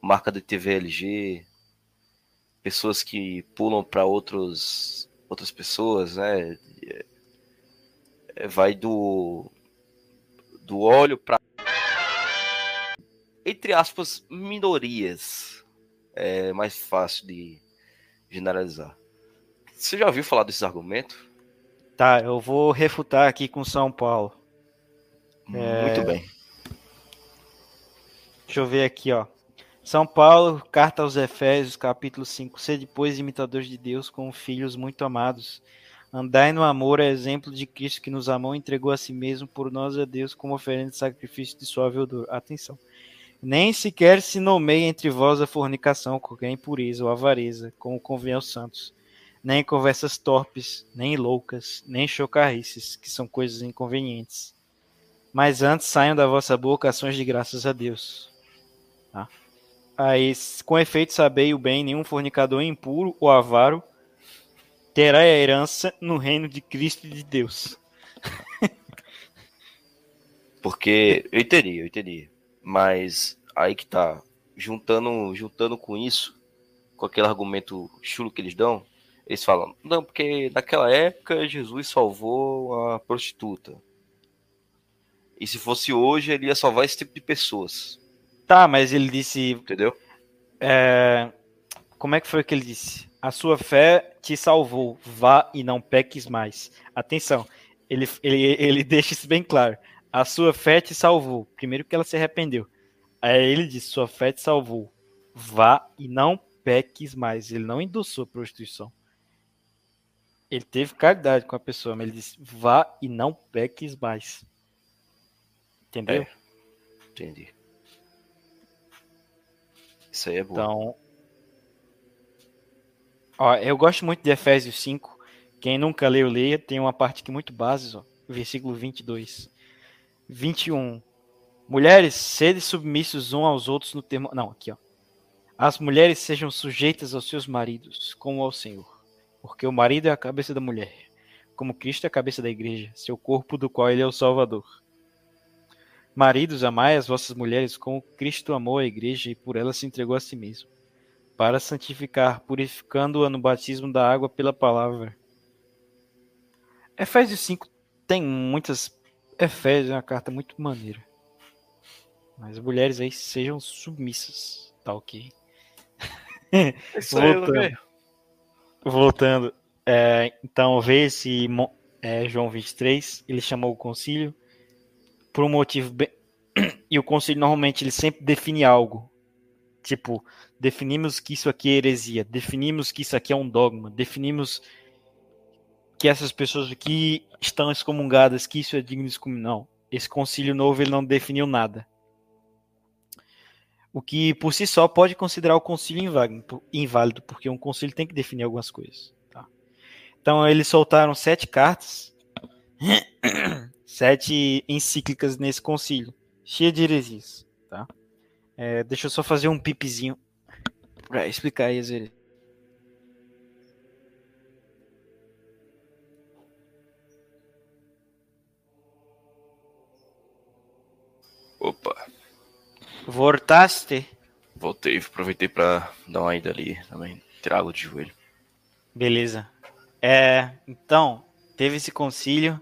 marca do TVLG, pessoas que pulam para outros outras pessoas, né? É, vai do do óleo para entre aspas minorias. É mais fácil de generalizar. Você já ouviu falar desses argumentos? Tá, eu vou refutar aqui com São Paulo. É. Muito bem. Deixa eu ver aqui, ó. São Paulo, carta aos Efésios, capítulo 5. Sede, pois, imitadores de Deus, como filhos muito amados. Andai no amor, é exemplo de Cristo que nos amou e entregou a si mesmo por nós a Deus como oferenda de sacrifício de suave odor. Atenção. Nem sequer se nomeia entre vós a fornicação, qualquer impureza ou avareza, como convém aos santos. Nem conversas torpes, nem loucas, nem chocarrices, que são coisas inconvenientes. Mas antes saiam da vossa boca ações de graças a Deus. Aí, com efeito, sabei o bem, nenhum fornicador impuro ou avaro terá a herança no reino de Cristo e de Deus. Porque eu entendi, eu entendi. Mas aí que tá. Juntando, juntando com isso, com aquele argumento chulo que eles dão, eles falam, não, porque naquela época Jesus salvou a prostituta. E se fosse hoje, ele ia salvar esse tipo de pessoas. Tá, mas ele disse. Entendeu? é, como é que foi que ele disse? A sua fé te salvou. Vá e não peques mais. Atenção, ele, ele, ele deixa isso bem claro. A sua fé te salvou. Primeiro que ela se arrependeu. Aí ele disse: Sua fé te salvou. Vá e não peques mais. Ele não endossou a prostituição. Ele teve caridade com a pessoa, mas ele disse: Vá e não peques mais. Entendeu? É. Entendi. Isso aí é bom. Então. Ó, eu gosto muito de Efésios 5. Quem nunca leu, leia. Tem uma parte aqui muito base, ó. Versículo 22. 21. Mulheres, sede submissos uns aos outros no termo. Não, aqui, ó. As mulheres sejam sujeitas aos seus maridos, como ao Senhor. Porque o marido é a cabeça da mulher, como Cristo é a cabeça da igreja, seu corpo do qual ele é o Salvador. Maridos, amai as vossas mulheres como Cristo amou a igreja e por ela se entregou a si mesmo, para santificar, purificando-a no batismo da água pela palavra. Efésios 5 tem muitas. Efésios é uma carta muito maneira. Mas mulheres aí sejam submissas, tá ok? Isso aí, Voltando. velho. Voltando, é, então vê Mo- é, João 23, ele chamou o concílio por um motivo bem... e o concílio normalmente ele sempre define algo, tipo definimos que isso aqui é heresia, definimos que isso aqui é um dogma, definimos que essas pessoas aqui estão excomungadas, que isso é digno de excomunhão. Esse concílio novo ele não definiu nada. O que por si só pode considerar o concílio inválido, porque um concílio tem que definir algumas coisas. tá? Então eles soltaram sete cartas, sete encíclicas nesse concílio, cheia de heresias. Tá? É, deixa eu só fazer um pipizinho para explicar aí as heresias. Opa, Voltaste? voltei. Aproveitei pra dar uma ida ali também. Tirar água de joelho. Beleza. É, então, teve esse concílio.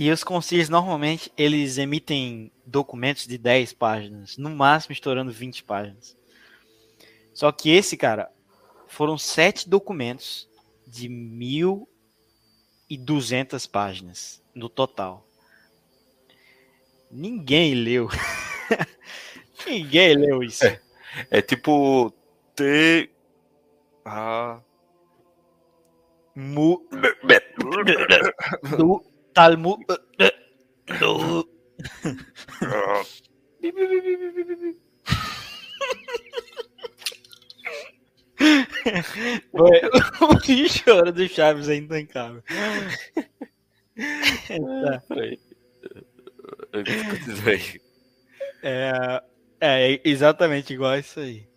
E os concílios normalmente eles emitem documentos de 10 páginas, no máximo estourando 20 páginas. Só que esse, cara, foram sete documentos de 1.200 páginas no total. Ninguém leu. Ninguém leu isso. É tipo. T. Ah. Mu... do Talmud. O choro do Chaves é intancável. Tá. Peraí. É, é exatamente igual a isso aí.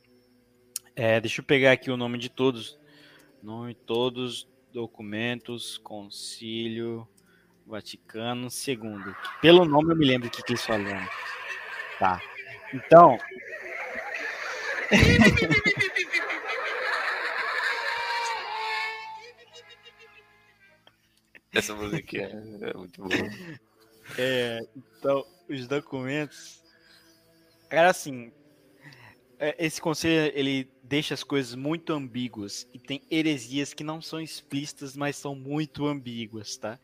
É, deixa eu pegar aqui o nome de todos. Nome de todos, documentos, concílio, Vaticano II. Pelo nome eu me lembro o que, que eles falaram. Tá. Então. Essa musiquinha é muito boa. É, então, os documentos. Cara, assim. é, Esse conselho ele deixa as coisas muito ambíguas e tem heresias que não são explícitas, mas são muito ambíguas, tá?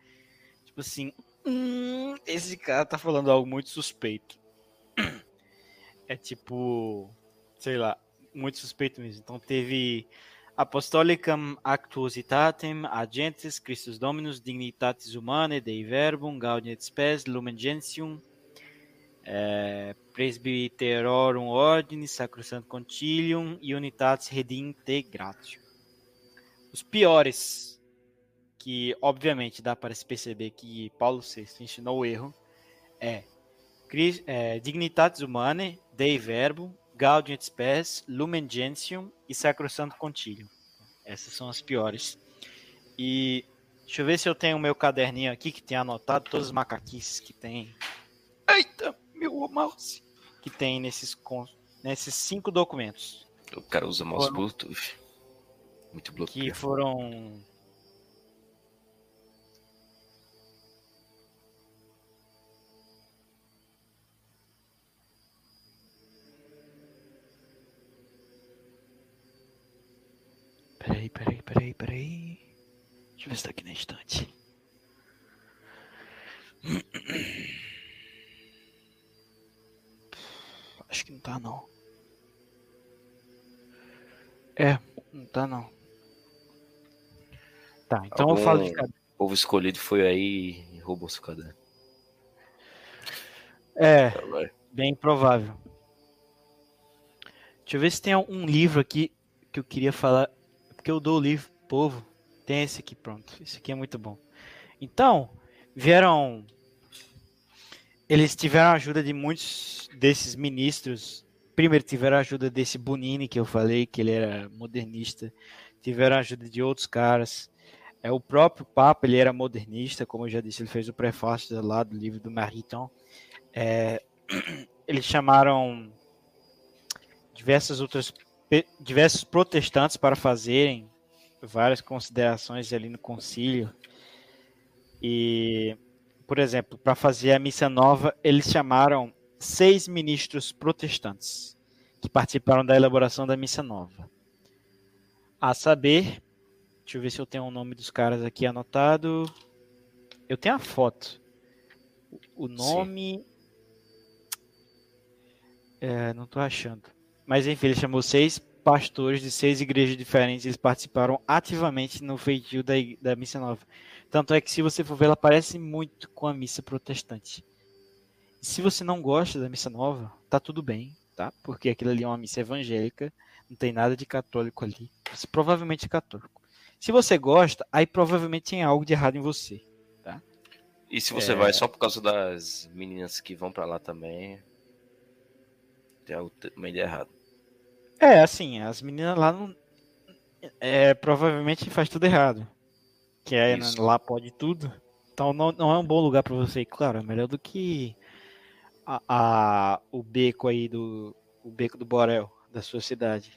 Tipo assim, hum, esse cara tá falando algo muito suspeito. É tipo, sei lá, muito suspeito mesmo. Então teve Apostolicam actuositatem agentes Christus Dominus dignitatis humanae Dei verbum gaudium et spes lumen gentium eh, presbyterorum ordinis sacrosanto concilium e unitatis redintegratio. Os piores que obviamente dá para se perceber que Paulo VI ensinou o erro é, é Dignitatis Humanae, Dei Verbum, Gaudium et Spes, Lumen Gentium e Sacrosanto Concilium. Essas são as piores. E deixa eu ver se eu tenho o meu caderninho aqui que tem anotado todas as macaquices que tem. Eita, meu mouse! Que tem nesses, nesses cinco documentos. O cara usa mouse Foram- Bluetooth. Muito Que Bluetooth. foram. Peraí, peraí, peraí, peraí. Deixa eu ver se tá aqui na estante. Acho que não tá não. É, não tá não. Tá, então Algum eu falo de cada. povo escolhido foi aí e roubou seu caderno. É, Tá, bem provável. Deixa eu ver se tem um livro aqui que eu queria falar. Porque eu dou o livro povo. Tem esse aqui, pronto. Esse aqui é muito bom. Então, vieram. Eles tiveram a ajuda de muitos desses ministros. Primeiro, tiveram a ajuda desse Bonini, que eu falei, que ele era modernista. Tiveram a ajuda de outros caras. É, o próprio Papa, ele era modernista, como eu já disse, ele fez o prefácio lá do livro do Mariton. É, eles chamaram diversas outras diversos protestantes para fazerem várias considerações ali no concílio. E por exemplo para fazer a missa nova eles chamaram seis ministros protestantes que participaram da elaboração da missa nova. A saber deixa eu ver se eu tenho o nome dos caras aqui anotado. Eu tenho a foto. O nome é, não tô achando. Mas enfim, ele chamou seis pastores de seis igrejas diferentes. Eles participaram ativamente no feitio da, da missa nova. Tanto é que, se você for ver, ela parece muito com a missa protestante. E se você não gosta da missa nova, tá tudo bem, tá? Porque aquilo ali é uma missa evangélica, não tem nada de católico ali. Você provavelmente é católico. Se você gosta, aí provavelmente tem algo de errado em você. E se você É. vai só por causa das meninas que vão pra lá também, tem algo também de errado. É, assim, as meninas lá não. É, provavelmente faz tudo errado. Que é, né, Isso. lá pode tudo. Então não, não é um bom lugar pra você ir. Claro, é melhor do que a, a- o beco aí do. O beco do Borel, da sua cidade.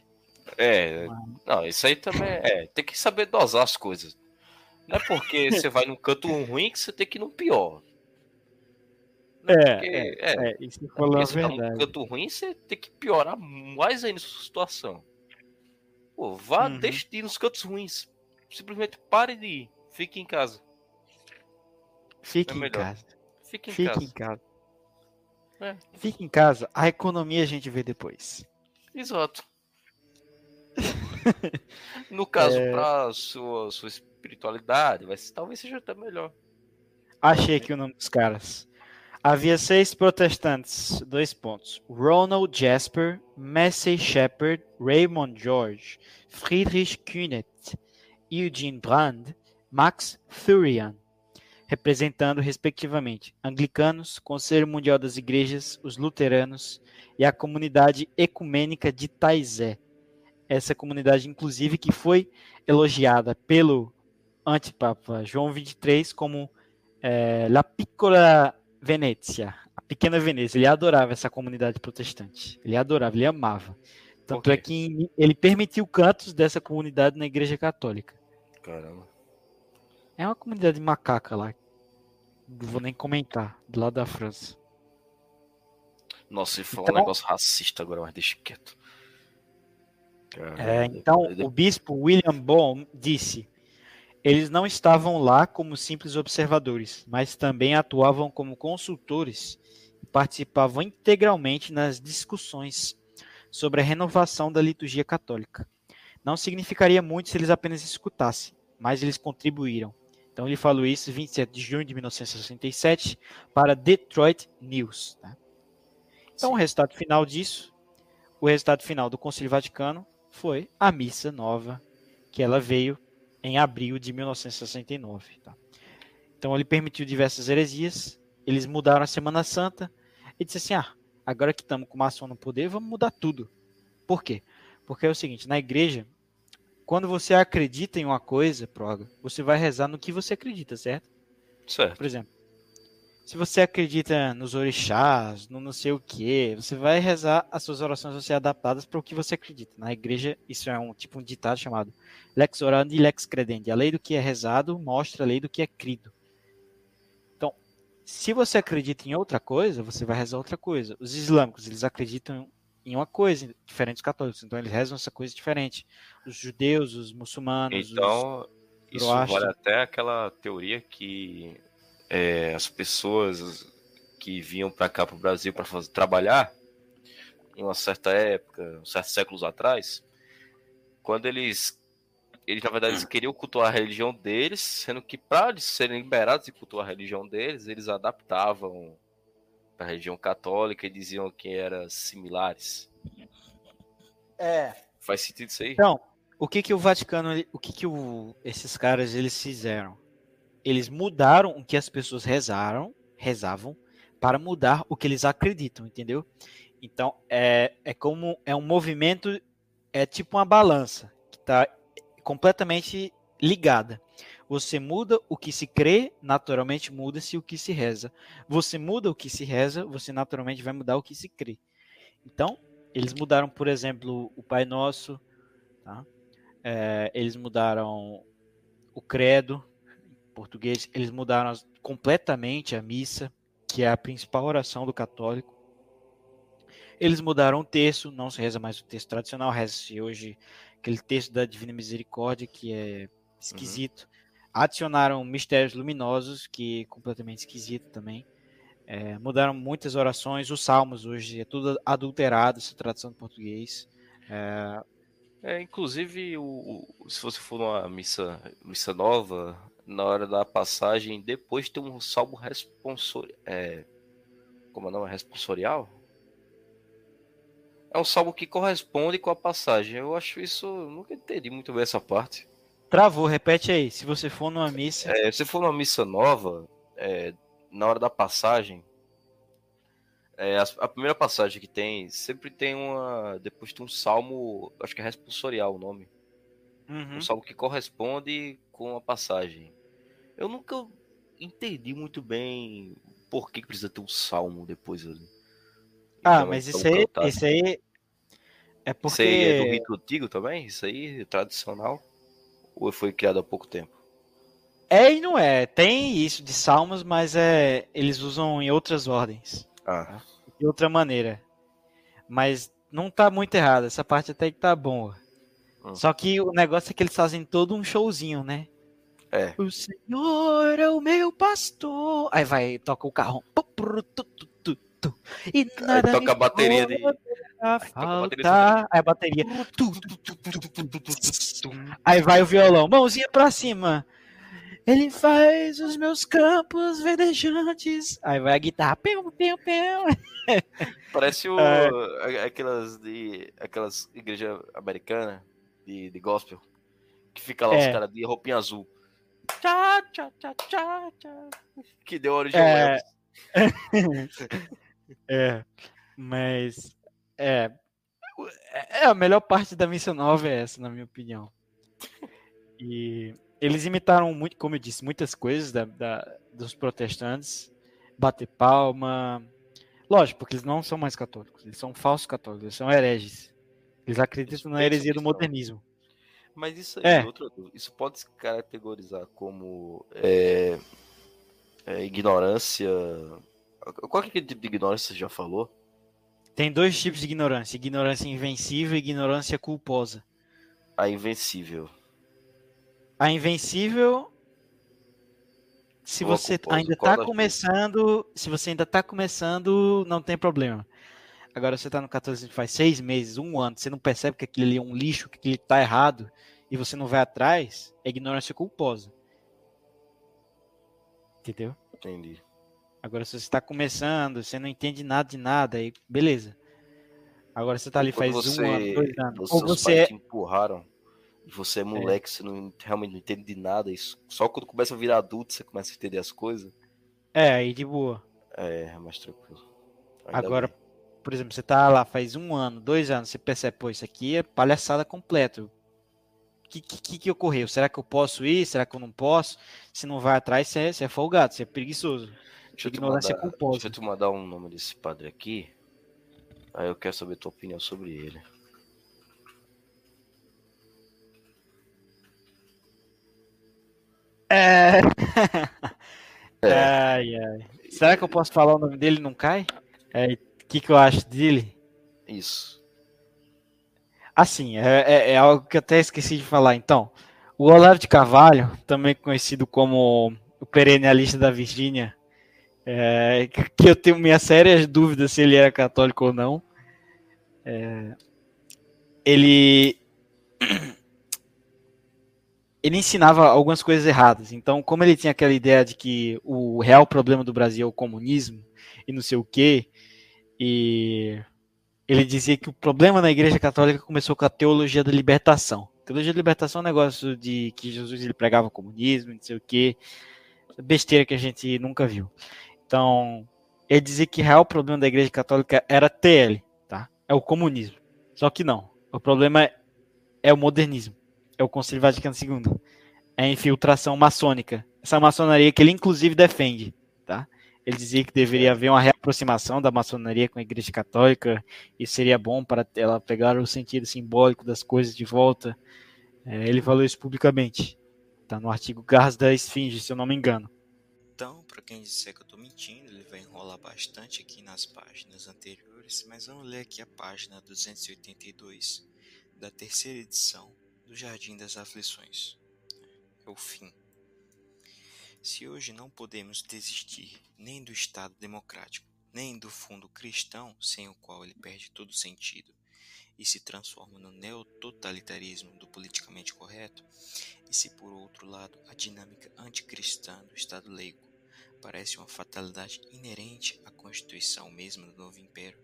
É, não, isso aí também é. Tem que saber dosar as coisas. Não é porque você vai num canto ruim que você tem que ir no pior. É, Porque, é, é, é, isso é falou a porque você tá num verdade. canto ruim, você tem que piorar mais ainda a sua situação. Pô, vá, Uhum. deixe de ir nos cantos ruins. Simplesmente pare de ir. Fique em casa. Fique é em melhor. casa. Fique em Fique casa. em casa. É. Fique em casa. A economia a gente vê depois. Exato. No caso, É. pra sua, sua espiritualidade, vai, talvez seja até melhor. Achei aqui o nome dos caras. Havia seis protestantes, dois pontos. Ronald Jasper, Massey Shepard, Raymond George, Friedrich Kühnet, Eugene Brand, Max Thurian, representando, respectivamente, anglicanos, Conselho Mundial das Igrejas, os luteranos e a comunidade ecumênica de Taizé. Essa comunidade, inclusive, que foi elogiada pelo antipapa João XXIII como é, La Piccola Venezia, a pequena Veneza. Ele adorava essa comunidade protestante. Ele adorava, ele amava. Tanto é que ele permitiu cantos dessa comunidade na Igreja Católica. Caramba. É uma comunidade macaca lá. Não vou nem comentar, do lado da França. Nossa, ele falou Então- um negócio racista agora, mas deixa quieto. Caramba. É, então, o bispo William Baum disse: eles não estavam lá como simples observadores, mas também atuavam como consultores e participavam integralmente nas discussões sobre a renovação da liturgia católica. Não significaria muito se eles apenas escutassem, mas eles contribuíram. Então ele falou isso em 27 de junho de 1967 para Detroit News. tá? Então o resultado final disso, o resultado final do Concílio Vaticano foi a missa nova, que ela veio em abril de 1969. tá? Então ele permitiu diversas heresias, eles mudaram a Semana Santa e disse assim: ah, agora que estamos com o maçom no poder, vamos mudar tudo. Por quê? Porque é o seguinte, na igreja, quando você acredita em uma coisa, proga, você vai rezar no que você acredita, certo? Certo. Por exemplo, se você acredita nos orixás, no não sei o que, você vai rezar as suas orações vão ser adaptadas para o que você acredita. Na igreja, isso é um tipo um ditado chamado lex orandi lex credendi. A lei do que é rezado mostra a lei do que é crido. Então, se você acredita em outra coisa, você vai rezar outra coisa. Os islâmicos, eles acreditam em uma coisa, diferente dos católicos. Então eles rezam essa coisa diferente. Os judeus, os muçulmanos. Então, isso Zoroastro. vale até aquela teoria que é, as pessoas que vinham para cá, para o Brasil, para trabalhar, em uma certa época, uns certos séculos atrás, quando eles. Eles, na verdade, eles queriam cultuar a religião deles, sendo que, para eles serem liberados de cultuar a religião deles, eles adaptavam para a religião católica e diziam que eram similares. É. Faz sentido isso aí? Então, o que que o Vaticano, o que que o- esses caras eles fizeram? Eles mudaram o que as pessoas rezaram, rezavam, para mudar o que eles acreditam, entendeu? Então é, é como é um movimento, é tipo uma balança que está completamente ligada. Você muda o que se crê, naturalmente muda-se o que se reza. Você muda o que se reza, você naturalmente vai mudar o que se crê. Então, eles mudaram, por exemplo, o Pai Nosso, tá? É, eles mudaram o credo português, eles mudaram completamente a missa, que é a principal oração do católico. Eles mudaram o texto, não se reza mais o texto tradicional, reza-se hoje aquele texto da Divina Misericórdia, que é esquisito. Adicionaram mistérios luminosos, que é completamente esquisito também. É, mudaram muitas orações, os salmos hoje é tudo adulterado, essa tradução do português. É, É, inclusive, o, o- se você for numa missa, missa nova, na hora da passagem, depois tem um salmo responsorial. É, como é o nome? Responsorial? É um salmo que corresponde com a passagem. Eu acho isso. eu Nunca entendi muito bem essa parte. Travou, repete aí. Se você for numa missa. É, se for numa missa nova, é, na hora da passagem, é, as- a, primeira passagem que tem, sempre tem uma. Depois tem um salmo, acho que é responsorial o nome. Uhum. Um salmo que corresponde com a passagem. Eu nunca entendi muito bem por que precisa ter um salmo depois ali. Ah, mas isso aí, cantado. isso aí é Isso aí é do porque rito antigo também? Isso aí, tradicional? Ou foi criado há pouco tempo? é e não é. Tem isso de salmos, mas é eles usam em outras ordens, Ah, de outra maneira. Mas não tá muito errado. Essa parte até que tá boa. Só que o negócio é que eles fazem todo um showzinho, né? É. O Senhor é o meu pastor. Aí vai, toca o carro. E nada Aí toca a bateria dele. Aí, falta... Aí a bateria. Aí vai o violão. Mãozinha pra cima. Ele faz os meus campos verdejantes. Aí vai a guitarra. Piu, piu, piu. Parece o, é. aquelas de aquelas igreja americana de, de gospel que fica lá os É. caras de roupinha azul. Tchá, tchá, tchá, tchá, tchá. Que deu origem É. É, mas é, é a melhor parte da missa nova é essa, na minha opinião. E eles imitaram muito, como eu disse, muitas coisas da, da- dos protestantes, bater palma, lógico, porque eles não são mais católicos, eles são falsos católicos, eles são hereges. Eles acreditam na heresia do modernismo. Mas isso É. outra dúvida, isso pode se categorizar como é, é, ignorância. Qual que é aquele tipo de ignorância que você já falou? Tem dois tipos de ignorância: ignorância invencível e ignorância culposa. A invencível. A invencível, se Ou a você culposa, ainda está começando, se você ainda está começando, não tem problema. Agora você está no 14 faz seis meses, um ano, você não percebe que aquilo ali é um lixo, que aquilo está errado, e você não vai atrás, é ignorância culposa. Entendeu? Entendi. Agora se você está começando, você não entende nada de nada, aí beleza. Agora você está ali Quando faz você, um ano, dois anos. os Ou seus você te empurraram e você é moleque, você não, realmente não entende de nada. Isso, só quando começa a virar adulto você começa a entender as coisas. é aí de boa. É, é mais tranquilo. Ainda Agora, bem. Por exemplo, você tá lá faz um ano, dois anos, você percebe, pô, isso aqui é palhaçada completa. O que, que, que ocorreu? Será que eu posso ir? Será que eu não posso? Se não vai atrás, você é, você é folgado, você é preguiçoso. deixa eu, mandar, deixa eu te mandar um nome desse padre aqui. Aí eu quero saber a tua opinião sobre ele. É. É. Ai, ai. Será que eu posso falar o nome dele e não cai? É, que, que eu acho dele? Isso. Assim, é, é, é, algo que eu até esqueci de falar. Então, o Olavo de Carvalho, também conhecido como o perennialista da Virgínia, é, que eu tenho minhas sérias dúvidas se ele era católico ou não. É, ele ele ensinava algumas coisas erradas. Então, como ele tinha aquela ideia de que o real problema do Brasil é o comunismo e não sei o quê, e ele dizia que o problema na Igreja Católica começou com a teologia da libertação. A teologia da libertação é um negócio de que Jesus ele pregava comunismo, não sei o quê, besteira que a gente nunca viu. Então, ele dizia que o real problema da Igreja Católica era TL, tá? É o comunismo. Só que não. O problema é, é o modernismo é o Concílio Vaticano II. É a infiltração maçônica. Essa maçonaria que ele inclusive defende, tá? Ele dizia que deveria haver uma reaproximação da maçonaria com a Igreja Católica e seria bom para ela pegar o sentido simbólico das coisas de volta. É, ele falou isso publicamente. Tá no artigo Garras da Esfinge, se eu não me engano. Então, para quem disser que eu estou mentindo, ele vai enrolar bastante aqui nas páginas anteriores, mas vamos ler aqui a página 282 da terceira edição do Jardim das Aflições. É o fim. Se hoje não podemos desistir nem do Estado democrático, nem do fundo cristão, sem o qual ele perde todo sentido e se transforma no neototalitarismo do politicamente correto, e se por outro lado a dinâmica anticristã do Estado leigo parece uma fatalidade inerente à constituição mesma do novo império,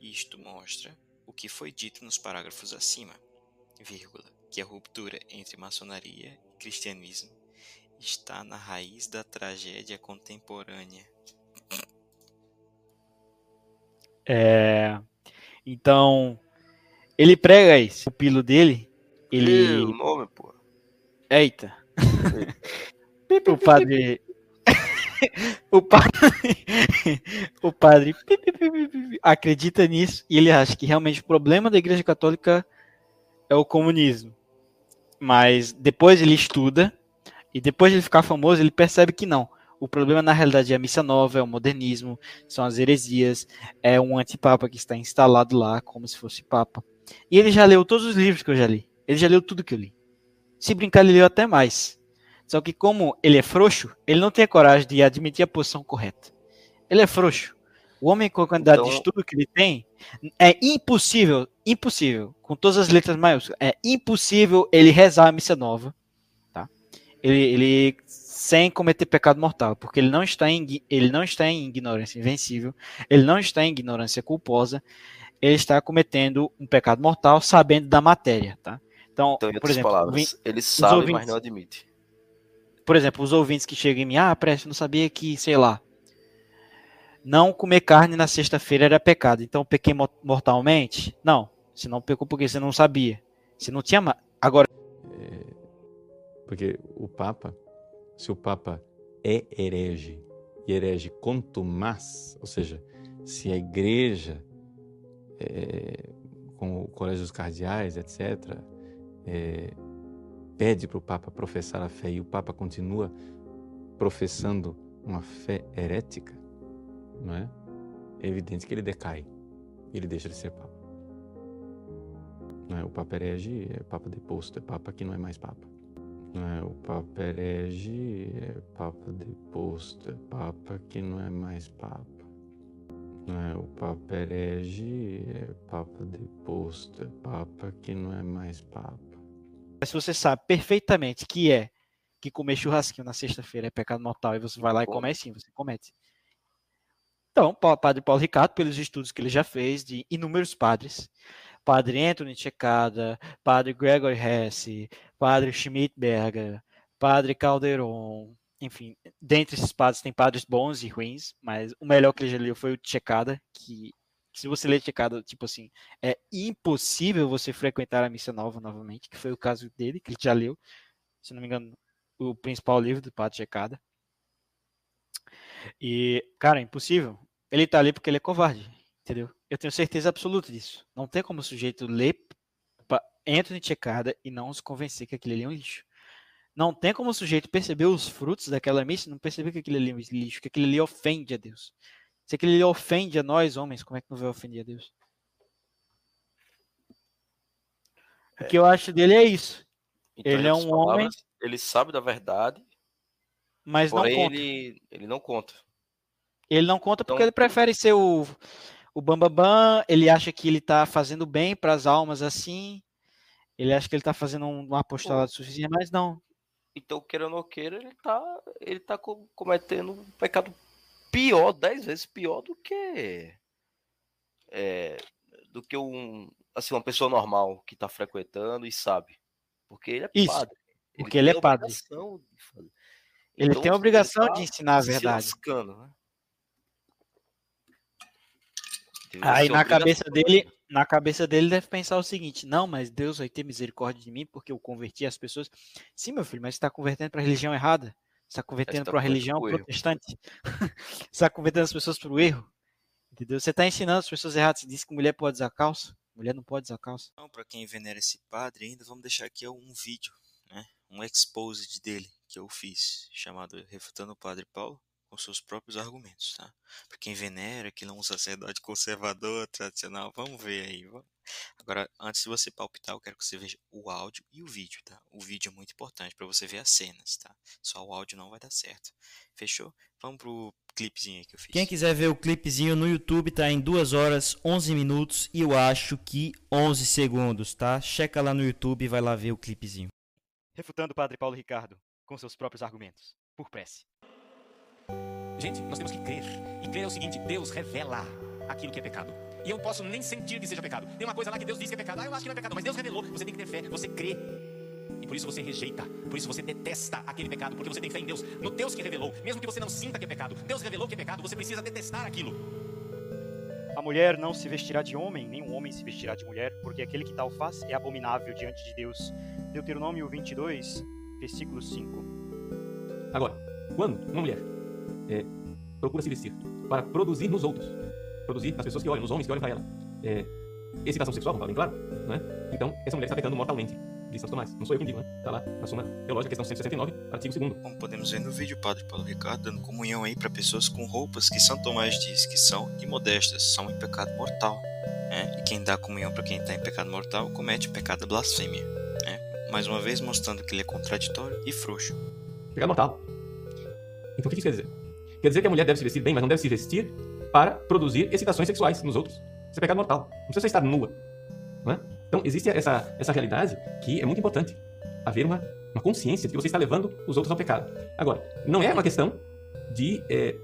isto mostra o que foi dito nos parágrafos acima vírgula, que a ruptura entre maçonaria e cristianismo está na raiz da tragédia contemporânea. É, então, ele prega isso. O pilo dele, ele. o nome, pô. Eita. o padre. o padre. o padre acredita nisso e ele acha que realmente o problema da Igreja Católica é o comunismo. Mas depois ele estuda e depois de ele ficar famoso, ele percebe que não. O problema na realidade é a missa nova, é o modernismo, são as heresias, é um antipapa que está instalado lá como se fosse papa. E ele já leu todos os livros que eu já li. Ele já leu tudo que eu li. Se brincar, ele leu até mais. Só que como ele é frouxo, ele não tem a coragem de admitir a posição correta. Ele é frouxo. O homem com a quantidade então... de estudo que ele tem, é impossível, impossível, com todas as letras maiúsculas, é impossível ele rezar a missa nova? Ele, ele sem cometer pecado mortal, porque ele não está em ele não está em ignorância invencível, ele não está em ignorância culposa, ele está cometendo um pecado mortal sabendo da matéria, tá? Então, então por exemplo, palavras, ele sabe, ouvintes, mas não admite. Por exemplo, os ouvintes que chegam em mim, ah, preste, não sabia que, sei lá, não comer carne na sexta-feira era pecado. Então pequei mortalmente? Não. Você não pecou porque você não sabia. Você não tinha. Agora. Porque o Papa, se o Papa é herege, e herege quanto mais, ou seja, se a igreja, é, com o colégio dos cardeais, etc., é, pede para o Papa professar a fé e o Papa continua professando uma fé herética, não é? É evidente que ele decai, ele deixa de ser papa. É? O papa herege é papa deposto, é papa que não é mais papa. Não é? O papa herege é papa deposto, é papa que não é mais papa. Não é? O papa herege é papa deposto, é papa que não é mais papa. Mas se você sabe perfeitamente que é que comer churrasquinho na sexta-feira é pecado mortal e você vai lá e come sim, você comete. Então, o padre Paulo Ricardo, pelos estudos que ele já fez de inúmeros padres, padre Anthony Checada, padre Gregory Hesse, padre Schmidberger, padre Calderon, enfim, dentre esses padres tem padres bons e ruins, mas o melhor que ele leu foi o Checada, que se você ler Checada, tipo assim, é impossível você frequentar a missa nova novamente, que foi o caso dele, que ele já leu, se não me engano, o principal livro do padre Checada. E, cara, é impossível. Ele tá ali porque ele é covarde, entendeu? Eu tenho certeza absoluta disso. Não tem como o sujeito ler Anthony Checada e não se convencer que aquilo ali é um lixo. Não tem como o sujeito perceber os frutos daquela missa e não perceber que aquilo ali é um lixo, que aquilo ali ofende a Deus. Se aquilo ali ofende a nós, homens, como é que não vai ofender a Deus? O que eu acho dele é isso. Então, Ele é um homem- Ele sabe da verdade, Mas não porém conta. ele, ele não conta. Ele não conta porque Então- ele prefere ser o, o Bambambam, ele acha que ele tá fazendo bem para as almas assim. Ele acha que ele tá fazendo um, um apostolado suficiente, mas não. Então, queira ou não queira, ele tá, ele tá co- cometendo um pecado pior, dez vezes pior do que é, do que um assim uma pessoa normal que tá frequentando e sabe, porque ele é Isso, padre. porque ele tem é padre. Ele Então, tem a obrigação tá de ensinar a se verdade. lascando, né? Deveria Aí ser na cabeça dele, na cabeça dele deve pensar o seguinte: não, mas Deus vai ter misericórdia de mim porque eu converti as pessoas. Sim, meu filho, mas você está convertendo para a religião errada. Você está convertendo para a convertendo religião pro erro. protestante. você está convertendo as pessoas para o erro. Entendeu? Você está ensinando as pessoas erradas. Você disse que mulher pode usar calça. Mulher não pode usar calça. Então, para quem venera esse padre ainda, vamos deixar aqui um vídeo, né? Um exposed dele que eu fiz, chamado Refutando o Padre Paulo com seus próprios argumentos, tá? Para quem venera, que não é um sacerdote conservador, tradicional, vamos ver aí. vamos- Agora, antes de você palpitar, eu quero que você veja o áudio e o vídeo, tá? O vídeo é muito importante para você ver as cenas, tá? Só o áudio não vai dar certo. Fechou? Vamos pro clipezinho aí que eu fiz. Quem quiser ver o clipezinho no YouTube tá em 2 horas 11 minutos e eu acho que 11 segundos, tá? Checa lá no YouTube e vai lá ver o clipezinho. refutando o padre Paulo Ricardo com seus próprios argumentos, por prece. Gente, nós temos que crer. E crer é o seguinte: Deus revela aquilo que é pecado. E eu posso nem sentir que seja pecado. Tem uma coisa lá que Deus diz que é pecado. Ah, eu acho que não é pecado, mas Deus revelou. Você tem que ter fé, você crê. E por isso você rejeita, por isso você detesta aquele pecado, porque você tem fé em Deus, no Deus que revelou. Mesmo que você não sinta que é pecado, Deus revelou que é pecado, você precisa detestar aquilo. A mulher não se vestirá de homem, nem o homem se vestirá de mulher, porque aquele que tal faz é abominável diante de Deus. Deuteronômio 22, versículo 5. Agora, quando uma mulher é, procura se vestir para produzir nos outros, produzir nas pessoas que olham, nos homens que olham para ela, é, excitação sexual, vamos falar bem claro, né? então essa mulher está pecando mortalmente, diz Santo Tomás. Não sou eu quem digo, né? Está lá na Suma Teológica, questão 169, artigo 2 Como podemos ver no vídeo, Padre Paulo Ricardo dando comunhão aí para pessoas com roupas que São Tomás diz que são imodestas, são em pecado mortal. né? E quem dá comunhão para quem está em pecado mortal comete pecado da blasfêmia. né? Mais uma vez mostrando que ele é contraditório e frouxo. Pecado mortal. Então o que isso quer dizer? Quer dizer que a mulher deve se vestir bem, mas não deve se vestir para produzir excitações sexuais nos outros. Isso é pecado mortal. Não precisa estar nua. É? Então existe essa, essa realidade que é muito importante. Haver uma, uma consciência de que você está levando os outros ao pecado. Agora, não é uma questão de é,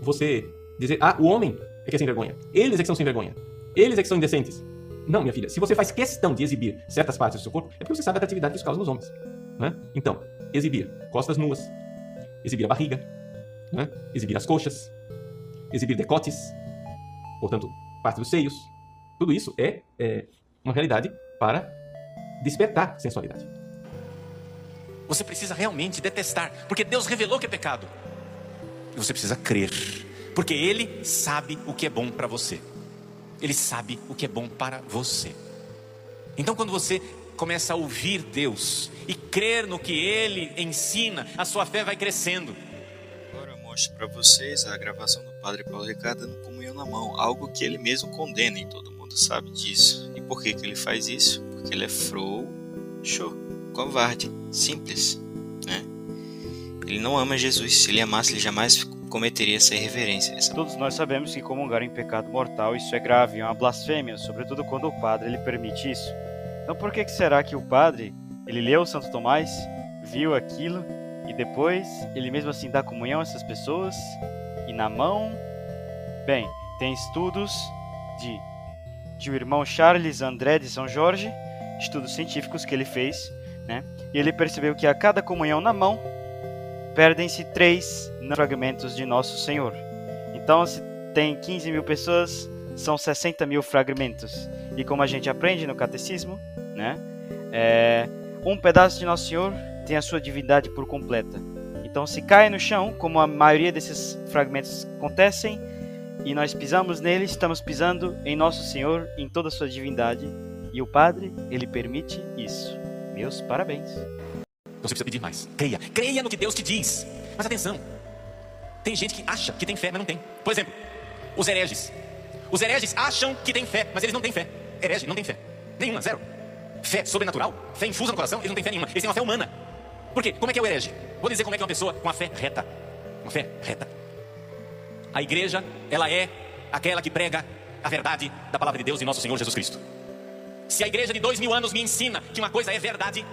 você dizer, ah, o homem é que é sem vergonha. Eles é que são sem vergonha. Eles é que são indecentes. Não, minha filha. Se você faz questão de exibir certas partes do seu corpo, é porque você sabe a atratividade que isso causa nos homens. Né? Então, exibir costas nuas, exibir a barriga, né? exibir as coxas, exibir decotes, portanto, parte dos seios. Tudo isso é, é uma realidade para despertar sensualidade. Você precisa realmente detestar, porque Deus revelou que é pecado. E você precisa crer, porque Ele sabe o que é bom para você. Ele sabe o que é bom para você. Então, quando você começa a ouvir Deus e crer no que Ele ensina, a sua fé vai crescendo. Mostro para vocês a gravação do Padre Paulo Ricardo dando comunhão na mão, algo que ele mesmo condena e todo mundo sabe disso. E por que, que ele faz isso? Porque ele é frouxo, covarde, simples, né? Ele não ama Jesus. Se ele amasse, ele jamais cometeria essa irreverência. Essa... Todos nós sabemos que comungar em pecado mortal isso é grave, é uma blasfêmia, sobretudo quando o padre ele permite isso. Então por que, que será que o padre ele leu Santo Tomás, viu aquilo depois ele mesmo assim dá comunhão a essas pessoas e na mão, bem, tem estudos de de o irmão Charles André de São Jorge, estudos científicos que ele fez, né? E ele percebeu que a cada comunhão na mão perdem-se três fragmentos de Nosso Senhor. Então, se tem 15 mil pessoas, são 60 mil fragmentos. E como a gente aprende no catecismo, né? É, um pedaço de Nosso Senhor tem a sua divindade por completa. Então, se cai no chão, como a maioria desses fragmentos acontecem, e nós pisamos nele, estamos pisando em Nosso Senhor em toda a sua divindade. E o Padre, ele permite isso. Meus parabéns. Você precisa pedir mais. Creia. Creia no que Deus te diz. Mas atenção. Tem gente que acha que tem fé, mas não tem. Por exemplo, os hereges. Os hereges acham que tem fé, mas eles não têm fé. Herege não tem fé. Nenhuma, zero. fé sobrenatural, fé infusa no coração, eles não têm fé nenhuma, eles têm uma fé humana. Por quê? Como é que é o herege? Vou dizer como é que é uma pessoa com uma fé reta. Uma fé reta. A igreja, ela é aquela que prega a verdade da palavra de Deus e nosso Senhor Jesus Cristo. Se a igreja de dois mil anos me ensina que uma coisa é verdade,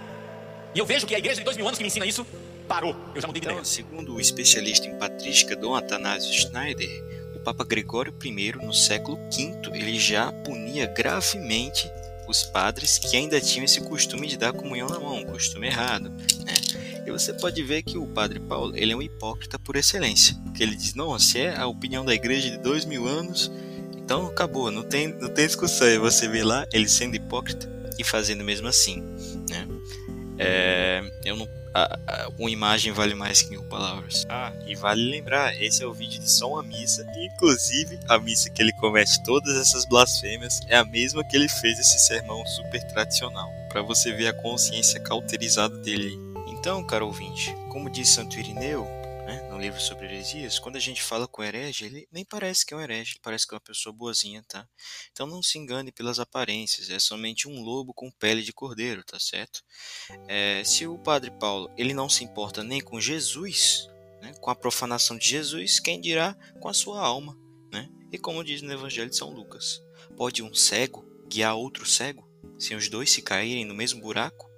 e eu vejo que a igreja de dois mil anos que me ensina isso, parou. Eu já mudei de Então, ideia. segundo o especialista em patrística Dom Atanásio Schneider, o Papa Gregório I, no século V, ele já punia gravemente os padres que ainda tinham esse costume de dar comunhão na mão, um costume errado. Né? E você pode ver que o Padre Paulo ele é um hipócrita por excelência, porque ele diz: não, se é a opinião da igreja de dois mil anos, então acabou, não tem, não tem discussão. E você vê lá ele sendo hipócrita e fazendo mesmo assim. Né? É, eu não, a- a- uma imagem vale mais que mil palavras. Ah, e vale lembrar, esse é o vídeo de só uma missa, inclusive a missa que ele comete todas essas blasfêmias é a mesma que ele fez esse sermão super tradicional, para você ver a consciência cauterizada dele. Então, caro ouvinte, como diz Santo Irineu, né, no livro sobre heresias, quando a gente fala com herege, ele nem parece que é um herege, ele parece que é uma pessoa boazinha, tá? Então não se engane pelas aparências, é somente um lobo com pele de cordeiro, tá certo? É, se o Padre Paulo ele não se importa nem com Jesus, né, com a profanação de Jesus, quem dirá com a sua alma, né? E como diz no Evangelho de São Lucas, pode um cego guiar outro cego, se os dois se caírem no mesmo buraco?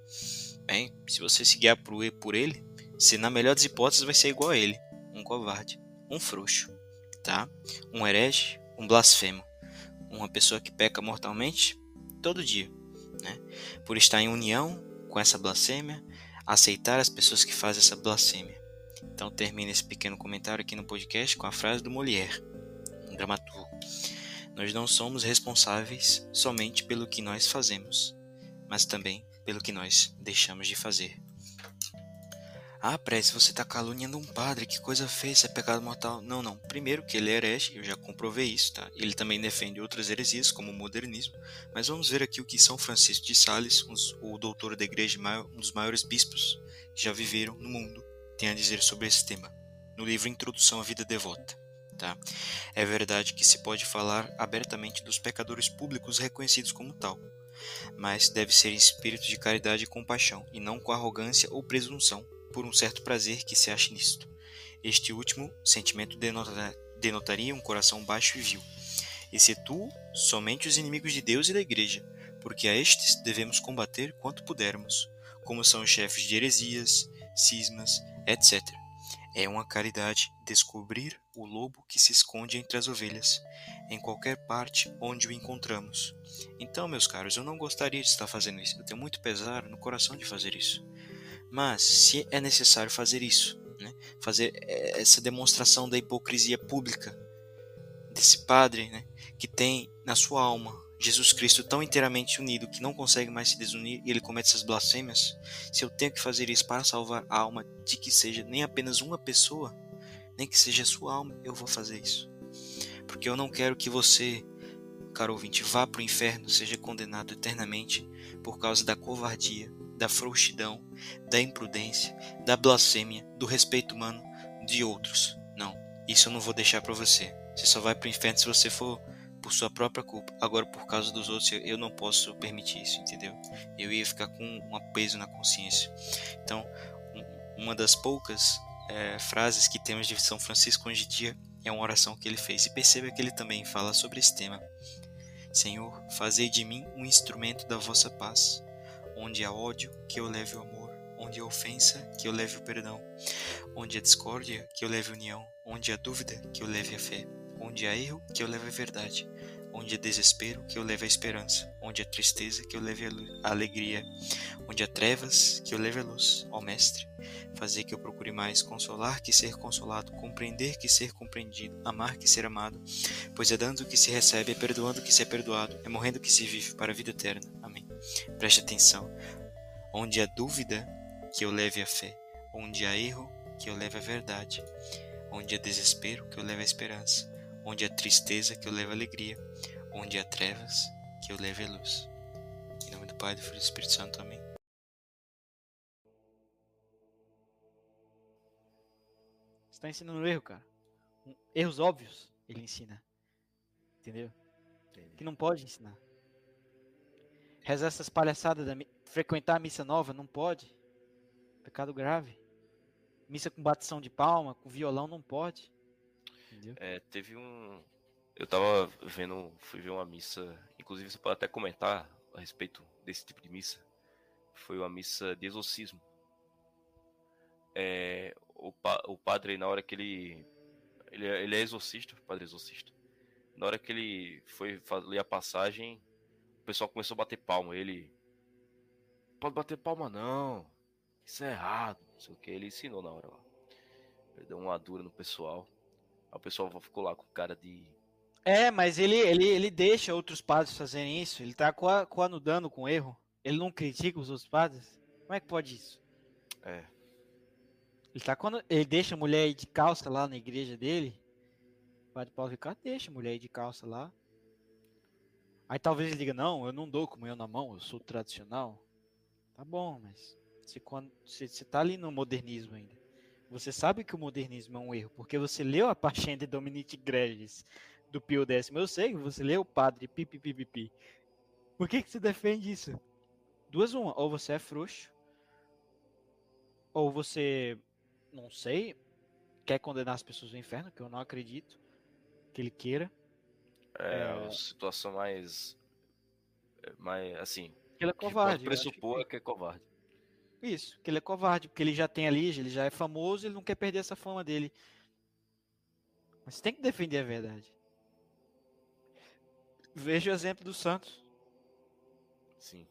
Bem, se você se guiar por ele, você na melhor das hipóteses vai ser igual a ele, um covarde, um frouxo, tá? Um herege, um blasfemo, uma pessoa que peca mortalmente todo dia, né? Por estar em união com essa blasfêmia, aceitar as pessoas que fazem essa blasfêmia. Então termina esse pequeno comentário aqui no podcast com a frase do Molière, um dramaturgo. Nós não somos responsáveis somente pelo que nós fazemos, mas também pelo que nós deixamos de fazer. Ah, Prece, você está caluniando um padre, que coisa feia, isso é pecado mortal. Não, não. Primeiro que ele é herege, eu já comprovei isso, tá? Ele também defende outras heresias, como o modernismo. Mas vamos ver aqui o que São Francisco de Sales, o doutor da igreja, um dos maiores bispos que já viveram no mundo, tem a dizer sobre esse tema, no livro Introdução à Vida Devota. Tá? É verdade que se pode falar abertamente dos pecadores públicos reconhecidos como tal, mas deve ser em espírito de caridade e compaixão, e não com arrogância ou presunção, por um certo prazer que se ache nisto. Este último sentimento denota- denotaria um coração baixo e vil. Excetuo somente os inimigos de Deus e da Igreja, porque a estes devemos combater quanto pudermos, como são os chefes de heresias, cismas, etc. É uma caridade descobrir o lobo que se esconde entre as ovelhas, em qualquer parte onde o encontramos. Então, meus caros, eu não gostaria de estar fazendo isso. Eu tenho muito pesar no coração de fazer isso. Mas, se é necessário fazer isso, né, fazer eh, essa demonstração da hipocrisia pública desse padre né, que tem na sua alma Jesus Cristo tão inteiramente unido que não consegue mais se desunir e ele comete essas blasfêmias, se eu tenho que fazer isso para salvar a alma de que seja nem apenas uma pessoa, nem que seja sua alma, eu vou fazer isso. Porque eu não quero que você, caro ouvinte, vá para o inferno, seja condenado eternamente por causa da covardia, da frouxidão, da imprudência, da blasfêmia, do respeito humano de outros. Não, isso eu não vou deixar para você. Você só vai para o inferno se você for por sua própria culpa. Agora, por causa dos outros, eu- não posso permitir isso, entendeu? Eu ia ficar com um peso na consciência. Então, um- uma das poucas eh, frases que temos de São Francisco hoje em dia é uma oração que ele fez. E perceba que ele também fala sobre esse tema. Senhor, fazei de mim um instrumento da vossa paz. Onde há ódio, que eu leve o amor. Onde há ofensa, que eu leve o perdão. Onde há discórdia, que eu leve a união. Onde há dúvida, que eu leve a fé. Onde há erro, que eu leve a verdade. Onde há desespero, que eu leve a esperança. Onde há tristeza, que eu leve a alegria. Onde há trevas, que eu leve a luz. Ó Mestre, fazer que eu procure mais consolar que ser consolado, compreender que ser compreendido, amar que ser amado, pois é dando que se recebe, é perdoando que se é perdoado, é morrendo que se vive para a vida eterna. Amém. Preste atenção. Onde há dúvida, que eu leve a fé. Onde há erro, que eu leve a verdade. Onde há desespero, que eu leve a esperança. Onde há tristeza, que eu leve a alegria. Onde há trevas, que eu leve a luz. Em nome do Pai, do Filho e do Espírito Santo. Amém. Você tá ensinando erro, cara. Um- Erros óbvios, ele ensina. Entendeu? Que não pode ensinar. Rezar essas palhaçadas, da, frequentar a missa nova, não pode. Pecado grave. Missa com batição de palma, com violão, não pode. É, teve um. Eu tava vendo, fui ver uma missa, inclusive você pode até comentar a respeito desse tipo de missa. Foi uma missa de exorcismo. É, o, pa- o padre, na hora que ele. Ele é, ele é exorcista, padre exorcista. Na hora que ele foi ler a passagem, o pessoal começou a bater palma. Ele. Pode bater palma não. Isso é errado. Não sei o que. Ele ensinou na hora lá. Ele deu uma dura no pessoal. Aí o pessoal ficou lá com cara de. É, mas ele, ele, ele deixa outros padres fazerem isso. Ele tá coa- coanudando com erro. Ele não critica os outros padres. Como é que pode isso? É. Ele tá quando ele deixa a mulher de calça lá na igreja dele. O padre Paulo Ricardo deixa a mulher de calça lá. Aí talvez ele diga, não, eu não dou comunhão na mão, eu sou tradicional. Tá bom, mas você, quando, você, você tá ali no modernismo ainda. Você sabe que o modernismo é um erro, porque você leu a Passion de Dominique Gregis do Pio X. Eu sei que você leu o padre pipipipipi. Por que, que você defende isso? Duas uma, ou você é frouxo, ou você, não sei, quer condenar as pessoas ao inferno, que eu não acredito que ele queira. É, É. a situação mais. é, mais assim. Que ele é que covarde. acho pressupor é que é covarde. Isso, que ele é covarde, porque ele já tem ali, ele já é famoso, ele não quer perder essa fama dele. Mas você tem que defender a verdade. Veja o exemplo do Santos. Sim.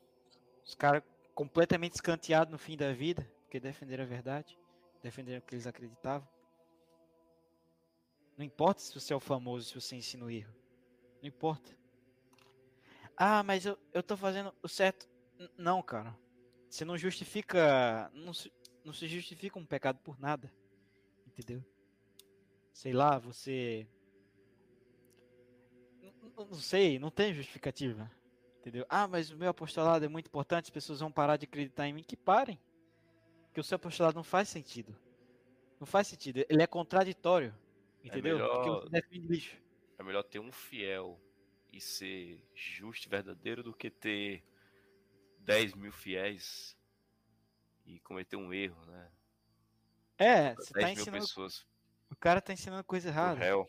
Os caras completamente escanteados no fim da vida, porque defenderam a verdade, defenderam o que eles acreditavam. Não importa se você é o famoso, se você ensina o erro. Não importa. Ah, mas eu, eu tô fazendo o certo. N- não, cara. Você não justifica. Não se, não se justifica um pecado por nada. Entendeu? Sei lá, você. N- n- Não sei, não tem justificativa. Entendeu? Ah, mas o meu apostolado é muito importante, as pessoas vão parar de acreditar em mim. Que parem. Porque o seu apostolado não faz sentido. Não faz sentido. Ele é contraditório. Entendeu? melhor- Porque você defende lixo. É melhor ter um fiel e ser justo e verdadeiro do que ter 10 mil fiéis e cometer um erro, né? É, você 10 tá ensinando. pessoas O cara tá ensinando coisa errada. réu.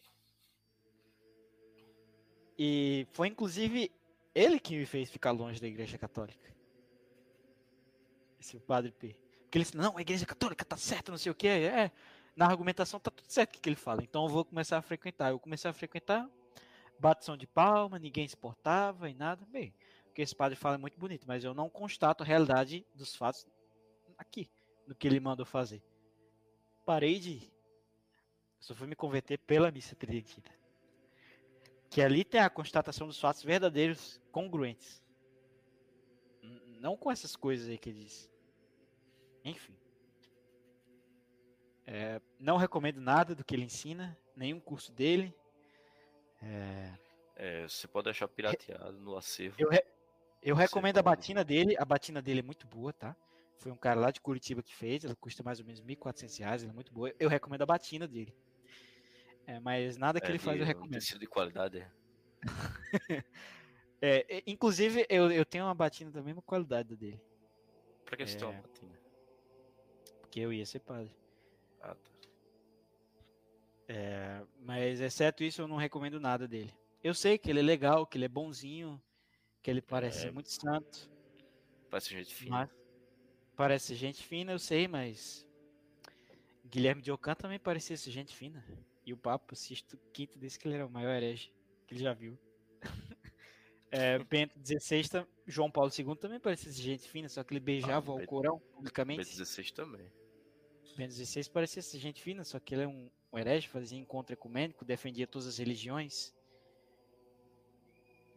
E foi inclusive ele que me fez ficar longe da igreja católica. Esse é o padre P. Porque ele disse, não, a igreja católica tá certa, não sei o que. É, na argumentação tá tudo certo o que ele fala. Então eu vou começar a frequentar. Eu comecei a frequentar, batição de palma, ninguém se portava e nada. Bem, que esse padre fala é muito bonito, mas eu não constato a realidade dos fatos aqui, no que ele mandou fazer. Parei de ir. Eu só fui me converter pela missa tridentina. Que ali tem a constatação dos fatos verdadeiros congruentes. Não com essas coisas aí que ele diz. Enfim. É, não recomendo nada do que ele ensina, nenhum curso dele. É, É, você pode achar pirateado no acervo. eu, re- eu Você recomendo a pode. batina dele. A batina dele é muito boa, tá? Foi um cara lá de Curitiba que fez. Ela custa mais ou menos 1.400 reais. Ela é muito boa. Eu recomendo a batina dele. É, mas nada que É, ele faz eu um recomendo. tecido de qualidade. é. É, inclusive, eu, eu tenho uma batina da mesma qualidade da dele. Pra que você É. tem uma batina? Porque eu ia ser padre. Ah, tá. É, mas exceto isso, eu não recomendo nada dele. Eu sei que ele é legal, que ele é bonzinho, que ele parece É. muito santo. Parece gente fina. Parece gente fina, eu sei, mas Guilherme de Ocã também parecia ser gente fina. E o Papa Sisto V disse que ele era o maior herege que ele já viu. é, Bento XVI, João Paulo II também parecia ser gente fina, só que ele beijava Ah, o Bento- Corão publicamente. B16 também. Bento XVI parecia ser gente fina, só que ele é um, um herege, fazia encontro ecumênico, defendia todas as religiões.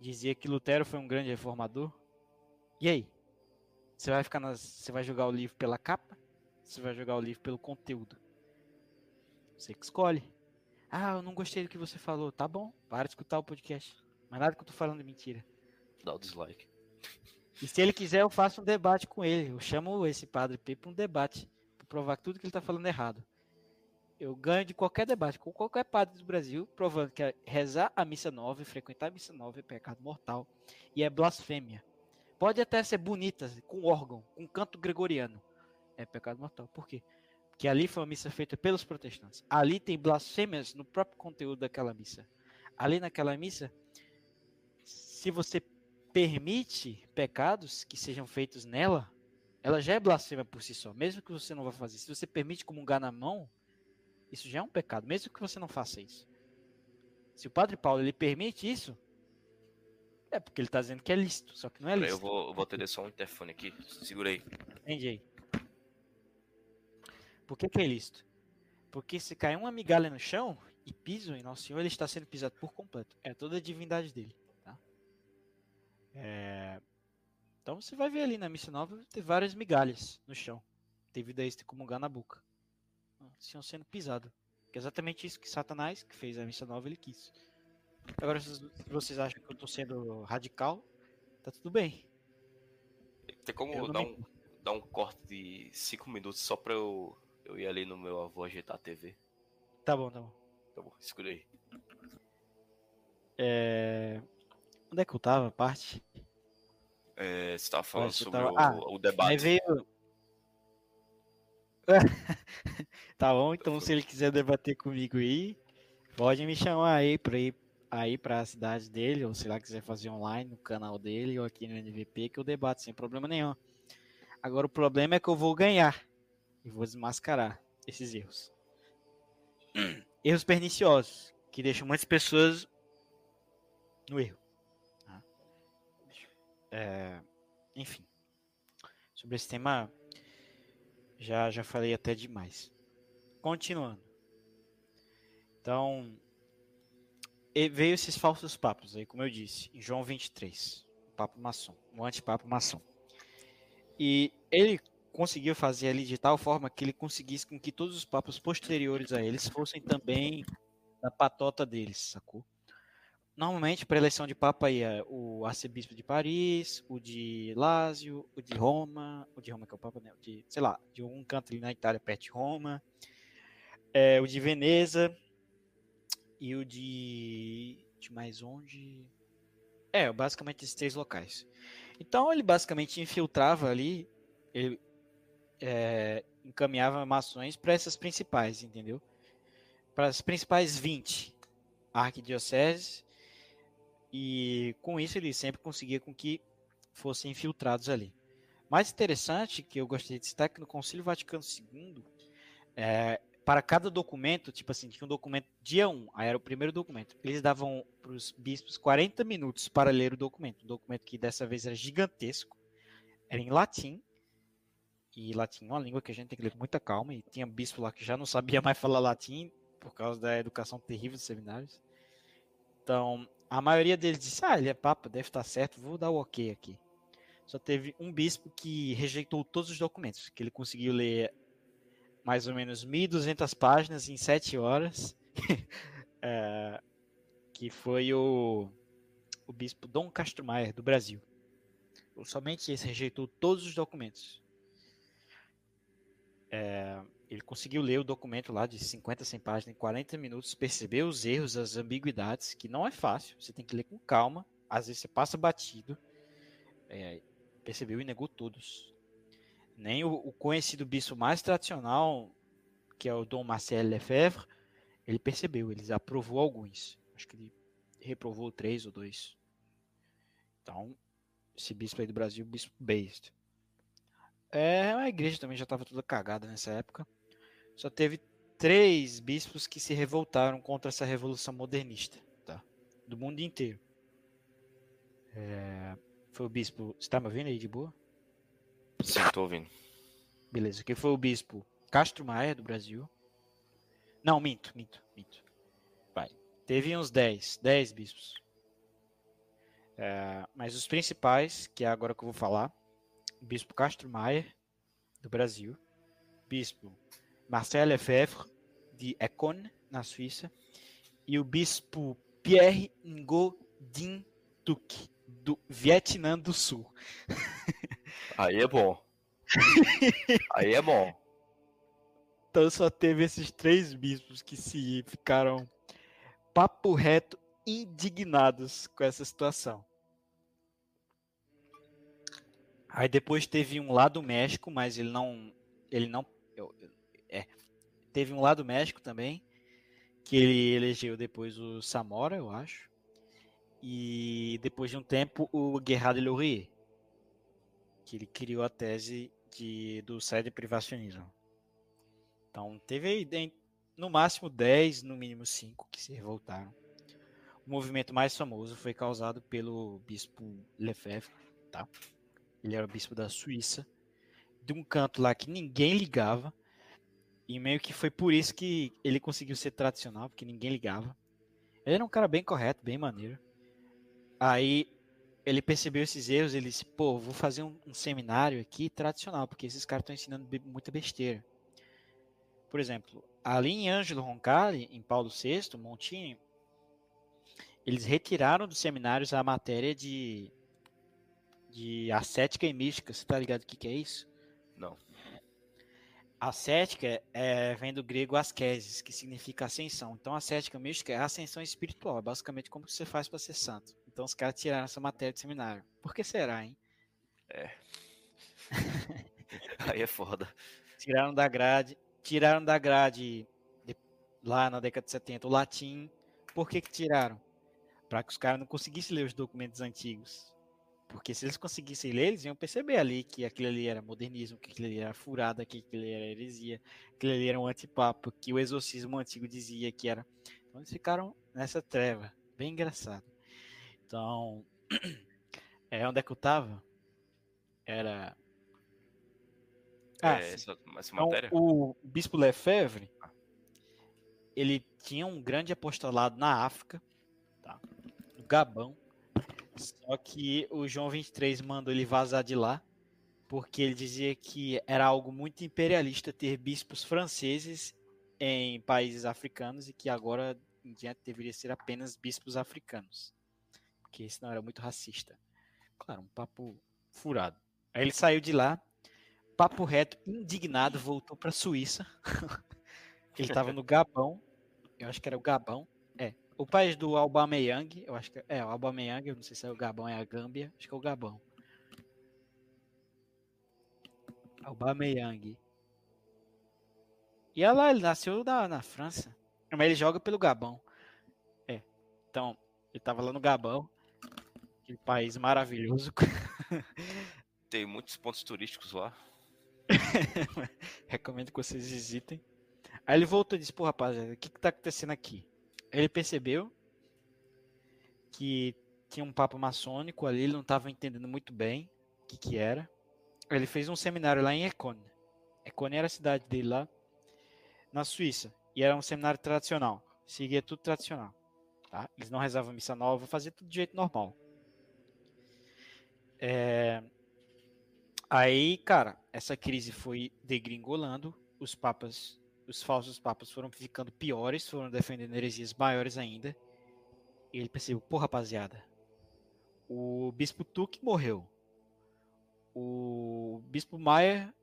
Dizia que Lutero foi um grande reformador. E aí? Você vai ficar nas, você vai jogar o livro pela capa? Você vai jogar o livro pelo conteúdo? Você que escolhe. Ah, eu não gostei do que você falou. Tá bom, para de escutar o podcast. Mas nada que eu tô falando é mentira. Dá o dislike. E se ele quiser, eu faço um debate com ele. Eu chamo esse padre P para um debate. Pra provar que tudo que ele tá falando é errado. Eu ganho de qualquer debate com qualquer padre do Brasil, provando que rezar a missa nova e frequentar a missa nova é pecado mortal e é blasfêmia. pode até ser bonita, com órgão, com canto gregoriano. É pecado mortal. Por quê? Porque ali foi uma missa feita pelos protestantes. Ali tem blasfêmias no próprio conteúdo daquela missa. Ali naquela missa, se você permite pecados que sejam feitos nela, ela já é blasfema por si só, mesmo que você não vá fazer. Se você permite comungar na mão, isso já é um pecado, mesmo que você não faça isso. Se o Padre Paulo ele permite isso, é porque ele está dizendo que é lícito, só que não é lícito. eu vou, eu vou atender só um interfone aqui. Segura aí. Entende aí? Por que, que é ilícito? Porque se cair uma migalha no chão e pisam em Nosso Senhor, ele está sendo pisado por completo. É toda a divindade dele. Tá? É, Então você vai ver ali na missa nova, tem várias migalhas no chão, devido a isso de comungar na boca. Estão sendo pisado. Que é exatamente isso que Satanás, que fez a missa nova, ele quis. Agora, se vocês acham que eu estou sendo radical, tá tudo bem. Tem como dar me- um, dar um corte de 5 minutos só pra eu, eu ir ali no meu avô ajeitar a TV? Tá bom, tá bom. Tá bom, segura aí. É... Onde é que eu tava, parte? É, você tava falando Mas sobre tava- o, Ah, o Aí debate. veio. tá bom, então se ele quiser debater comigo aí, pode me chamar aí pra ir aí pra cidade dele, ou se lá quiser fazer online no canal dele ou aqui no NVP, que eu debato sem problema nenhum. Agora o problema é que eu vou ganhar e vou desmascarar esses erros. Erros perniciosos, que deixam muitas pessoas no erro. tá? É, enfim, sobre esse tema já, já falei até demais. Continuando. Então, veio esses falsos papos aí, como eu disse, em João 23, o papo maçom, o antipapo maçom. E ele conseguiu fazer ali de tal forma que ele conseguisse com que todos os papos posteriores a eles fossem também na patota deles, sacou? Normalmente, para eleição de Papa ia o arcebispo de Paris, o de Lásio, o de Roma, o de Roma que é o Papa, né? O de, sei lá, de um canto ali na Itália, perto de Roma, é, o de Veneza e o de, de mais onde? É, basicamente esses três locais. Então ele basicamente infiltrava ali, ele é, encaminhava mações para essas principais, entendeu? Para as principais 20 arquidioceses e com isso ele sempre conseguia com que fossem infiltrados ali. Mais interessante que eu gostaria de citar é que no Concílio Vaticano II, é, para cada documento, tipo assim, tinha um documento dia 1, aí era o primeiro documento, eles davam para os bispos 40 minutos para ler o documento, um documento que dessa vez era gigantesco, era em latim, e latim é uma língua que a gente tem que ler com muita calma, e tinha bispo lá que já não sabia mais falar latim, por causa da educação terrível dos seminários. Então, a maioria deles disse: Ah, ele é papa, deve estar certo, vou dar o ok aqui. Só teve um bispo que rejeitou todos os documentos, que ele conseguiu ler mais ou menos 1.200 páginas em 7 horas, é, que foi o, o bispo Dom Castro Maier, do Brasil. Somente esse rejeitou todos os documentos. É, ele conseguiu ler o documento lá de 50, 100 páginas em 40 minutos, percebeu os erros, as ambiguidades, que não é fácil, você tem que ler com calma, às vezes você passa batido, é, percebeu e negou todos. Nem o, o, conhecido bispo mais tradicional, que é o Dom Marcel Lefebvre, ele percebeu, ele aprovou alguns. Acho que ele reprovou três ou dois. Então, esse bispo aí do Brasil, bispo based. É, a igreja também já estava toda cagada nessa época. Só teve três bispos que se revoltaram contra essa revolução modernista, tá? Do mundo inteiro. É, foi o bispo. Você tá me ouvindo aí de boa? Sim, tô ouvindo. Beleza, que foi o bispo Castro Maia do Brasil. Não, minto, minto, minto. Vai. Teve uns 10, 10 bispos. É, mas os principais, que é agora que eu vou falar, o bispo Castro Maia do Brasil, bispo Marcel Lefebvre de Econ na Suíça e o bispo Pierre Ngo-Dinh Duc do Vietnã do Sul. Aí é bom. Aí é bom. Então só teve esses três bispos que se ficaram papo reto indignados com essa situação. Aí depois teve um lá do México, mas ele não. Ele não. eu- eu- é. Teve um lá do México também. Que ele elegeu depois o Samora, eu acho. E depois de um tempo o Gerard Laurier. Que ele criou a tese de, do sede privacionismo. Então teve no máximo 10, no mínimo 5 que se revoltaram. O movimento mais famoso foi causado pelo bispo Lefebvre, tá? Ele era o bispo da Suíça, de um canto lá que ninguém ligava, e meio que foi por isso que ele conseguiu ser tradicional, porque ninguém ligava. Ele era um cara bem correto, bem maneiro. Aí ele percebeu esses erros, ele disse, pô, vou fazer um, um seminário aqui tradicional, porque esses caras estão ensinando muita besteira. Por exemplo, ali em Ângelo Roncalli, em Paulo VI, Montini, eles retiraram dos seminários a matéria de, de ascética e mística. Você tá ligado o que, que é isso? Não. Ascética é, vem do grego ascesis, que significa ascensão. Então, ascética mística é ascensão espiritual, é basicamente como você faz para ser santo. Então, os caras tiraram essa matéria do seminário. Por que será, hein? Aí é foda. Tiraram da grade, tiraram da grade de- lá na década de 70 o latim. Por que que tiraram? Para que os caras não conseguissem ler os documentos antigos. Porque se eles conseguissem ler, eles iam perceber ali que aquilo ali era modernismo, que aquilo ali era furada, que aquilo ali era heresia, que aquilo ali era um antipapo, que o exorcismo antigo dizia que era. Então eles ficaram nessa treva. Bem engraçado. Então, é onde é que eu tava? Era. Ah, é, essa, essa Então, o bispo Lefebvre, ele tinha um grande apostolado na África, tá? no Gabão. Só que o João 23 mandou ele vazar de lá, porque ele dizia que era algo muito imperialista ter bispos franceses em países africanos e que agora em diante deveria ser apenas bispos africanos. Porque senão era muito racista. Claro, um papo furado. Aí ele saiu de lá, papo reto, indignado, voltou para Suíça. ele estava no Gabão. Eu acho que era o Gabão. É. O país do Aubameyang, eu acho que é o Aubameyang, eu não sei se é o Gabão, é a Gâmbia, acho que é o Gabão. Aubameyang. E lá, ele nasceu na, na França. Mas ele joga pelo Gabão. É. Então, ele tava lá no Gabão. Aquele país maravilhoso. Tem muitos pontos turísticos lá. Recomendo que vocês visitem. Aí ele voltou e disse, pô, rapaziada, o que que tá acontecendo aqui? Ele percebeu que tinha um papo maçônico ali, ele não estava entendendo muito bem o que que era. Ele fez um seminário lá em Econe. Econe era a cidade dele lá, na Suíça. E era um seminário tradicional. Seguia tudo tradicional. Tá? Eles não rezavam missa nova, fazia tudo de jeito normal. É... Aí, cara, essa crise foi degringolando. Os papas, os falsos papas foram ficando piores, foram defendendo heresias maiores ainda. E ele percebeu, pô, rapaziada, o bispo Tuque morreu. O bispo Maier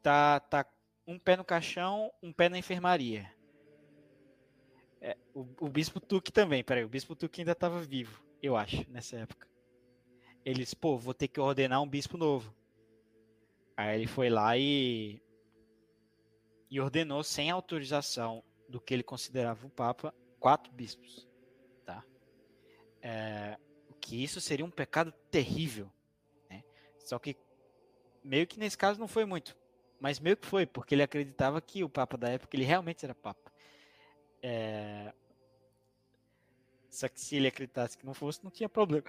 tá, tá um pé no caixão, um pé na enfermaria. É, o, o bispo Tuque também, peraí, o bispo Tuque ainda estava vivo, eu acho, nessa época. Eles, pô, vou ter que ordenar um bispo novo. Aí ele foi lá e, e ordenou sem autorização do que ele considerava o Papa quatro bispos, tá? É, que isso seria um pecado terrível, né? Só que meio que nesse caso não foi muito, mas meio que foi porque ele acreditava que o Papa da época ele realmente era Papa. É, só que se ele acreditasse que não fosse, não tinha problema.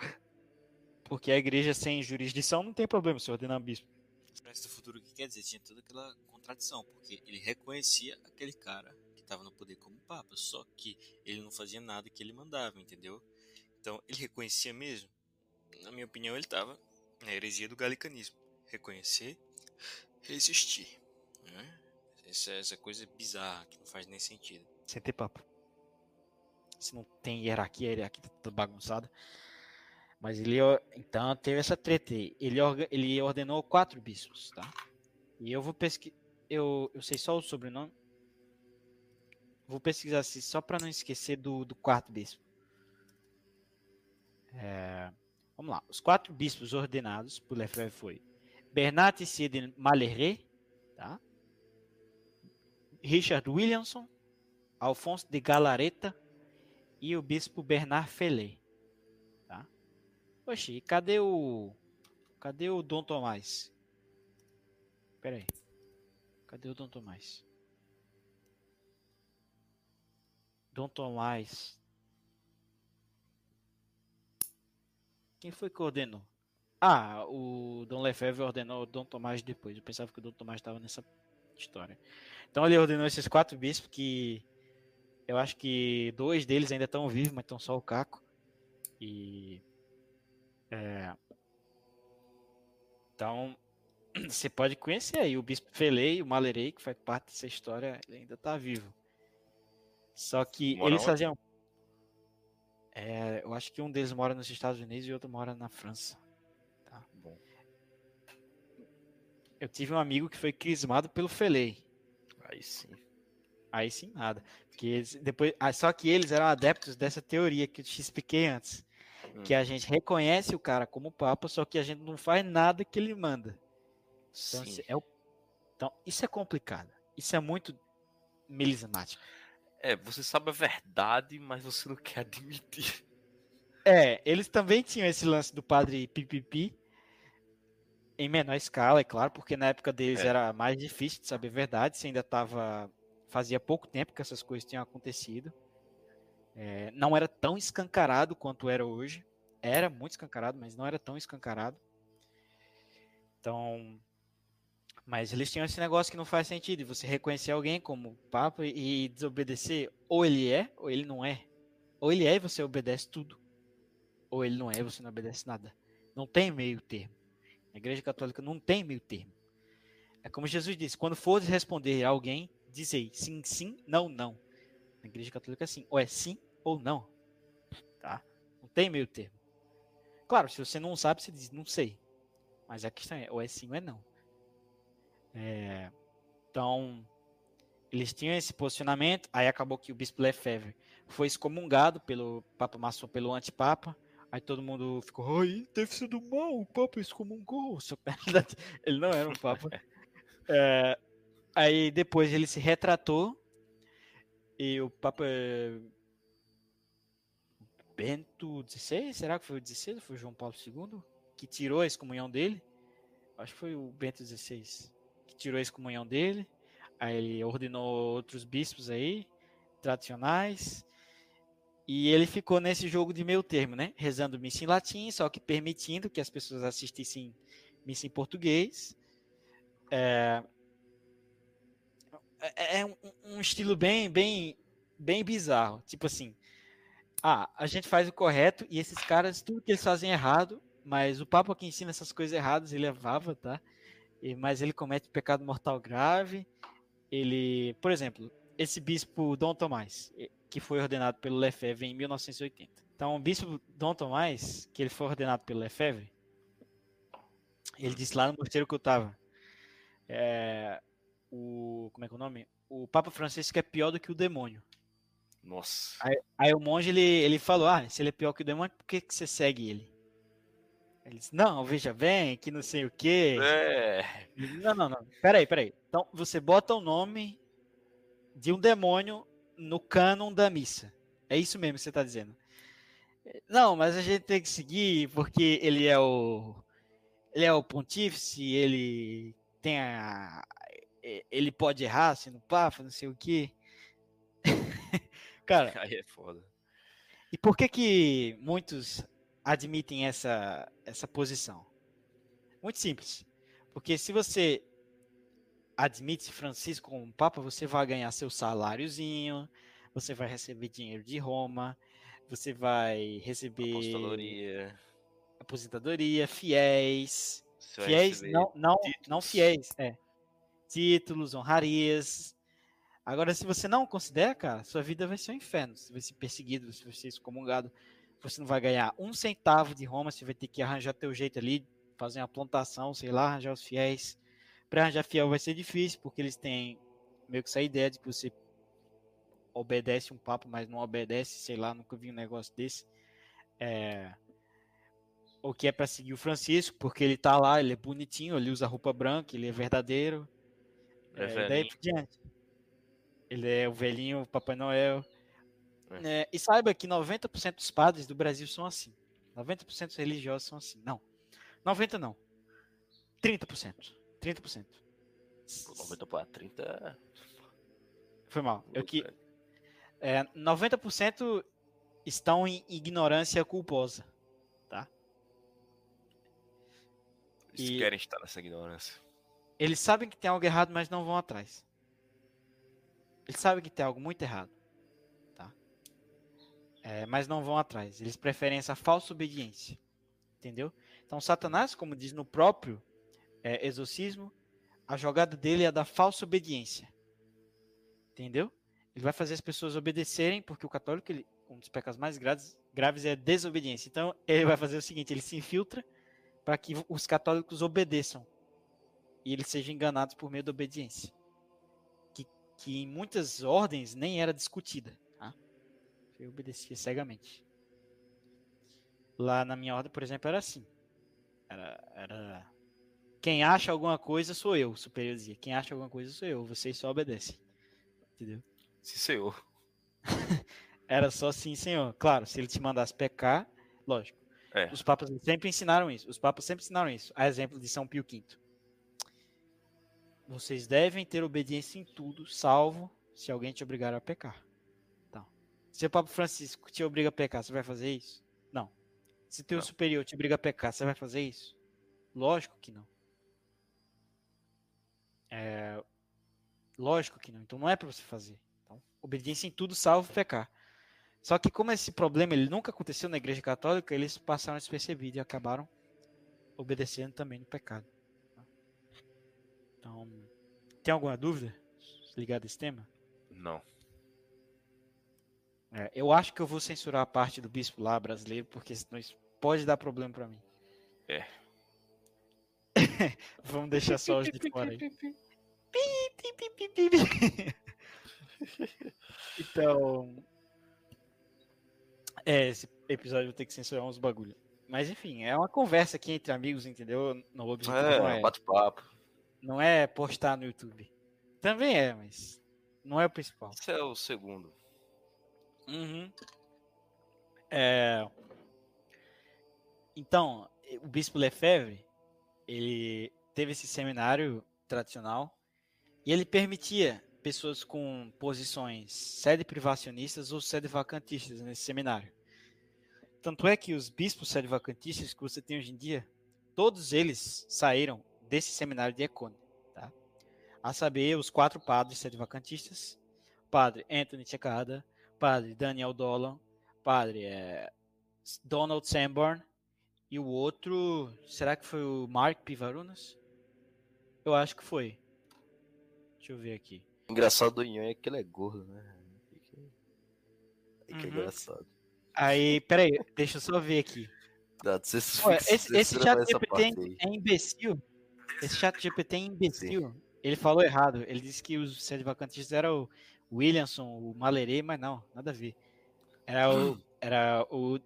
Porque a igreja sem jurisdição não tem problema se ordenar bispo. Expresso do futuro, o que quer dizer? Tinha toda aquela contradição, porque ele reconhecia aquele cara que estava no poder como papa, só que ele não fazia nada que ele mandava, entendeu? Então, ele reconhecia mesmo? Na minha opinião, ele estava na heresia do galicanismo. Reconhecer, resistir. Né? Essa, essa coisa bizarra que não faz nem sentido. Sem ter papo. Se não tem hierarquia, a hierarquia tá toda bagunçada. Mas ele, então, teve essa treta aí. Ele, ele ordenou quatro bispos, tá? E eu vou pesquisar. Eu, eu sei só o sobrenome. Vou pesquisar assim, só para não esquecer do, do quarto bispo. É, vamos lá. Os quatro bispos ordenados por Lefebvre foi Tessier de Malheré, tá? Richard Williamson, Alfonso de Galareta e o bispo Bernard Fellet? Oxi, cadê o cadê o Dom Tomás? Pera aí. Cadê o Dom Tomás? Dom Tomás. Quem foi que ordenou? Ah, o Dom Lefebvre ordenou o Dom Tomás depois. Eu pensava que o Dom Tomás estava nessa história. Então ele ordenou esses quatro bispos que eu acho que dois deles ainda estão vivos, mas estão só o Caco. E é, então você pode conhecer aí o Bispo Felei, o Malerei, que faz parte dessa história, ele ainda está vivo. Só que Mora eles onde? faziam. É, eu acho que um deles mora nos Estados Unidos e outro mora na França. Tá. Bom. Eu tive um amigo que foi crismado pelo Felei. Aí sim. Aí sim, nada. Porque eles, depois, ah, só que eles eram adeptos dessa teoria que eu te expliquei antes. Hum. Que a gente reconhece o cara como Papa, só que a gente não faz nada que ele manda. Então, Sim. é o- então isso é complicado. Isso é muito melismático. É, você sabe a verdade, mas você não quer admitir. É, eles também tinham esse lance do padre Pipipi, em menor escala, é claro, porque na época deles É. era mais difícil de saber a verdade, se ainda estava. Fazia pouco tempo que essas coisas tinham acontecido. É, não era tão escancarado quanto era hoje. Era muito escancarado, mas não era tão escancarado. Então. Mas eles tinham esse negócio que não faz sentido, você reconhecer alguém como Papa e desobedecer. Ou ele é, ou ele não é. Ou ele é e você obedece tudo ou ele não é, você não obedece nada. Não tem meio termo. Na Igreja Católica não tem meio termo. É como Jesus disse: quando fores responder a alguém, dizei sim, sim, não, não. Na Igreja Católica é assim: ou é sim ou não. Tá? Não tem meio termo. Claro, se você não sabe, você diz não sei. Mas a questão é: ou é sim ou é não. É, então, eles tinham esse posicionamento. Aí acabou que o bispo Lefebvre foi excomungado pelo Papa Maçom, pelo antipapa. Aí todo mundo ficou, ai, deve ser do mal, o Papa excomungou. Ele não era um Papa. É, aí depois ele se retratou e o Papa é, Bento XVI, será que foi o XVI? Foi João Paulo II? Que tirou a excomunhão dele? Acho que foi o Bento XVI que tirou a excomunhão dele. Aí ele ordenou outros bispos aí, tradicionais. E ele ficou nesse jogo de meio termo, né? Rezando missa em latim, só que permitindo que as pessoas assistissem missa em português. É, é é um, um estilo bem, bem, bem bizarro. Tipo assim, ah, a gente faz o correto e esses caras, tudo que eles fazem é errado, mas o Papa que ensina essas coisas erradas, ele levava, tá? E- Mas ele comete pecado mortal grave. Ele, por exemplo, esse bispo Dom Tomás, que foi ordenado pelo Lefebvre em 1980. Então, o bispo Dom Tomás, que ele foi ordenado pelo Lefebvre, ele disse lá no mosteiro que eu tava, é, o, como é que é o nome? O Papa Francisco é pior do que o demônio. Nossa. Aí, aí o monge, ele, ele falou, ah, se ele é pior que o demônio, por que, que você segue ele? Ele disse, não, veja bem, que não sei o quê. É. Não, não, não. Peraí, peraí. Então, você bota o nome de um demônio no cânon da missa. É isso mesmo que você está dizendo. Não, mas a gente tem que seguir porque ele é o. Ele é o pontífice, ele tem a. Ele pode errar sendo papa, não sei o quê. Cara, Aí é foda. e por que que muitos admitem essa, essa posição? Muito simples. Porque se você admite Francisco como Papa, você vai ganhar seu saláriozinho, você vai receber dinheiro de Roma, você vai receber Apostoloria. aposentadoria, fiéis, fiéis, não, não, não fiéis, é. Títulos, honrarias. Agora, se você não considera, cara, sua vida vai ser um inferno. Você vai ser perseguido, você vai ser excomungado. Você não vai ganhar um centavo de Roma, você vai ter que arranjar teu jeito ali, fazer uma plantação, sei lá, arranjar os fiéis. Para arranjar fiel vai ser difícil, porque eles têm meio que essa ideia de que você obedece um papo, mas não obedece, sei lá, nunca vi um negócio desse. É, ou que é para seguir o Francisco, porque ele tá lá, ele é bonitinho, ele usa roupa branca, ele é verdadeiro. É É, daí por diante. Ele é o velhinho o Papai Noel. É. É, e saiba que 90% dos padres do Brasil são assim. 90% dos religiosos são assim. Não. 90 não. 30%. 30%. Pô, 90 para 30 Foi mal. Eu que, é, 90% estão em ignorância culposa. Tá? Eles E- querem estar nessa ignorância. Eles sabem que tem algo errado, mas não vão atrás. Eles sabem que tem algo muito errado. Tá? É, mas não vão atrás. Eles preferem essa falsa obediência. Entendeu? Então, Satanás, como diz no próprio é, exorcismo, a jogada dele é a da falsa obediência. Entendeu? Ele vai fazer as pessoas obedecerem, porque o católico, ele- um dos pecados mais graves, graves é a desobediência. Então, ele vai fazer o seguinte: ele se infiltra para que os católicos obedeçam e eles sejam enganados por meio da obediência. Que, que em muitas ordens nem era discutida. Tá? Eu obedecia cegamente. Lá na minha ordem, por exemplo, era assim. Era, era quem acha alguma coisa sou eu, superior dizia. Quem acha alguma coisa sou eu, vocês só obedecem. Entendeu? Sim, senhor. Era só sim, senhor. Claro, se ele te mandasse pecar, lógico. É. Os papas sempre ensinaram isso. Os papas sempre ensinaram isso. A exemplo de São Pio V. Vocês devem ter obediência em tudo, salvo se alguém te obrigar a pecar. Então, se o Papa Francisco te obriga a pecar, você vai fazer isso? Não. Se teu Não. superior te obriga a pecar, você vai fazer isso? Lógico que não. É, lógico que não. Então não é para você fazer. Então, obediência em tudo, salvo pecar. Só que como esse problema ele nunca aconteceu na Igreja Católica, eles passaram despercebido e acabaram obedecendo também no pecado. Então, tem alguma dúvida ligada a esse tema? Não. É, eu acho que eu vou censurar a parte do bispo lá brasileiro, porque senão isso pode dar problema pra mim. É. Vamos deixar só os de fora aí. Então. É, esse episódio eu vou ter que censurar uns bagulho. Mas enfim, é uma conversa aqui entre amigos, entendeu? Não É, é, bate-papo. Não é postar no YouTube. Também é, mas não é o principal. Esse é o segundo. Uhum. É, Então, o Bispo Lefebvre, ele teve esse seminário tradicional e ele permitia pessoas com posições sede-privacionistas ou sede-vacantistas nesse seminário. Tanto é que os bispos sede-vacantistas que você tem hoje em dia, todos eles saíram desse seminário de Econe, tá? A saber, os quatro padres sede-vacantistas, padre Anthony Checada, padre Daniel Dolan, padre é, Donald Sanborn e o outro, será que foi o Mark Pivarunas? Eu acho que foi. Deixa eu ver aqui. Engraçado do Ian é que ele é gordo, né? É que é Uhum. engraçado. Aí, peraí, deixa eu só ver aqui. Você, Olha, você esse, esse censura chat GPT é imbecil. Esse chat GPT é imbecil. Ele falou errado. Ele disse que os sede vacantistas eram o Williamson, o Maleré, mas não, nada a ver. Era o, era o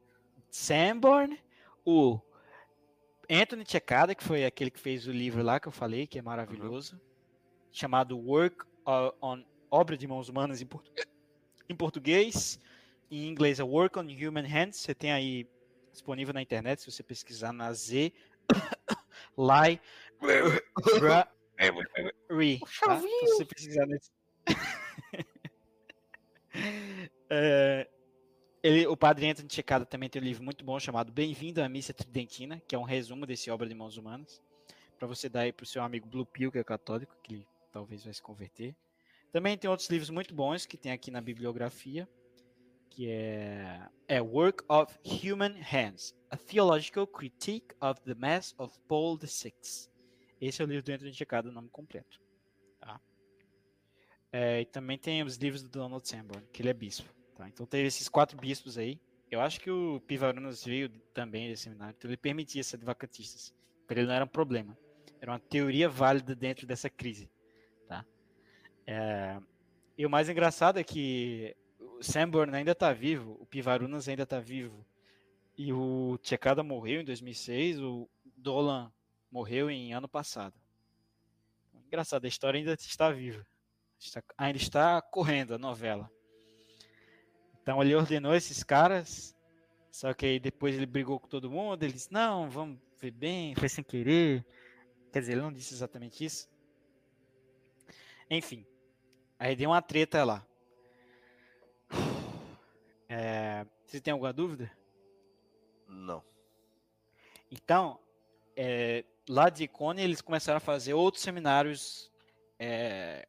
Sanborn, o Anthony Checada, que foi aquele que fez o livro lá que eu falei, que é maravilhoso, chamado Work on Obra de Mãos Humanas em, portu- em português. Em inglês é Work on Human Hands. Você tem aí disponível na internet, se você pesquisar na Z, Lai, Ra, Ri, tá? Se você pesquisar nesse... É, ele, o Padre Anthony Checada também tem um livro muito bom chamado Bem-vindo à Missa Tridentina, que é um resumo desse Obra de Mãos Humanas, para você dar aí pro seu amigo Blue Pill, que é católico, que ele talvez vai se converter. Também tem outros livros muito bons que tem aqui na bibliografia, que é, é Work of Human Hands, A Theological Critique of the Mass of Paul VI. Esse é o livro do Anthony Checada, o nome completo. Tá? É, e também tem os livros do Donald Sanborn, que ele é bispo. Tá? Então teve esses quatro bispos aí. Eu acho que o Pivarunas veio também desse seminário, então ele permitia ser de. Para ele não era um problema. Era uma teoria válida dentro dessa crise. Tá? É, e o mais engraçado é que o Sanborn ainda está vivo, o Pivarunas ainda está vivo. E o Tchekada morreu em 2006, o Dolan morreu em ano passado. Engraçado, a história ainda está viva. Está- ainda está correndo a novela. Então ele ordenou esses caras, só que aí depois ele brigou com todo mundo, ele disse, não, vamos ver bem, foi sem querer. Quer dizer, ele não disse exatamente isso. Enfim, aí deu uma treta lá. É, você tem alguma dúvida? Não. Então, é, lá de Icone, eles começaram a fazer outros seminários é,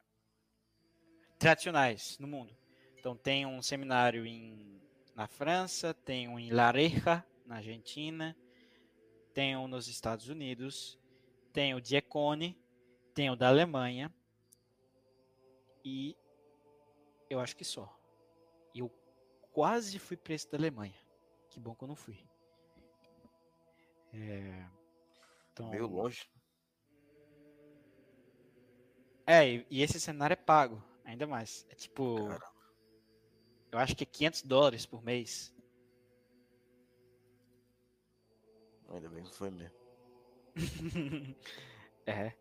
tradicionais no mundo. Então, tem um seminário em, na França, tem um em La Reja, na Argentina, tem um nos Estados Unidos, tem o de Econe, tem o da Alemanha e eu acho que só. Eu quase fui para esse da Alemanha. Que bom que eu não fui. É, então, Meio longe. É, e, e esse cenário é pago, ainda mais. É tipo, Caramba. eu acho que é 500 dólares por mês. Ainda bem que foi mesmo. é.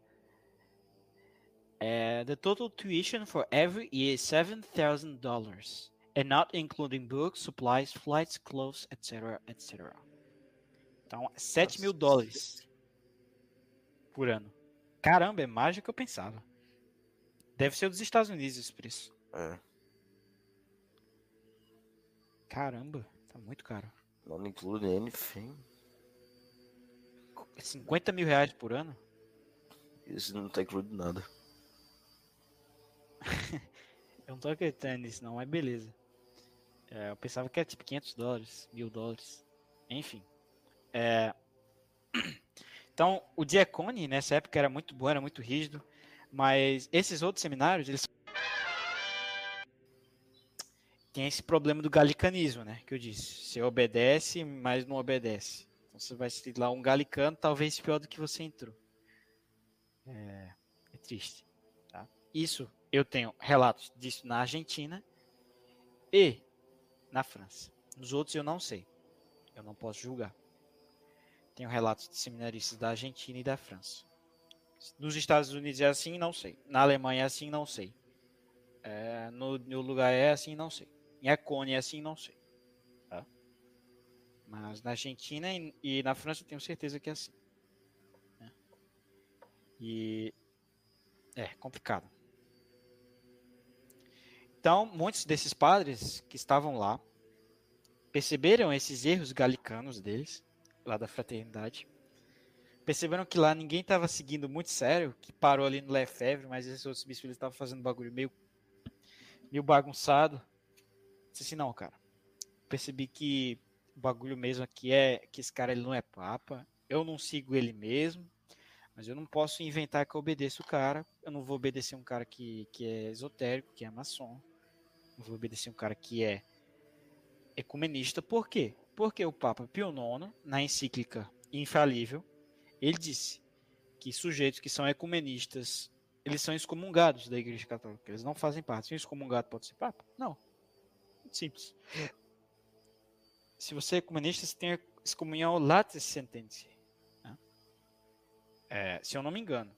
É, the total tuition for every year is $7,000 dollars, and not including books, supplies, flights, clothes, etc, etc. Então, 7 mil dólares por ano. Caramba, é mais do que eu pensava. Deve ser dos Estados Unidos esse preço. É. Caramba, tá muito caro. Não inclui anything. 50 mil reais por ano? Isso não tá incluído nada. Eu não tô acreditando nisso, não, mas beleza. É, eu pensava que era tipo 500 dólares, mil dólares. Enfim. É, Então, o Diacone nessa época era muito bom, era muito rígido. Mas esses outros seminários, eles. Tem esse problema do galicanismo, né? Que eu disse. Você obedece, mas não obedece. Então você vai se lá um galicano, talvez pior do que você entrou. É, é triste. Tá? Isso eu tenho relatos disso na Argentina e na França. Nos outros eu não sei. Eu não posso julgar. Tenho relatos de seminaristas da Argentina e da França. Nos Estados Unidos é assim, não sei. Na Alemanha é assim, não sei. É, no, no lugar é assim, não sei. Em Econe é assim, não sei. Tá? Mas na Argentina e, e na França eu tenho certeza que é assim. né? E é complicado. Então, muitos desses padres que estavam lá perceberam esses erros galicanos deles, lá da fraternidade. Perceberam que lá ninguém estava seguindo muito sério, que parou ali no Lefebvre, mas esses outros bispos estavam fazendo bagulho meio, meio bagunçado. Disse assim, não, cara. Percebi que o bagulho mesmo aqui é que esse cara ele não é papa. Eu não sigo ele mesmo. Mas eu não posso inventar que eu obedeço o cara. Eu não vou obedecer um cara que, que é esotérico, que é maçom. Não vou obedecer um cara que é ecumenista. Por quê? Porque o Papa Pio IX, na encíclica Infalível, ele disse que sujeitos que são ecumenistas, eles são excomungados da Igreja Católica. Eles não fazem parte. Se um excomungado pode ser Papa? Não. Muito simples. Se você é ecumenista, você tem excomunhão latis sententia. né? É, se eu não me engano.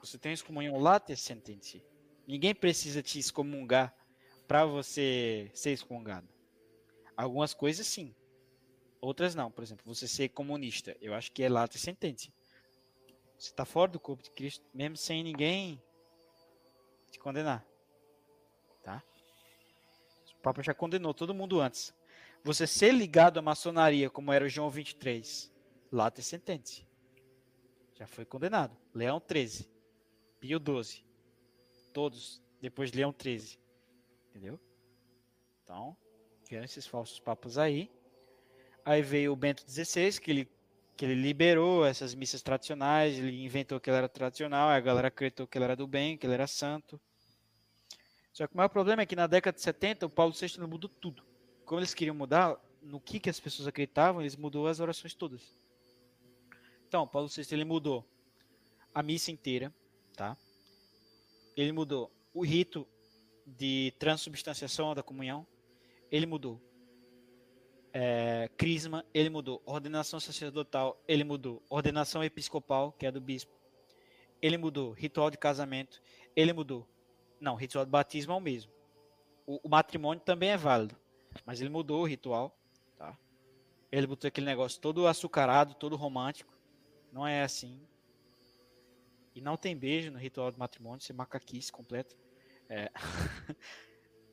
Você tem excomunhão latis sententia. Ninguém precisa te excomungar para você ser excomungado. Algumas coisas sim. Outras não. Por exemplo, você ser comunista. Eu acho que é lata sentença. Você está fora do corpo de Cristo, mesmo sem ninguém te condenar. Tá? O Papa já condenou todo mundo antes. Você ser ligado à maçonaria, como era o João 23, lata sentença. Já foi condenado. Leão 13. Pio 12. Todos depois de Leão 13. Entendeu? Então, vieram esses falsos papas aí. Aí veio o Bento XVI, que ele, que ele liberou essas missas tradicionais, ele inventou que ele era tradicional, a galera acreditou que ele era do bem, que ele era santo. Só que o maior problema é que na década de 70 o Paulo VI mudou tudo. Como eles queriam mudar, no que, que as pessoas acreditavam, eles mudou as orações todas. Então, Paulo VI ele mudou a missa inteira, tá? Ele mudou o rito de transubstanciação da comunhão, ele mudou É, crisma, ele mudou. Ordenação sacerdotal, ele mudou. Ordenação episcopal, que é do bispo, ele mudou. Ritual de casamento, ele mudou. Não, ritual de batismo é o mesmo. O, o matrimônio também é válido, mas ele mudou o ritual, tá? Ele botou aquele negócio todo açucarado, todo romântico. Não é assim. E não tem beijo no ritual de matrimônio, você macaquice completo. É.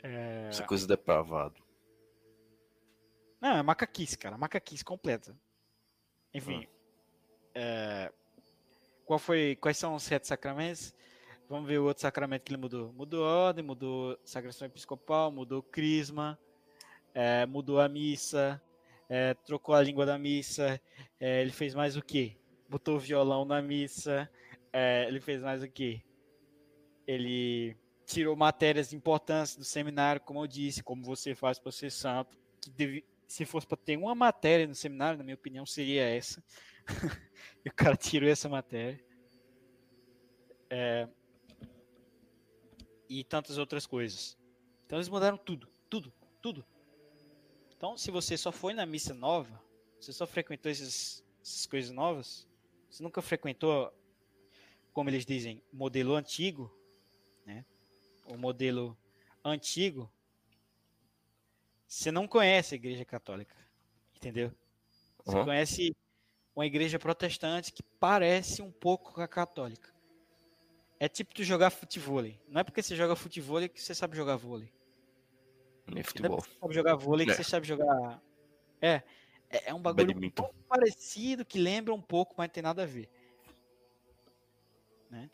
é... Essa coisa depravado. Não, é macaquice, cara. Macaquice completa. Enfim. É... Qual foi, quais são os sete sacramentos? Vamos ver o outro sacramento que ele mudou. Mudou ordem, mudou sagração episcopal, mudou crisma, é, mudou a missa, é, trocou a língua da missa. É, ele fez mais o quê? Botou violão na missa. É, ele fez mais o quê? Ele tirou matérias importantes do seminário, como eu disse, como você faz para ser santo. Que deve, se fosse para ter uma matéria no seminário, na minha opinião, seria essa. e o cara tirou essa matéria. É, e tantas outras coisas. Então eles mudaram tudo, tudo, tudo. Então, se você só foi na missa nova, você só frequentou esses, essas coisas novas, você nunca frequentou, como eles dizem, modelo antigo, né? O modelo antigo, você não conhece a Igreja Católica, entendeu? Você Uhum. conhece uma igreja protestante que parece um pouco com a católica. É tipo tu jogar futebol. Não é porque você joga futebol que você sabe jogar vôlei. Nem Não é futebol. você sabe jogar vôlei que É. você sabe jogar. É. É, é um bagulho um pouco parecido, que lembra um pouco, mas não tem nada a ver. Né?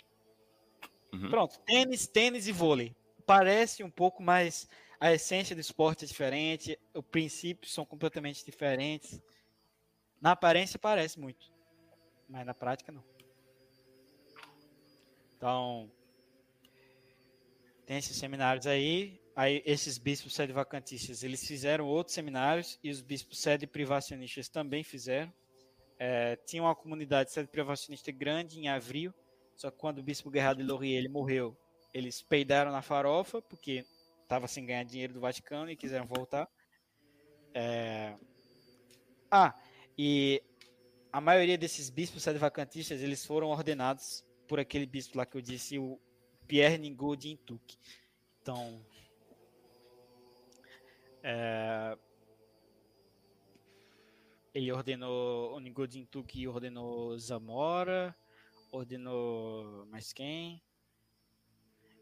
Uhum. Pronto, tênis, tênis e vôlei. Parece um pouco, mas a essência do esporte é diferente, os princípios são completamente diferentes. Na aparência parece muito, mas na prática não. Então, tem esses seminários aí, aí esses bispos sede-vacantistas, eles fizeram outros seminários e os bispos sede-privacionistas também fizeram. É, tinha uma comunidade sede-privacionista grande em Avril, só que quando o bispo Guerrado de Laurier ele morreu, eles peidaram na farofa, porque estava sem ganhar dinheiro do Vaticano e quiseram voltar. É... Ah, e a maioria desses bispos sede-vacantistas, eles foram ordenados por aquele bispo lá que eu disse, o Pierre Ningot de Intuc. Então, é, ele ordenou o Ningot de Intuc ordenou Zamora, ordenou mais quem?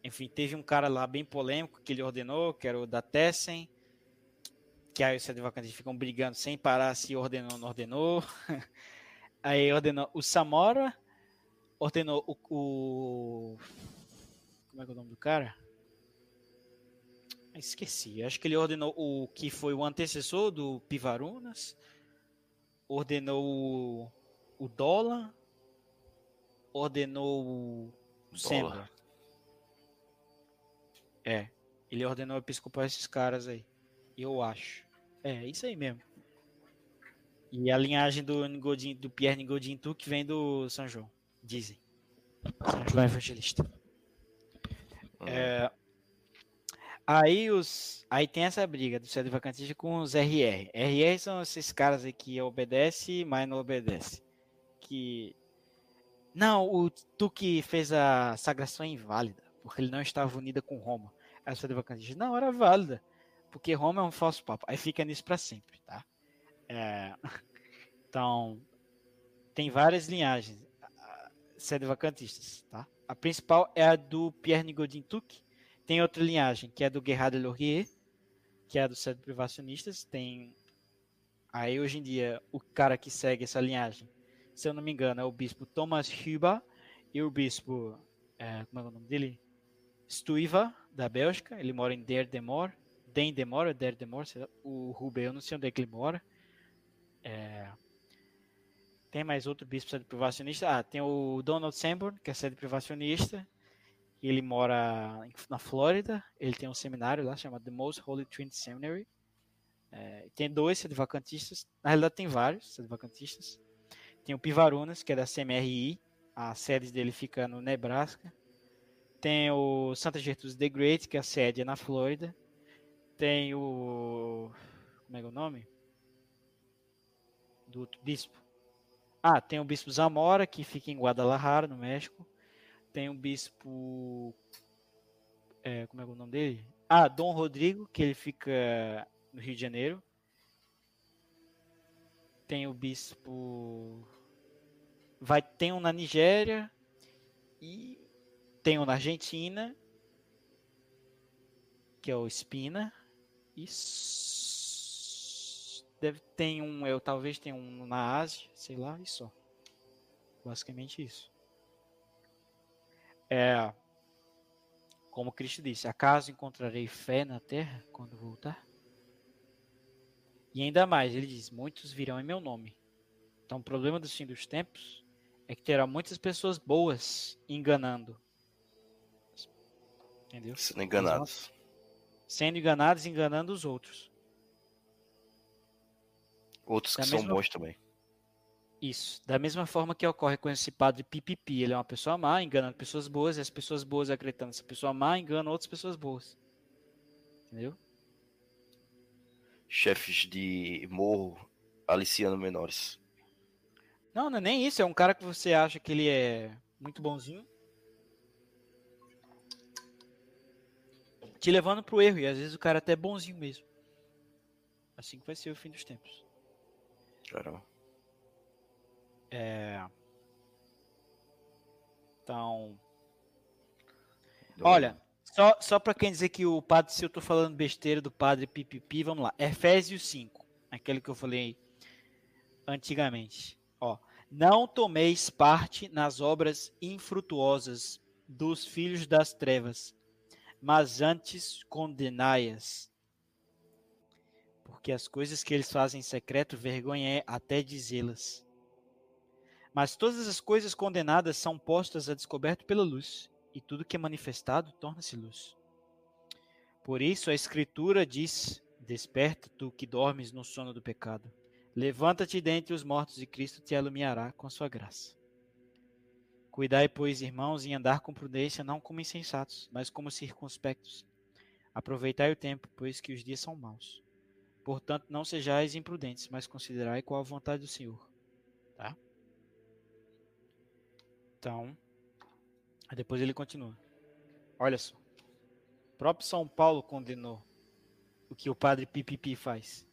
Enfim, teve um cara lá bem polêmico que ele ordenou, que era o da Tessen, que aí os sede-vacantistas ficam brigando sem parar se ordenou ou não ordenou. Aí ordenou o Samora, ordenou o, o- Como é que é o nome do cara? Esqueci. Acho que ele ordenou o que foi o antecessor do Pivarunas. Ordenou o, o. Ordenou o Sembra. É. Ele ordenou o episcopal esses caras aí. Eu acho. É, isso aí mesmo. E a linhagem do, Nigodin, do Pierre Nigodin Tuc vem do São João. Dizem. São João Evangelista. É, aí os. Aí tem essa briga do Céu Vacantista com os RR. RR são esses caras aí que obedece, mas não obedece. Que. Não, o Tuque fez a sagração inválida, porque ele não estava unido com Roma. Céu Vacantista, não, era válida, porque Roma é um falso papa. Aí fica nisso para sempre, tá? É, então, tem várias linhagens sede-vacantistas, tá? A principal é a do Pierre Nigodin Tuc. Tem outra linhagem, que é do Gerard Laurier, que é a dos sede-privacionistas. Tem aí hoje em dia o cara que segue essa linhagem, se eu não me engano, é o bispo Thomas Huber e o bispo, é, como é o nome dele? Stuiva, da Bélgica. Ele mora em Der Demor. Den Demor, ou Der Demor, sei lá. o Huber, eu não sei onde é que ele mora. É, Tem mais outro bispo sede privacionista. Ah, tem o Donald Sanborn, que é sede privacionista. Ele mora na Flórida. Ele tem um seminário lá chamado The Most Holy Trinity Seminary. É, tem dois sede-vacantistas. Na realidade, tem vários sede-vacantistas. Tem o Pivarunas, que é da CMRI. A sede dele fica no Nebraska. Tem o Santa Gertrude the Great, que a sede é na Flórida. Tem o. Como é é o nome? do outro bispo. Ah, tem o bispo Zamora, que fica em Guadalajara, no México. Tem o bispo. é, como é o nome dele? Ah, Dom Rodrigo, que ele fica no Rio de Janeiro. Tem o bispo. Vai, tem um na Nigéria. E tem um na Argentina. Que é o Espina. E deve tem um, eu talvez tenha um na Ásia, sei lá, e só. Basicamente isso. É, como Cristo disse, acaso encontrarei fé na terra quando voltar? E ainda mais, ele diz: muitos virão em meu nome. Então, o problema do fim dos tempos é que terá muitas pessoas boas enganando. Entendeu? Sendo enganados. Sendo enganados e enganando os outros. Outros que Da são mesma- bons também. Isso. Da mesma forma que ocorre com esse padre Pipipi. Ele é uma pessoa má, enganando pessoas boas, e as pessoas boas acreditando essa pessoa má, enganam outras pessoas boas. Entendeu? Chefes de morro aliciando menores. Não, não é nem isso. É um cara que você acha que ele é muito bonzinho. Te levando pro erro. E às vezes o cara até é bonzinho mesmo. Assim que vai ser o fim dos tempos. Caramba. É. Então. Olha, só, só para quem dizer que o padre, se eu tô falando besteira do padre Pipipi, vamos lá. Efésios 5, aquele que eu falei antigamente. Ó, não tomeis parte nas obras infrutuosas dos filhos das trevas, mas antes condenai-as. Porque as coisas que eles fazem em secreto, vergonha é até dizê-las. Mas todas as coisas condenadas são postas a descoberto pela luz, e tudo que é manifestado torna-se luz. Por isso a Escritura diz: Desperta, tu que dormes no sono do pecado. Levanta-te dentre os mortos, e Cristo te iluminará com sua graça. Cuidai, pois, irmãos, em andar com prudência, não como insensatos, mas como circunspectos. Aproveitai o tempo, pois que os dias são maus. Portanto, não sejais imprudentes, mas considerai qual a vontade do Senhor. Tá? Então, depois ele continua. Olha só. O próprio São Paulo condenou o que o padre Pipipi faz.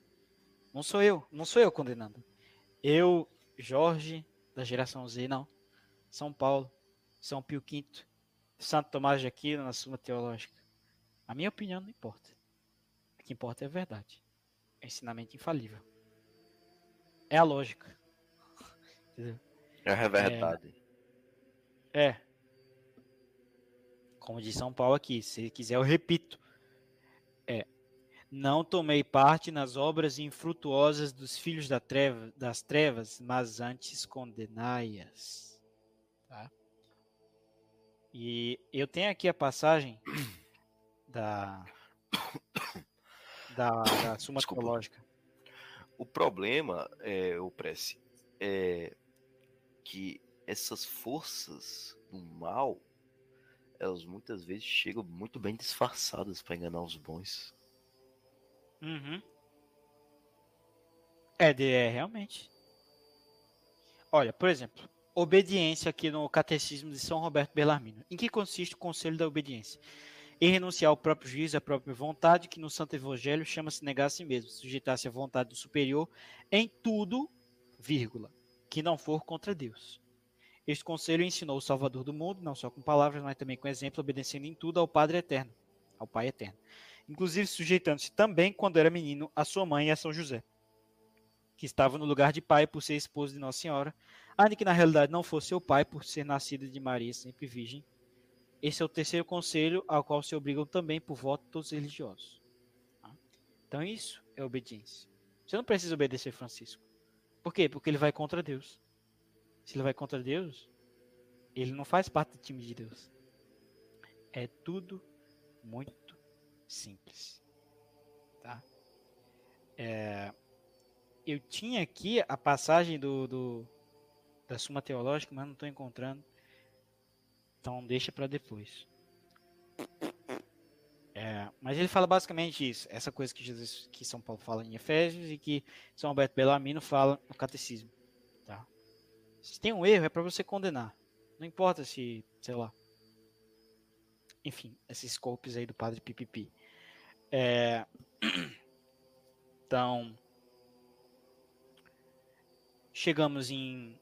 Não sou eu, não sou eu condenando. Eu, Jorge, da geração Z, não. São Paulo, São Pio V, Santo Tomás de Aquino na Suma Teológica. A minha opinião não importa. O que importa é a verdade. É ensinamento infalível. É a lógica. Entendeu? É a verdade. É. Como diz São Paulo aqui, se quiser eu repito. É. Não tomei parte nas obras infrutuosas dos filhos da treva, das trevas, mas antes condenai-as. E eu tenho aqui a passagem da da, da Suma Desculpa. Teológica. O problema, é, o Prece, é que essas forças do mal, elas muitas vezes chegam muito bem disfarçadas para enganar os bons. Uhum. É, de, é, realmente. Olha, por exemplo, obediência aqui no Catecismo de São Roberto Bellarmino. Em que consiste o conselho da obediência? Em renunciar ao próprio juízo à própria vontade, que no Santo Evangelho chama-se negar a si mesmo, sujeitar-se à vontade do superior em tudo, vírgula, que não for contra Deus. Este conselho ensinou o Salvador do mundo, não só com palavras, mas também com exemplo, obedecendo em tudo ao Padre Eterno, ao Pai Eterno. Inclusive sujeitando-se também, quando era menino, a sua mãe e a São José, que estava no lugar de pai por ser esposo de Nossa Senhora, ainda que na realidade não fosse seu pai por ser nascido de Maria sempre virgem. Esse é o terceiro conselho ao qual se obrigam também por voto todos os religiosos. Tá? Então isso é obediência. Você não precisa obedecer Francisco. Por quê? Porque ele vai contra Deus. Se ele vai contra Deus, ele não faz parte do time de Deus. É tudo muito simples. Tá? É, eu tinha aqui a passagem do, do da Suma Teológica, mas não estou encontrando. Então deixa para depois. É, mas ele fala basicamente isso, essa coisa que Jesus, que São Paulo fala em Efésios e que São Alberto Bellarmino fala no Catecismo. Tá? Se tem um erro é para você condenar. Não importa se, sei lá. Enfim, esses golpes aí do Padre Pipipi. É... Então, chegamos em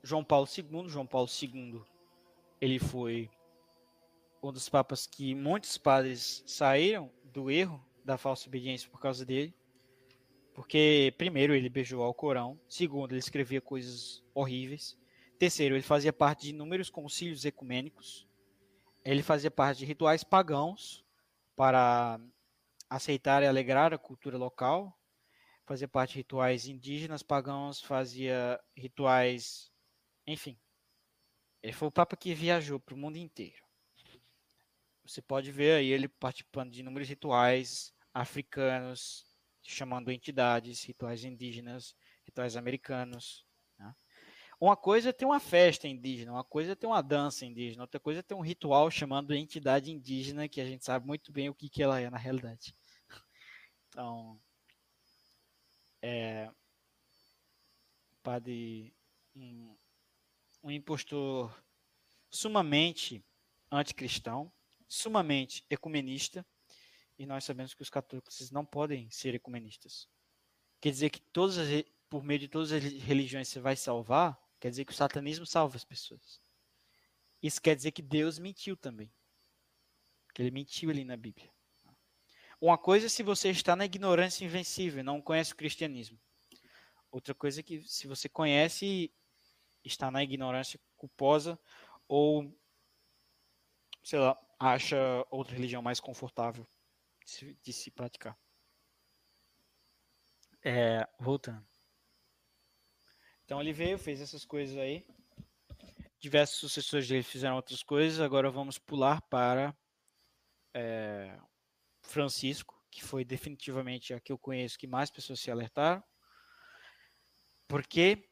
João Paulo II. João Paulo II, ele foi um dos papas que muitos padres saíram do erro da falsa obediência por causa dele. Porque, primeiro, ele beijou ao Corão. Segundo, ele escrevia coisas horríveis. Terceiro, ele fazia parte de inúmeros concílios ecumênicos. Ele fazia parte de rituais pagãos para aceitar e alegrar a cultura local. Fazia parte de rituais indígenas pagãos, fazia rituais. Enfim. Ele foi o Papa que viajou para o mundo inteiro. Você pode ver aí ele participando de inúmeros rituais africanos, chamando entidades, rituais indígenas, rituais americanos. Né? Uma coisa é ter uma festa indígena, uma coisa é ter uma dança indígena, outra coisa é ter um ritual chamando entidade indígena, que a gente sabe muito bem o que, que ela é na realidade. Então, é, padre, um, um impostor sumamente anticristão, sumamente ecumenista, e nós sabemos que os católicos não podem ser ecumenistas. Quer dizer que todas as, por meio de todas as religiões você vai salvar? Quer dizer que o satanismo salva as pessoas. Isso quer dizer que Deus mentiu também. Que ele mentiu ali na Bíblia. Uma coisa é se você está na ignorância invencível, não conhece o cristianismo. Outra coisa é que se você conhece e está na ignorância culposa ou sei lá, acha outra religião mais confortável de se, de se praticar. É, voltando. Então ele veio, fez essas coisas aí. Diversos sucessores dele fizeram outras coisas. Agora vamos pular para é, Francisco, que foi definitivamente a que eu conheço que mais pessoas se alertaram. Porque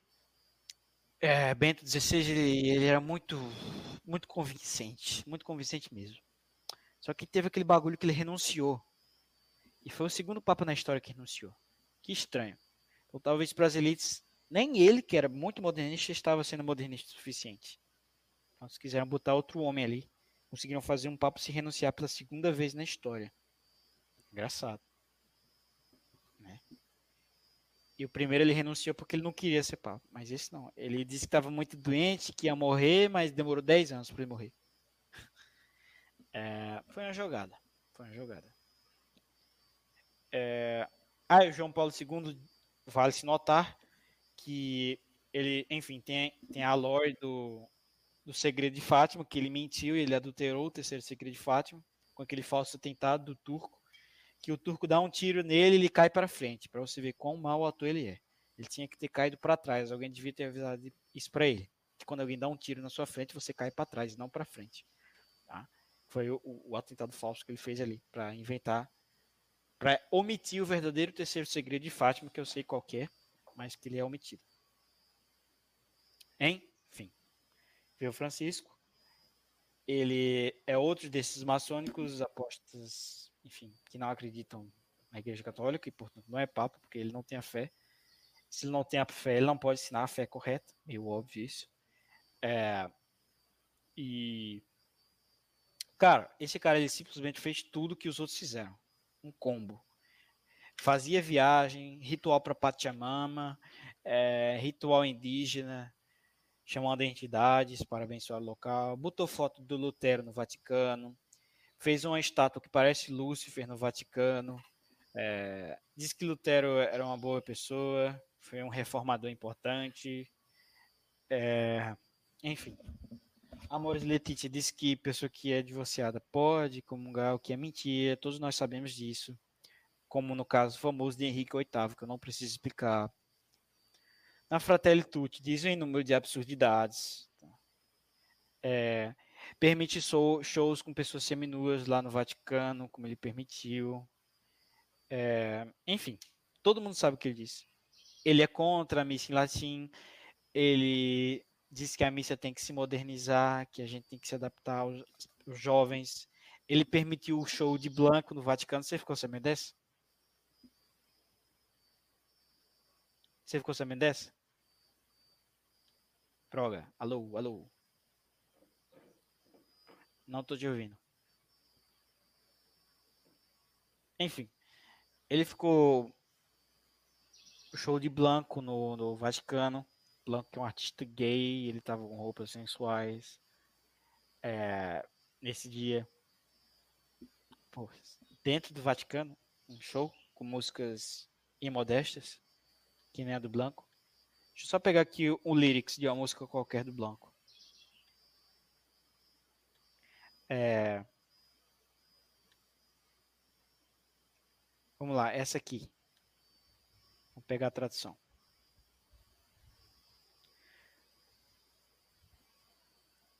é, Bento XVI ele, ele era muito, muito convincente, muito convincente mesmo. Só que teve aquele bagulho que ele renunciou. E foi o segundo papa na história que renunciou. Que estranho. Então talvez para as elites, nem ele, que era muito modernista, estava sendo modernista o suficiente. Então se quiseram botar outro homem ali, conseguiram fazer um papa se renunciar pela segunda vez na história. Engraçado. Né? E o primeiro ele renunciou porque ele não queria ser papa. Mas esse não. Ele disse que estava muito doente, que ia morrer, mas demorou 10 anos para ele morrer. É, foi uma jogada. Foi uma jogada. É, ah, o João Paulo II, vale se notar que ele, enfim, tem, tem a lore do, do segredo de Fátima, que ele mentiu, ele adulterou o terceiro segredo de Fátima, com aquele falso atentado do turco, que o turco dá um tiro nele e ele cai para frente, para você ver quão mau ator ele é. Ele tinha que ter caído para trás, alguém devia ter avisado isso para ele. Que quando alguém dá um tiro na sua frente, você cai para trás, não para frente. Tá? Foi o, o, atentado falso que ele fez ali, para inventar, para omitir o verdadeiro terceiro segredo de Fátima, que eu sei qual é, mas que ele é omitido. Enfim, veio Francisco. Ele é outro desses maçônicos apóstolos, enfim, que não acreditam na Igreja Católica e, portanto, não é papa, porque ele não tem a fé. Se ele não tem a fé, ele não pode ensinar a fé correta, meio óbvio isso. É, e Cara, esse cara ele simplesmente fez tudo que os outros fizeram. Um combo. Fazia viagem, ritual para Pachamama, é, ritual indígena, chamando entidades para abençoar o local, botou foto do Lutero no Vaticano, fez uma estátua que parece Lúcifer no Vaticano, é, diz que Lutero era uma boa pessoa, foi um reformador importante, é, enfim, Amores Letícia disse que pessoa que é divorciada pode comungar, o que é mentira, todos nós sabemos disso. Como no caso famoso de Henrique VIII, que eu não preciso explicar. Na Fratelli Tutti, dizem um número de absurdidades. É, permite shows com pessoas seminuas lá no Vaticano, como ele permitiu. É, enfim, todo mundo sabe o que ele disse. Ele é contra a missa em latim, ele diz que a missa tem que se modernizar, que a gente tem que se adaptar aos, aos jovens. ele permitiu o show de Blanco no Vaticano. Você ficou sabendo dessa? Você ficou sabendo dessa? Droga. Alô, alô. Não tô te ouvindo. Enfim. Ele ficou show de Blanco no, no Vaticano. Blanco que é um artista gay, ele tava com roupas sensuais. É, nesse dia. Pô, dentro do Vaticano, um show com músicas imodestas, que nem a do Blanco. Deixa eu só pegar aqui o lyrics de uma música qualquer do Blanco. É... Vamos lá, essa aqui. Vou pegar a tradução.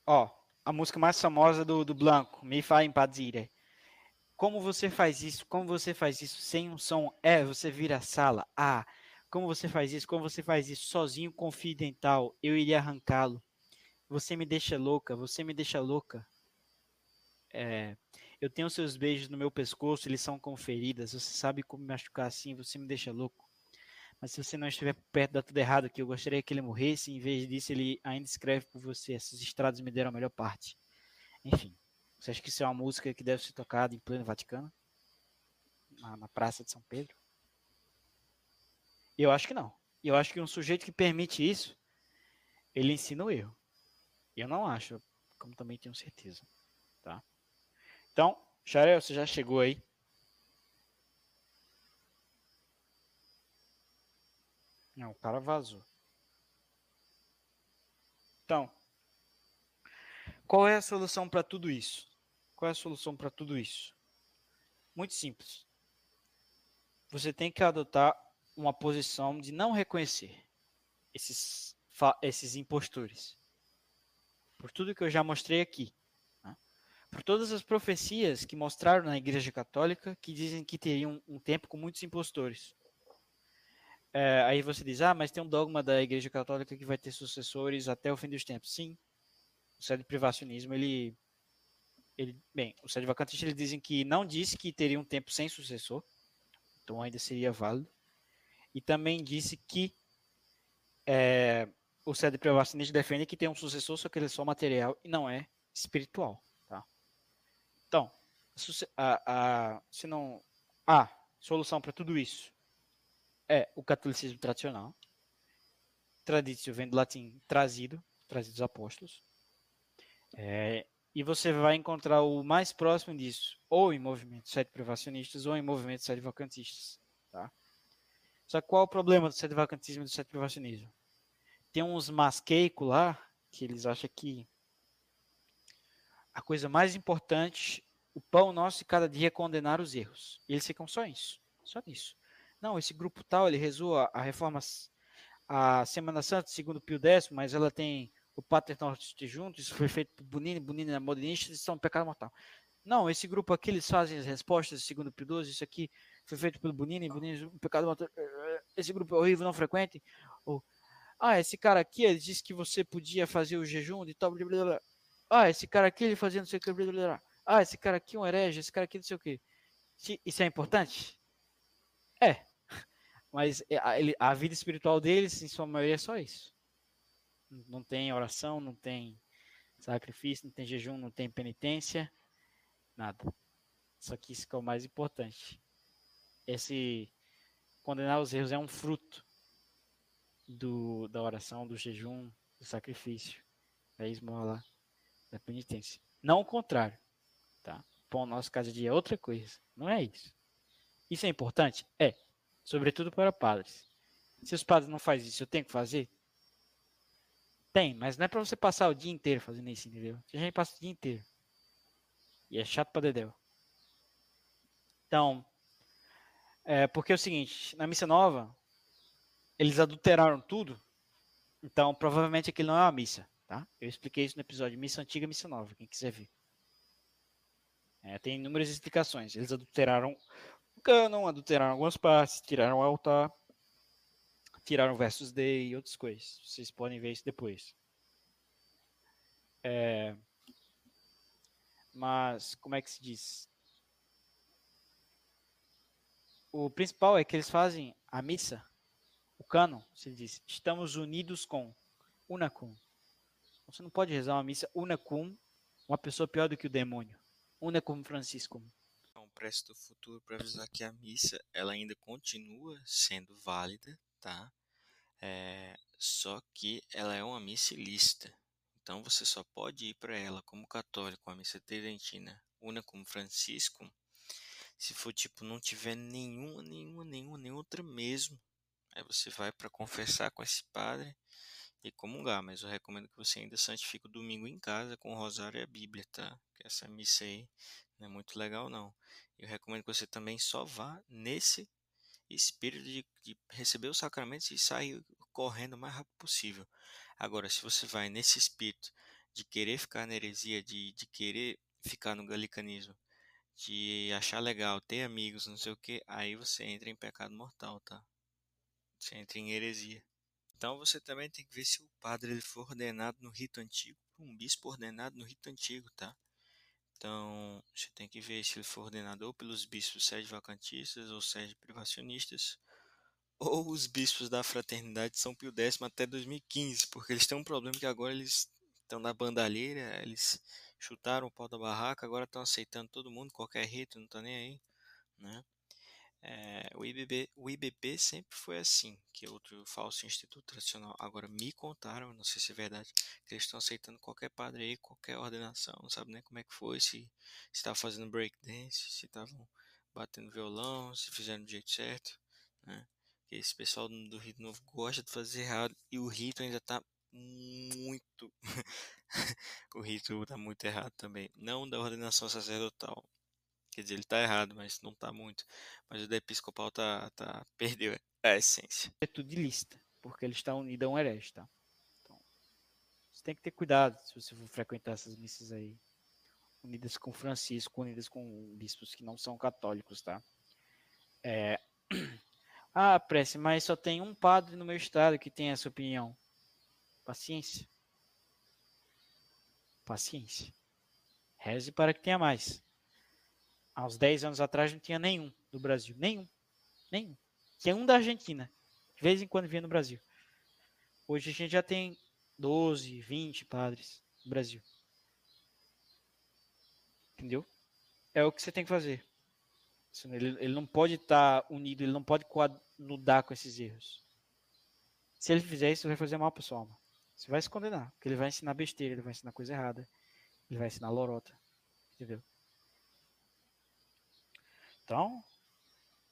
Ó, a música mais famosa do, do Blanco, Me Fa Impazzire. Como você faz isso? Como você faz isso sem um som? É, você vira a sala. Ah, como você faz isso? Como você faz isso sozinho, confidental? Eu iria arrancá-lo. Você me deixa louca, você me deixa louca. É, eu tenho seus beijos no meu pescoço, eles são conferidas. Você sabe como me machucar assim, você me deixa louco. Mas se você não estiver perto, dá tudo errado aqui. Eu gostaria que ele morresse. Em vez disso, ele ainda escreve por você. Essas estradas me deram a melhor parte. Enfim, você acha que isso é uma música que deve ser tocada em pleno Vaticano? Na, na Praça de São Pedro? Eu acho que não. Eu acho que um sujeito que permite isso, ele ensina o erro. Eu não acho, como também tenho certeza. Então, Xarel, você já chegou aí. Não, o cara vazou. Então, qual é a solução para tudo isso? Qual é a solução para tudo isso? Muito simples. Você tem que adotar uma posição de não reconhecer esses, esses impostores. Por tudo que eu já mostrei aqui. Por todas as profecias que mostraram na Igreja Católica que dizem que teriam um tempo com muitos impostores. É, aí você diz, ah, mas tem um dogma da Igreja Católica que vai ter sucessores até o fim dos tempos. Sim, o sede privacionismo, ele, ele bem, o sede vacantista eles dizem que não disse que teria um tempo sem sucessor, então ainda seria válido e também disse que é, o sede privacionista defende que tem um sucessor, só que ele é só material e não é espiritual. A, a, se não a solução para tudo isso é o catolicismo tradicional. Traditio vem do latim trazido, trazido dos apóstolos. É, e você vai encontrar o mais próximo disso, ou em movimentos sede privacionistas, ou em movimentos sede vacantistas. Tá? Só qual o problema do sete vacantismo e do sete privacionismo? Tem uns masqueicos lá que eles acham que a coisa mais importante, o pão nosso de cada dia é condenar os erros. E eles ficam só isso, só nisso. Não, esse grupo tal, ele rezou a, a reforma, a Semana Santa, segundo Pio X, mas ela tem o Pater Noster junto, isso foi feito por Bonini, Bonini é modernista, isso é um pecado mortal. Não, esse grupo aqui, eles fazem as respostas, segundo Pio XII, isso aqui foi feito pelo Bonini, Bonini, um pecado mortal, esse grupo é horrível, não frequente. Ou, ah, esse cara aqui, ele disse que você podia fazer o jejum de tal, blá, blá, blá. Ah, esse cara aqui, ele fazia não sei o que, blá, blá, blá. Ah, esse cara aqui é um herege, esse cara aqui não sei o que. Isso é importante? É. Mas é, a, vida espiritual deles, em sua maioria, é só isso. Não tem oração, não tem sacrifício, não tem jejum, não tem penitência, nada. Só que isso que é o mais importante. Esse condenar os erros é um fruto do, da oração, do jejum, do sacrifício, da esmola, da penitência. Não o contrário, tá? Pão nosso caso de dia é outra coisa, não é isso. Isso é importante? É, sobretudo para padres. Se os padres não fazem isso, eu tenho que fazer? Tem, mas não é para você passar o dia inteiro fazendo isso, entendeu? Você já passa o dia inteiro. E é chato para dedéu. Então, é, porque é o seguinte, na missa nova, eles adulteraram tudo, então provavelmente aquilo não é uma missa, tá? Eu expliquei isso no episódio Missa Antiga e Missa Nova, quem quiser ver. É, tem inúmeras explicações. Eles adulteraram o cânon, adulteraram algumas partes, tiraram o altar, tiraram versos de e outras coisas. Vocês podem ver isso depois. É... Mas, como é que se diz? O principal é que eles fazem a missa, o cânon, se diz, estamos unidos com, unacum. Você não pode rezar uma missa unacum, uma pessoa pior do que o demônio. Unacum Franciscum. Então, presto do futuro para avisar que a missa ela ainda continua sendo válida, tá? É, só que ela é uma missa ilícita. Então você só pode ir para ela como católico, a missa tridentina, una como Francisco, se for tipo não tiver nenhuma, nenhuma, nenhuma, nenhuma outra mesmo. Aí você vai para confessar com esse padre e comungar, mas eu recomendo que você ainda santifique o domingo em casa com o rosário e a Bíblia, tá? Que essa missa aí não é muito legal não. Eu recomendo que você também só vá nesse espírito de, de, receber os sacramentos e sair correndo o mais rápido possível. Agora, se você vai nesse espírito de querer ficar na heresia, de, de querer ficar no galicanismo, de achar legal, ter amigos, não sei o que, aí você entra em pecado mortal, tá? Você entra em heresia. Então você também tem que ver se o padre ele for ordenado no rito antigo, um bispo ordenado no rito antigo, tá? Então, você tem que ver se ele for ordenado ou pelos bispos sede vacantistas ou sede privacionistas, ou os bispos da Fraternidade de São Pio X até 2015, porque eles têm um problema que agora eles estão na bandalheira, eles chutaram o pau da barraca, agora estão aceitando todo mundo, qualquer rito, não está nem aí, né? É, o, IBB, o IBP sempre foi assim, que outro falso instituto tradicional. Agora me contaram, não sei se é verdade, que eles estão aceitando qualquer padre aí, qualquer ordenação, não sabe nem como é que foi, se estava fazendo breakdance, se estavam batendo violão, se fizeram do jeito certo, né? Esse pessoal do Rito Novo gosta de fazer errado e o rito ainda está muito o rito está muito errado também não da ordenação sacerdotal Quer dizer, ele está errado, mas não está muito. Mas o da episcopal tá, tá, perdeu a essência. É tudo lista, porque ele está unido a um herege, tá? Então, você tem que ter cuidado se você for frequentar essas missas aí. Unidas com Francisco, unidas com bispos que não são católicos, tá? É... Ah, prece, mas só tem um padre no meu estado que tem essa opinião. Paciência. Paciência. Reze para que tenha mais há uns 10 anos atrás não tinha nenhum do Brasil. Nenhum. Nenhum. Tinha um da Argentina. De vez em quando vinha no Brasil. Hoje a gente já tem 12, 20 padres no Brasil. Entendeu? É o que você tem que fazer. Ele, ele não pode estar tá unido, ele não pode coadunudar com esses erros. Se ele fizer isso, vai fazer mal para sua alma. Você vai se condenar, porque ele vai ensinar besteira, ele vai ensinar coisa errada, ele vai ensinar lorota. Entendeu? Então,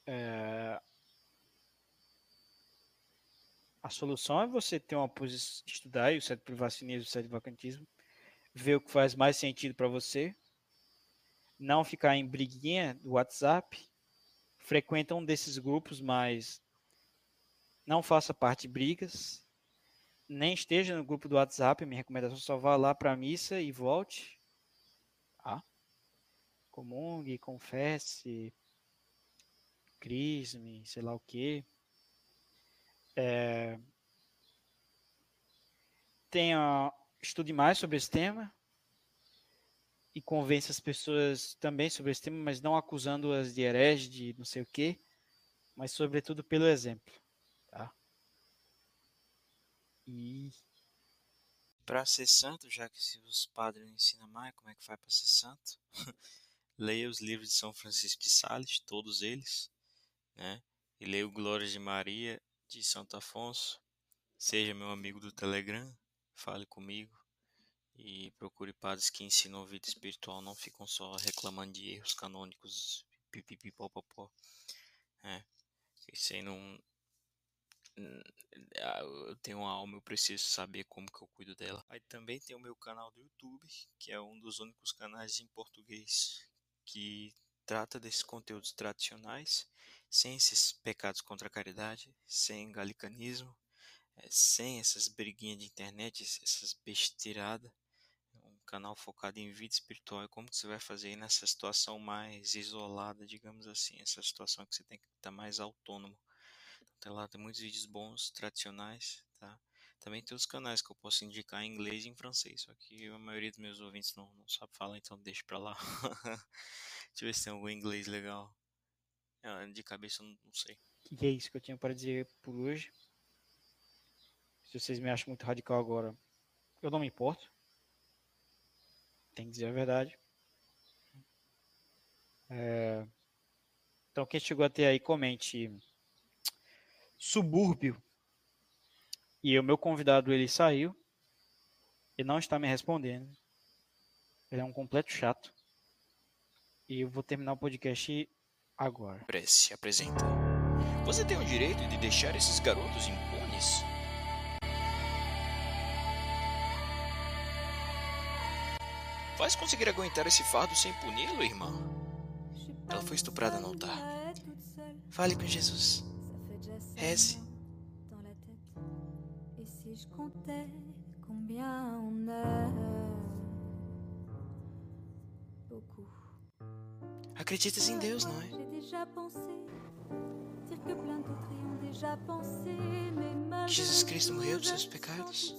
é, a solução é você ter uma posição, estudar o certo privacionismo, o certo vacantismo, ver o que faz mais sentido para você, não ficar em briguinha do WhatsApp, frequenta um desses grupos, mas não faça parte de brigas, nem esteja no grupo do WhatsApp, minha recomendação é só vá lá para a missa e volte. Tá? Comungue, confesse, crisme, sei lá o que. É, tenha, estude mais sobre esse tema e convença as pessoas também sobre esse tema, mas não acusando-as de herege, de não sei o que, mas sobretudo pelo exemplo, tá? E para ser santo, já que se os padres não ensinam mais, como é que faz para ser santo? Leia os livros de São Francisco de Sales, todos eles né? E leio Glórias de Maria de Santo Afonso. Seja meu amigo do Telegram, fale comigo e procure padres que ensinam vida espiritual, não ficam só reclamando de erros canônicos, pipipipopopó. É, isso aí não. Eu tenho uma alma, eu preciso saber como que eu cuido dela. Aí também tem o meu canal do YouTube, que é um dos únicos canais em português que trata desses conteúdos tradicionais, sem esses pecados contra a caridade, sem galicanismo, é, sem essas briguinhas de internet, essas besteiradas. Um canal focado em vida espiritual e como que você vai fazer aí nessa situação mais isolada, digamos assim, essa situação que você tem que estar mais autônomo. Então, lá tem muitos vídeos bons, tradicionais, tá? Também tem os canais que eu posso indicar em inglês e em francês, só que a maioria dos meus ouvintes não, não sabe falar, então deixa pra lá. Deixa eu ver se tem algum inglês legal. Ah, de cabeça eu não, não sei. E é isso que eu tinha para dizer por hoje. Se vocês me acham muito radical agora, eu não me importo. Tem que dizer a verdade. É, Então, quem chegou até aí, comente subúrbio. E o meu convidado, ele saiu. E não está me respondendo. Ele é um completo chato. E eu vou terminar o podcast agora. Prece apresenta. Você tem o direito de deixar esses garotos impunes? Vais conseguir aguentar esse fardo sem puni-lo, irmã? Ela foi estuprada no altar. Fale com Jesus. Reze. dans la tête. Et si je comptais combien on est Acreditas em Deus, não é? Que Jesus Cristo morreu dos seus pecados.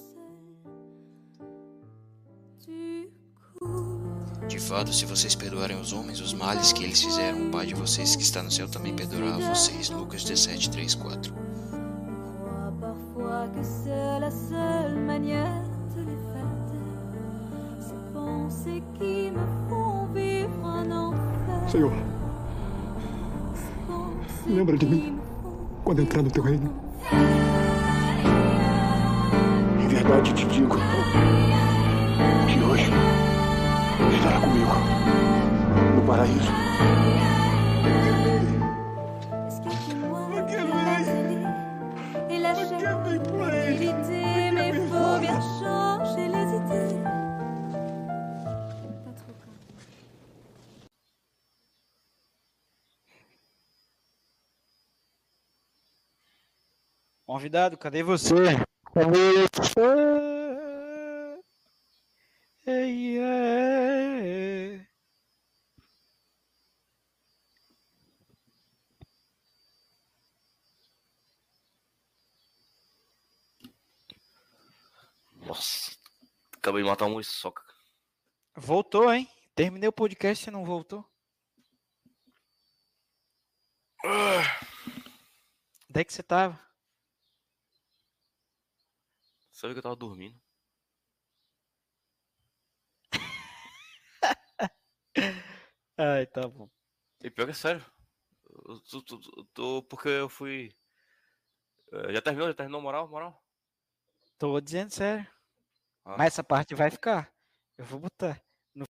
De fato, se vocês perdoarem os homens os males que eles fizeram, o Pai de vocês que está no céu também perdoará a vocês. Lucas 17, 3, 4. crois parfois que c'est la seule manière de les faire taire. Ces pensées qui me font vivre un enfer. Senhor, lembra de mim quando entrar no teu reino. Em verdade te digo que hoje estará comigo no paraíso. Convidado, cadê você? Cadê você? Ei, ei. Nossa, acabei de matar um soca. Voltou, hein? Terminei o podcast e não voltou. Onde é que você tava? Sabe que eu tava dormindo? Ai, tá bom. E pior que é sério. Eu tô, tô- tô- tô- porque eu fui. Eh, Já terminou? Já terminou moral? Moral? Tô dizendo sério. Ah. Mas essa parte vai ficar. Eu vou botar.